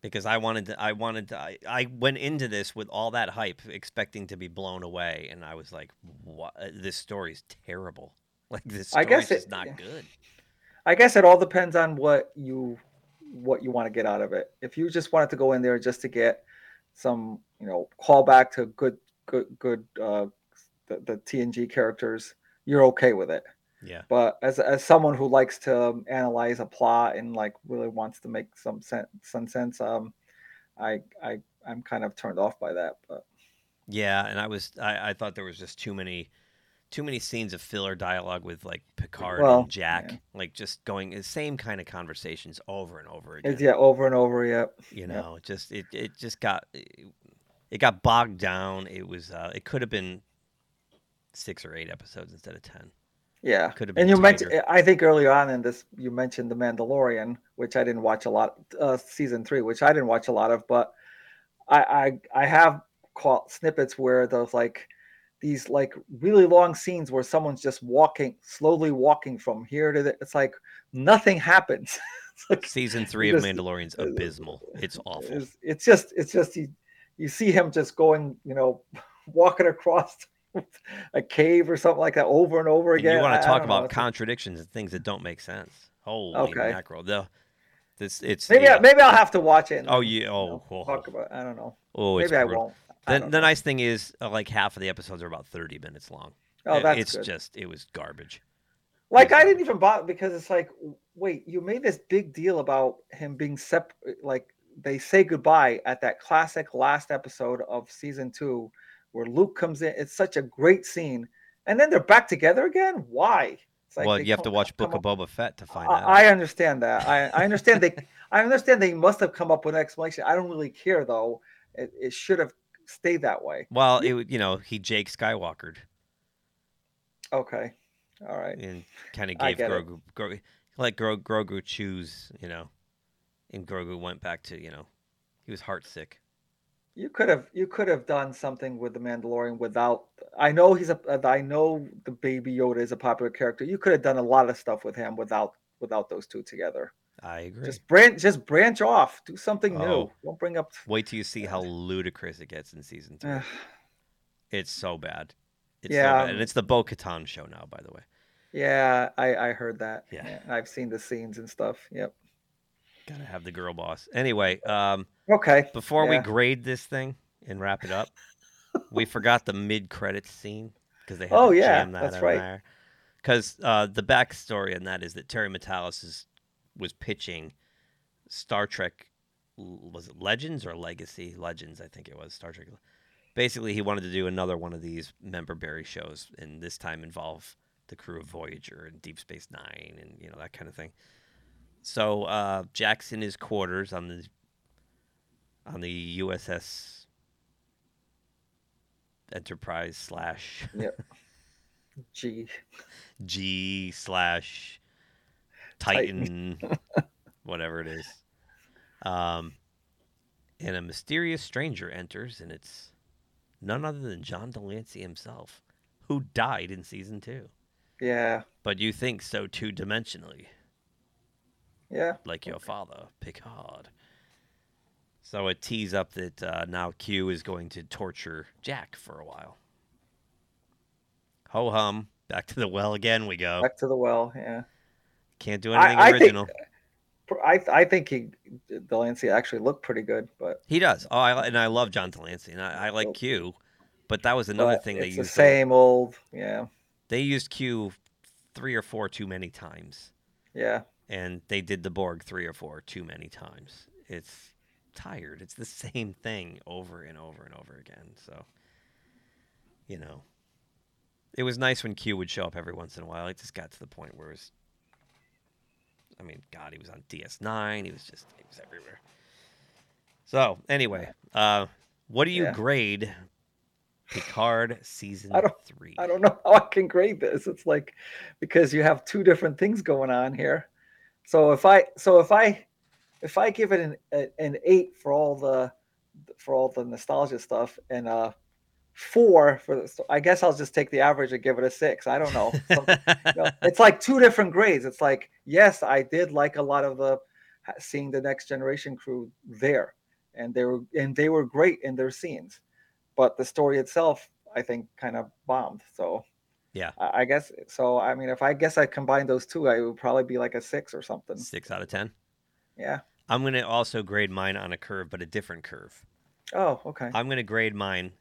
Because I wanted to I wanted to I, I went into this with all that hype expecting to be blown away and I was like what this story's terrible. Like this I story's guess just it- not yeah. good. i guess it all depends on what you what you want to get out of it if you just wanted to go in there just to get some you know callback to good good good uh the, the tng characters you're okay with it Yeah. but as as someone who likes to analyze a plot and like really wants to make some sense some sense um i i i'm kind of turned off by that but Yeah, and I was I, I thought there was just too many too many scenes of filler dialogue with like Picard Well, and Jack, yeah. like just going the same kind of conversations over and over again. it's yeah over and over yeah you know, it just it it just got it got bogged down. It was uh it could have been six or eight episodes instead of ten. Yeah Could have been and you mentioned i think earlier on in this you mentioned the mandalorian which i didn't watch a lot uh season three which i didn't watch a lot of but i i, I have caught snippets where those like these like really long scenes where someone's just walking slowly walking from here to there it's like nothing happens like Season three of just- Mandalorian's abysmal. It's awful. it's, it's just it's just you, you see him just going you know walking across a cave or something like that over and over And again you want to talk know, about contradictions and things that don't make sense. Holy Okay. mackerel! The this it's maybe yeah. I, maybe i'll have to watch it and, oh yeah you oh know, oh, talk about i don't know oh maybe i won't I The, the nice thing is, uh, like half of the episodes are about thirty minutes long. Oh, that's it's good. just it was garbage. Like I didn't even bother because it's like, wait, you made this big deal about him being sep like they say goodbye at that classic last episode of season two where Luke comes in. It's such a great scene, and then they're back together again. Why? It's like well, you have to watch Book up- of Boba Fett to find out. I, I understand that. I, I understand they. I understand they must have come up with an explanation. I don't really care though. It, it should have stayed that way. well, it you know he Jake Skywalkered Okay, all right. and kind of gave. Grogu, Grogu let Gro, Grogu choose, you know, and Grogu went back to you know he was heart sick. You could have you could have done something with the Mandalorian without. I know he's a. Uh, I know the Baby Yoda is a popular character. You could have done a lot of stuff with him without without those two together. I agree. Just branch just branch off. Do something Oh. new. Don't bring up. Wait till you see how ludicrous it gets in season three. Ugh. It's so bad. It's Yeah, so bad. and it's the Bo Katan show now, by the way. yeah, I I heard that. Yeah. I've seen the scenes and stuff. Yep. Gotta have the girl boss. Anyway, um, Okay. before we grade this thing and wrap it up, we forgot the mid credits scene because they had Oh, to yeah, jam that that's right. there. Because uh, the backstory on that is that Terry Matalas is, was pitching Star Trek, was it Legends or Legacy? Legends, I think it was Star Trek. Basically, he wanted to do another one of these member berry shows, and this time involve the crew of Voyager and Deep Space Nine, and you know that kind of thing. So uh, Jack's in his quarters on the on the USS Enterprise slash Yep. Gee. G slash Titan. Titan, whatever it is. Um, and a mysterious stranger enters, and it's none other than John de Lancie himself, who died in season two. Yeah. But you think so two dimensionally, Yeah. like your father, Picard. So it tees up that uh, now Q is going to torture Jack for a while. Ho hum, back to the well again we go. Back to the well. Yeah. Can't do anything I think- original. I I think he de Lancie actually looked pretty good, but He does. Oh, I, and I love John de Lancie, and I, I like Q. But that was another thing they it's used. the same old. Yeah. They used Q three or four too many times, Yeah. And they did the Borg three or four too many times. It's tired. It's the same thing over and over and over again. So, you know, it was nice when Q would show up every once in a while. It just got to the point where it was. I mean, God, he was on DS9. He was just, he was everywhere. So, anyway, uh, what do you Yeah. grade Picard season I don't- three? I don't know how I can grade this. It's like because you have two different things going on here. So if I so if I if I give it an an eight for all the for all the nostalgia stuff and uh four for the, so I guess I'll just take the average and give it a six. I don't know. You know, it's like two different grades. It's like yes, I did like a lot of the seeing the next generation crew there, and they were and they were great in their scenes, but the story itself, I think, kind of bombed. So Yeah. I, guess so. I mean, if I guess I combine those two, I would probably be like a six or something. Six out of ten. Yeah. I'm gonna also grade mine on a curve, but a different curve. Oh, okay. I'm gonna grade mine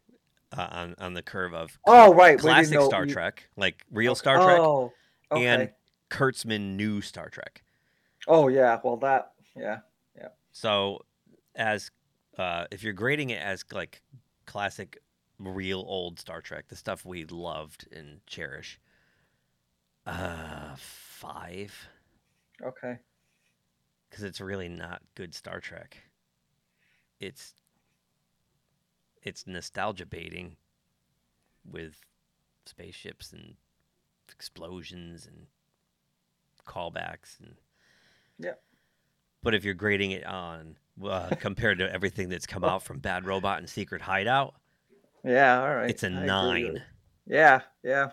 uh, on on the curve of Oh, right. classic know Star you- Trek, like real Star Trek, Oh, okay. and Kurtzman new Star Trek. oh, yeah. Well, that. Yeah. Yeah. So, as uh, if you're grading it as like classic, real old Star Trek, the stuff we loved and cherish, uh, five, Okay. because it's really not good Star Trek. It's it's nostalgia baiting with spaceships and explosions and callbacks and Yeah. But if you're grading it on uh, compared to everything that's come out from Bad Robot and Secret Hideout, Yeah. All right. it's a I nine. Yeah. Yeah.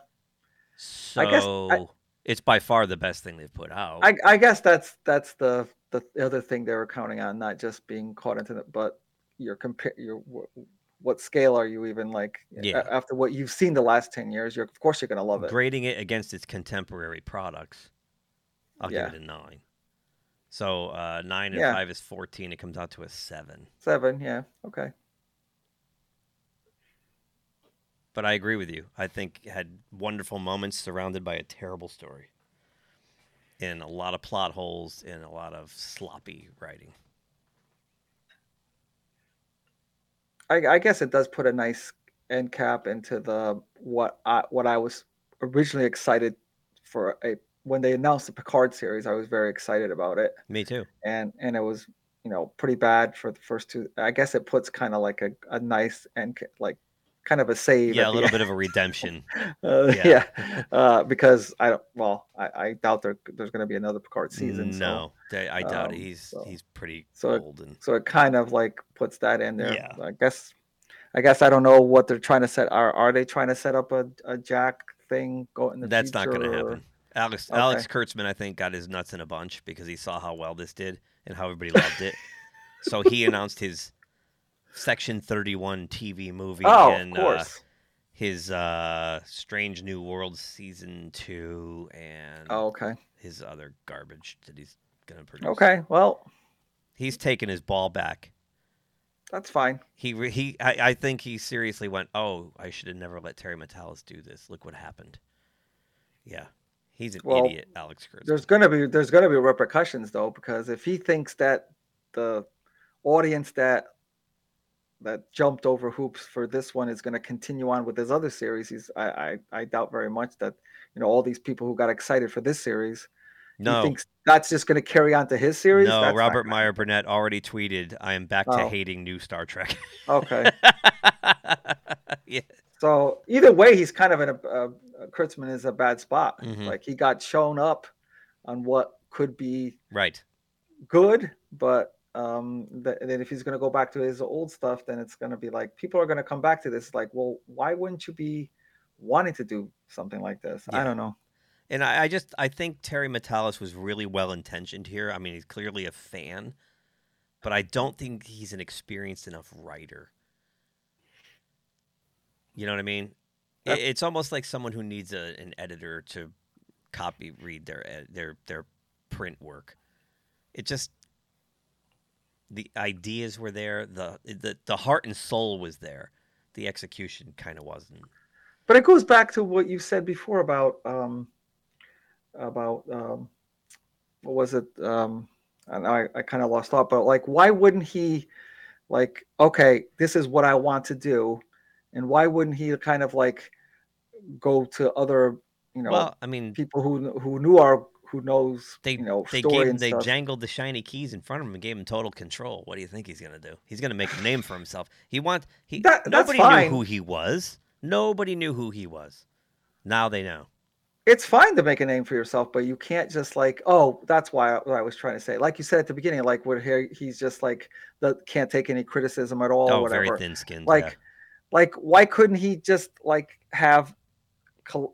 So I guess I- it's by far the best thing they've put out. I, I guess that's that's the the other thing they were counting on, not just being caught into it, but your compare your what scale are you even like Yeah. after what you've seen the last 10 years you're of course you're gonna love it Grading it against its contemporary products, I'll Yeah. give it a nine. So uh, nine and Yeah. five is fourteen. It comes out to a seven. seven yeah okay but I agree with you. I think had wonderful moments surrounded by a terrible story, and a lot of plot holes and a lot of sloppy writing. I, I guess it does put a nice end cap into the what I what I was originally excited for a when they announced the Picard series. I was very excited about it, Me too. and and it was you know pretty bad for the first two. I guess it puts kind of like a, a nice end like kind of a save. Yeah, a little bit of a redemption. Uh, Yeah. yeah, uh, because I don't. Well, I, I doubt there, there's going to be another Picard season. so- no, I I doubt it. um, he's so- he's pretty so it- old and so it kind of like puts that in there. Yeah. I guess. I guess I don't know what they're trying to set. Are are they trying to set up a, a Jack thing go in the that's not going to happen. Alex Okay. Alex Kurtzman, I think, got his nuts in a bunch because he saw how well this did and how everybody loved it. so he announced his Section Thirty One TV movie Oh, and of uh, his uh, Strange New World season two and oh, okay. his other garbage that he's going to produce. Okay. Well, he's taken his ball back. that's fine. He re- he I, I think he seriously went, "Oh, I should have never let Terry Matalas do this. Look what happened." Yeah, he's an Well, idiot, Alex Kurtzman. There's gonna be there's gonna be repercussions though because if he thinks that the audience that that jumped over hoops for this one is going to continue on with his other series, he's I, I I doubt very much that you know all these people who got excited for this series. No, thinks that's just going to carry on to his series. no. That's Robert Meyer Burnett already tweeted, "I am back to Oh. hating new Star Trek." Okay. yeah, So either way, he's kind of in a uh, Kurtzman is a bad spot. Mhm. Like he got shown up on what could be right. good, but um, th- then if he's going to go back to his old stuff, then it's going to be like people are going to come back to this. Like, well, why wouldn't you be wanting to do something like this? Yeah. I don't know. And I, I just I think Terry Matalas was really well intentioned here. I mean, he's clearly a fan, but I don't think he's an experienced enough writer. You know what I mean? It, it's almost like someone who needs a, an editor to copy read their their their print work. It just the ideas were there, the the the heart and soul was there. The execution kind of wasn't. But it goes back to what you said before about um, about um, what was it? Um, and I, I kind of lost thought, but like, why wouldn't he like, okay, this is what I want to do, and why wouldn't he kind of like go to other, you know, Well, I mean, people who who knew our who knows, They you know, they gave and they stuff. jangled the shiny keys in front of him and gave him total control. What do you think he's gonna do? He's gonna make a name for himself. He want he That- nobody fine. knew who he was. Nobody knew who he was. Now they know. it's fine to make a name for yourself, but you can't just like, oh, that's why I, what I was trying to say. Like you said at the beginning, like where he's just like that can't take any criticism at all. Oh, whatever. very thin skinned. like like why couldn't he just like have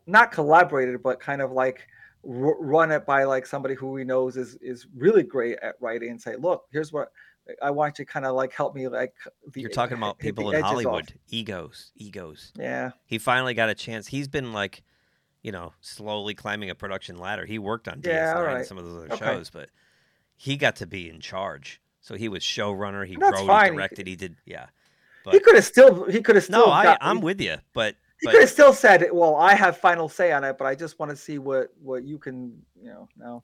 not collaborated but kind of like r- run it by like somebody who he knows is is really great at writing and say look here's what i want you to kind of like help me like the, You're talking about people in edges off." Hollywood. Egos. Egos. yeah He finally got a chance. He's been like, you know, slowly climbing a production ladder. He worked on DS9 Yeah, all and some of those other Okay. shows, but he got to be in charge. So he was showrunner. He wrote, fine. he directed. He did, yeah. he could have still he could have still no, I, got- I'm he, with you, but he but- could have still said well i have final say on it but i just want to see what what you can you know no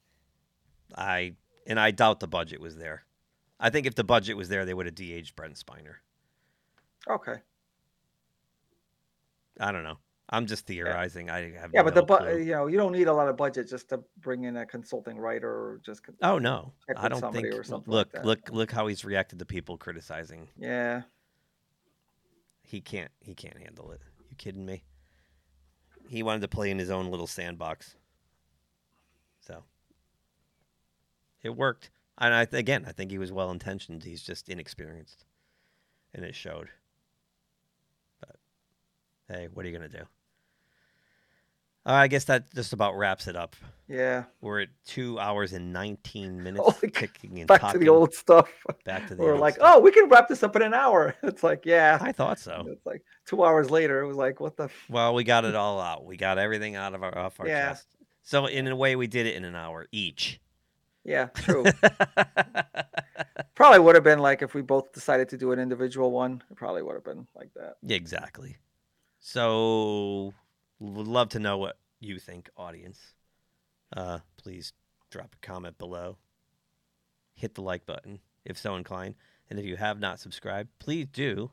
I and I doubt the budget was there. I think if the budget was there, they would have de-aged Brent Spiner. okay I don't know. I'm just theorizing. I have yeah but the bu- you know you don't need a lot of budget just to bring in a consulting writer or just con- Oh no, I don't think. or something like Look, that. look, look how he's reacted to people criticizing. yeah He can't. He can't handle it. You kidding me? He wanted to play in his own little sandbox. So it worked. And I again, I think he was well intentioned. He's just inexperienced, and it showed. But hey, what are you gonna do? Uh, I guess that just about wraps it up. Yeah We're at two hours and nineteen minutes, oh, Holy c- kicking and back talking. to the old stuff. Back to the We're old like, stuff. oh, we can wrap this up in an hour. It's like, yeah. I thought so. It's like two hours later. It was like, what the? F- Well, we got it all out. We got everything out of our off our Yeah. chest. So in a way, we did it in an hour each. yeah, true. probably would have been like if we both decided to do an individual one. It probably would have been like that. Yeah, exactly. So, would love to know what you think, audience. Uh, please drop a comment below. Hit the like button if so inclined. And if you have not subscribed, please do.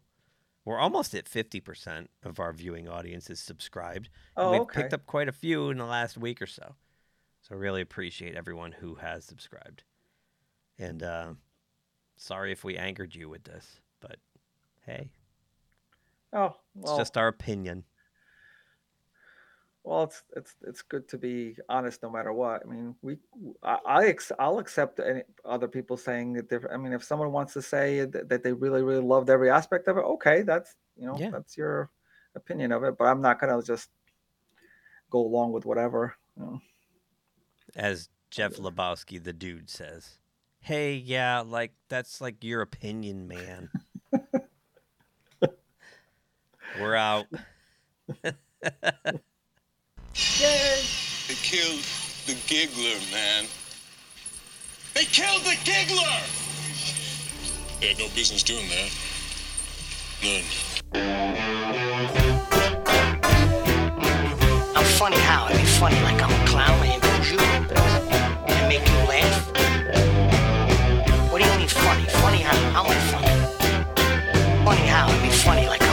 We're almost at 50% of our viewing audience is subscribed. and Oh, we've okay. picked up quite a few in the last week or so. So, I really appreciate everyone who has subscribed. And uh, sorry if we angered you with this, but hey, Oh, it's just our opinion. Well, it's it's it's good to be honest no matter what. I mean, we I, I ex, I'll accept any other people saying that different. I mean, if someone wants to say that, that they really really loved every aspect of it, okay, that's you know Yeah. that's your opinion of it. But I'm not gonna just go along with whatever. You know. as Jeff Lebowski, the dude, says. Hey, yeah, like that's like your opinion, man. We're out. Yay! They killed the giggler, man. They killed the giggler! They had no business doing that. None. I'm funny how? I mean, funny like I'm a clown. I amuse you. I make you laugh. What do you mean funny? Funny how? How am I funny? Funny how? I mean, funny like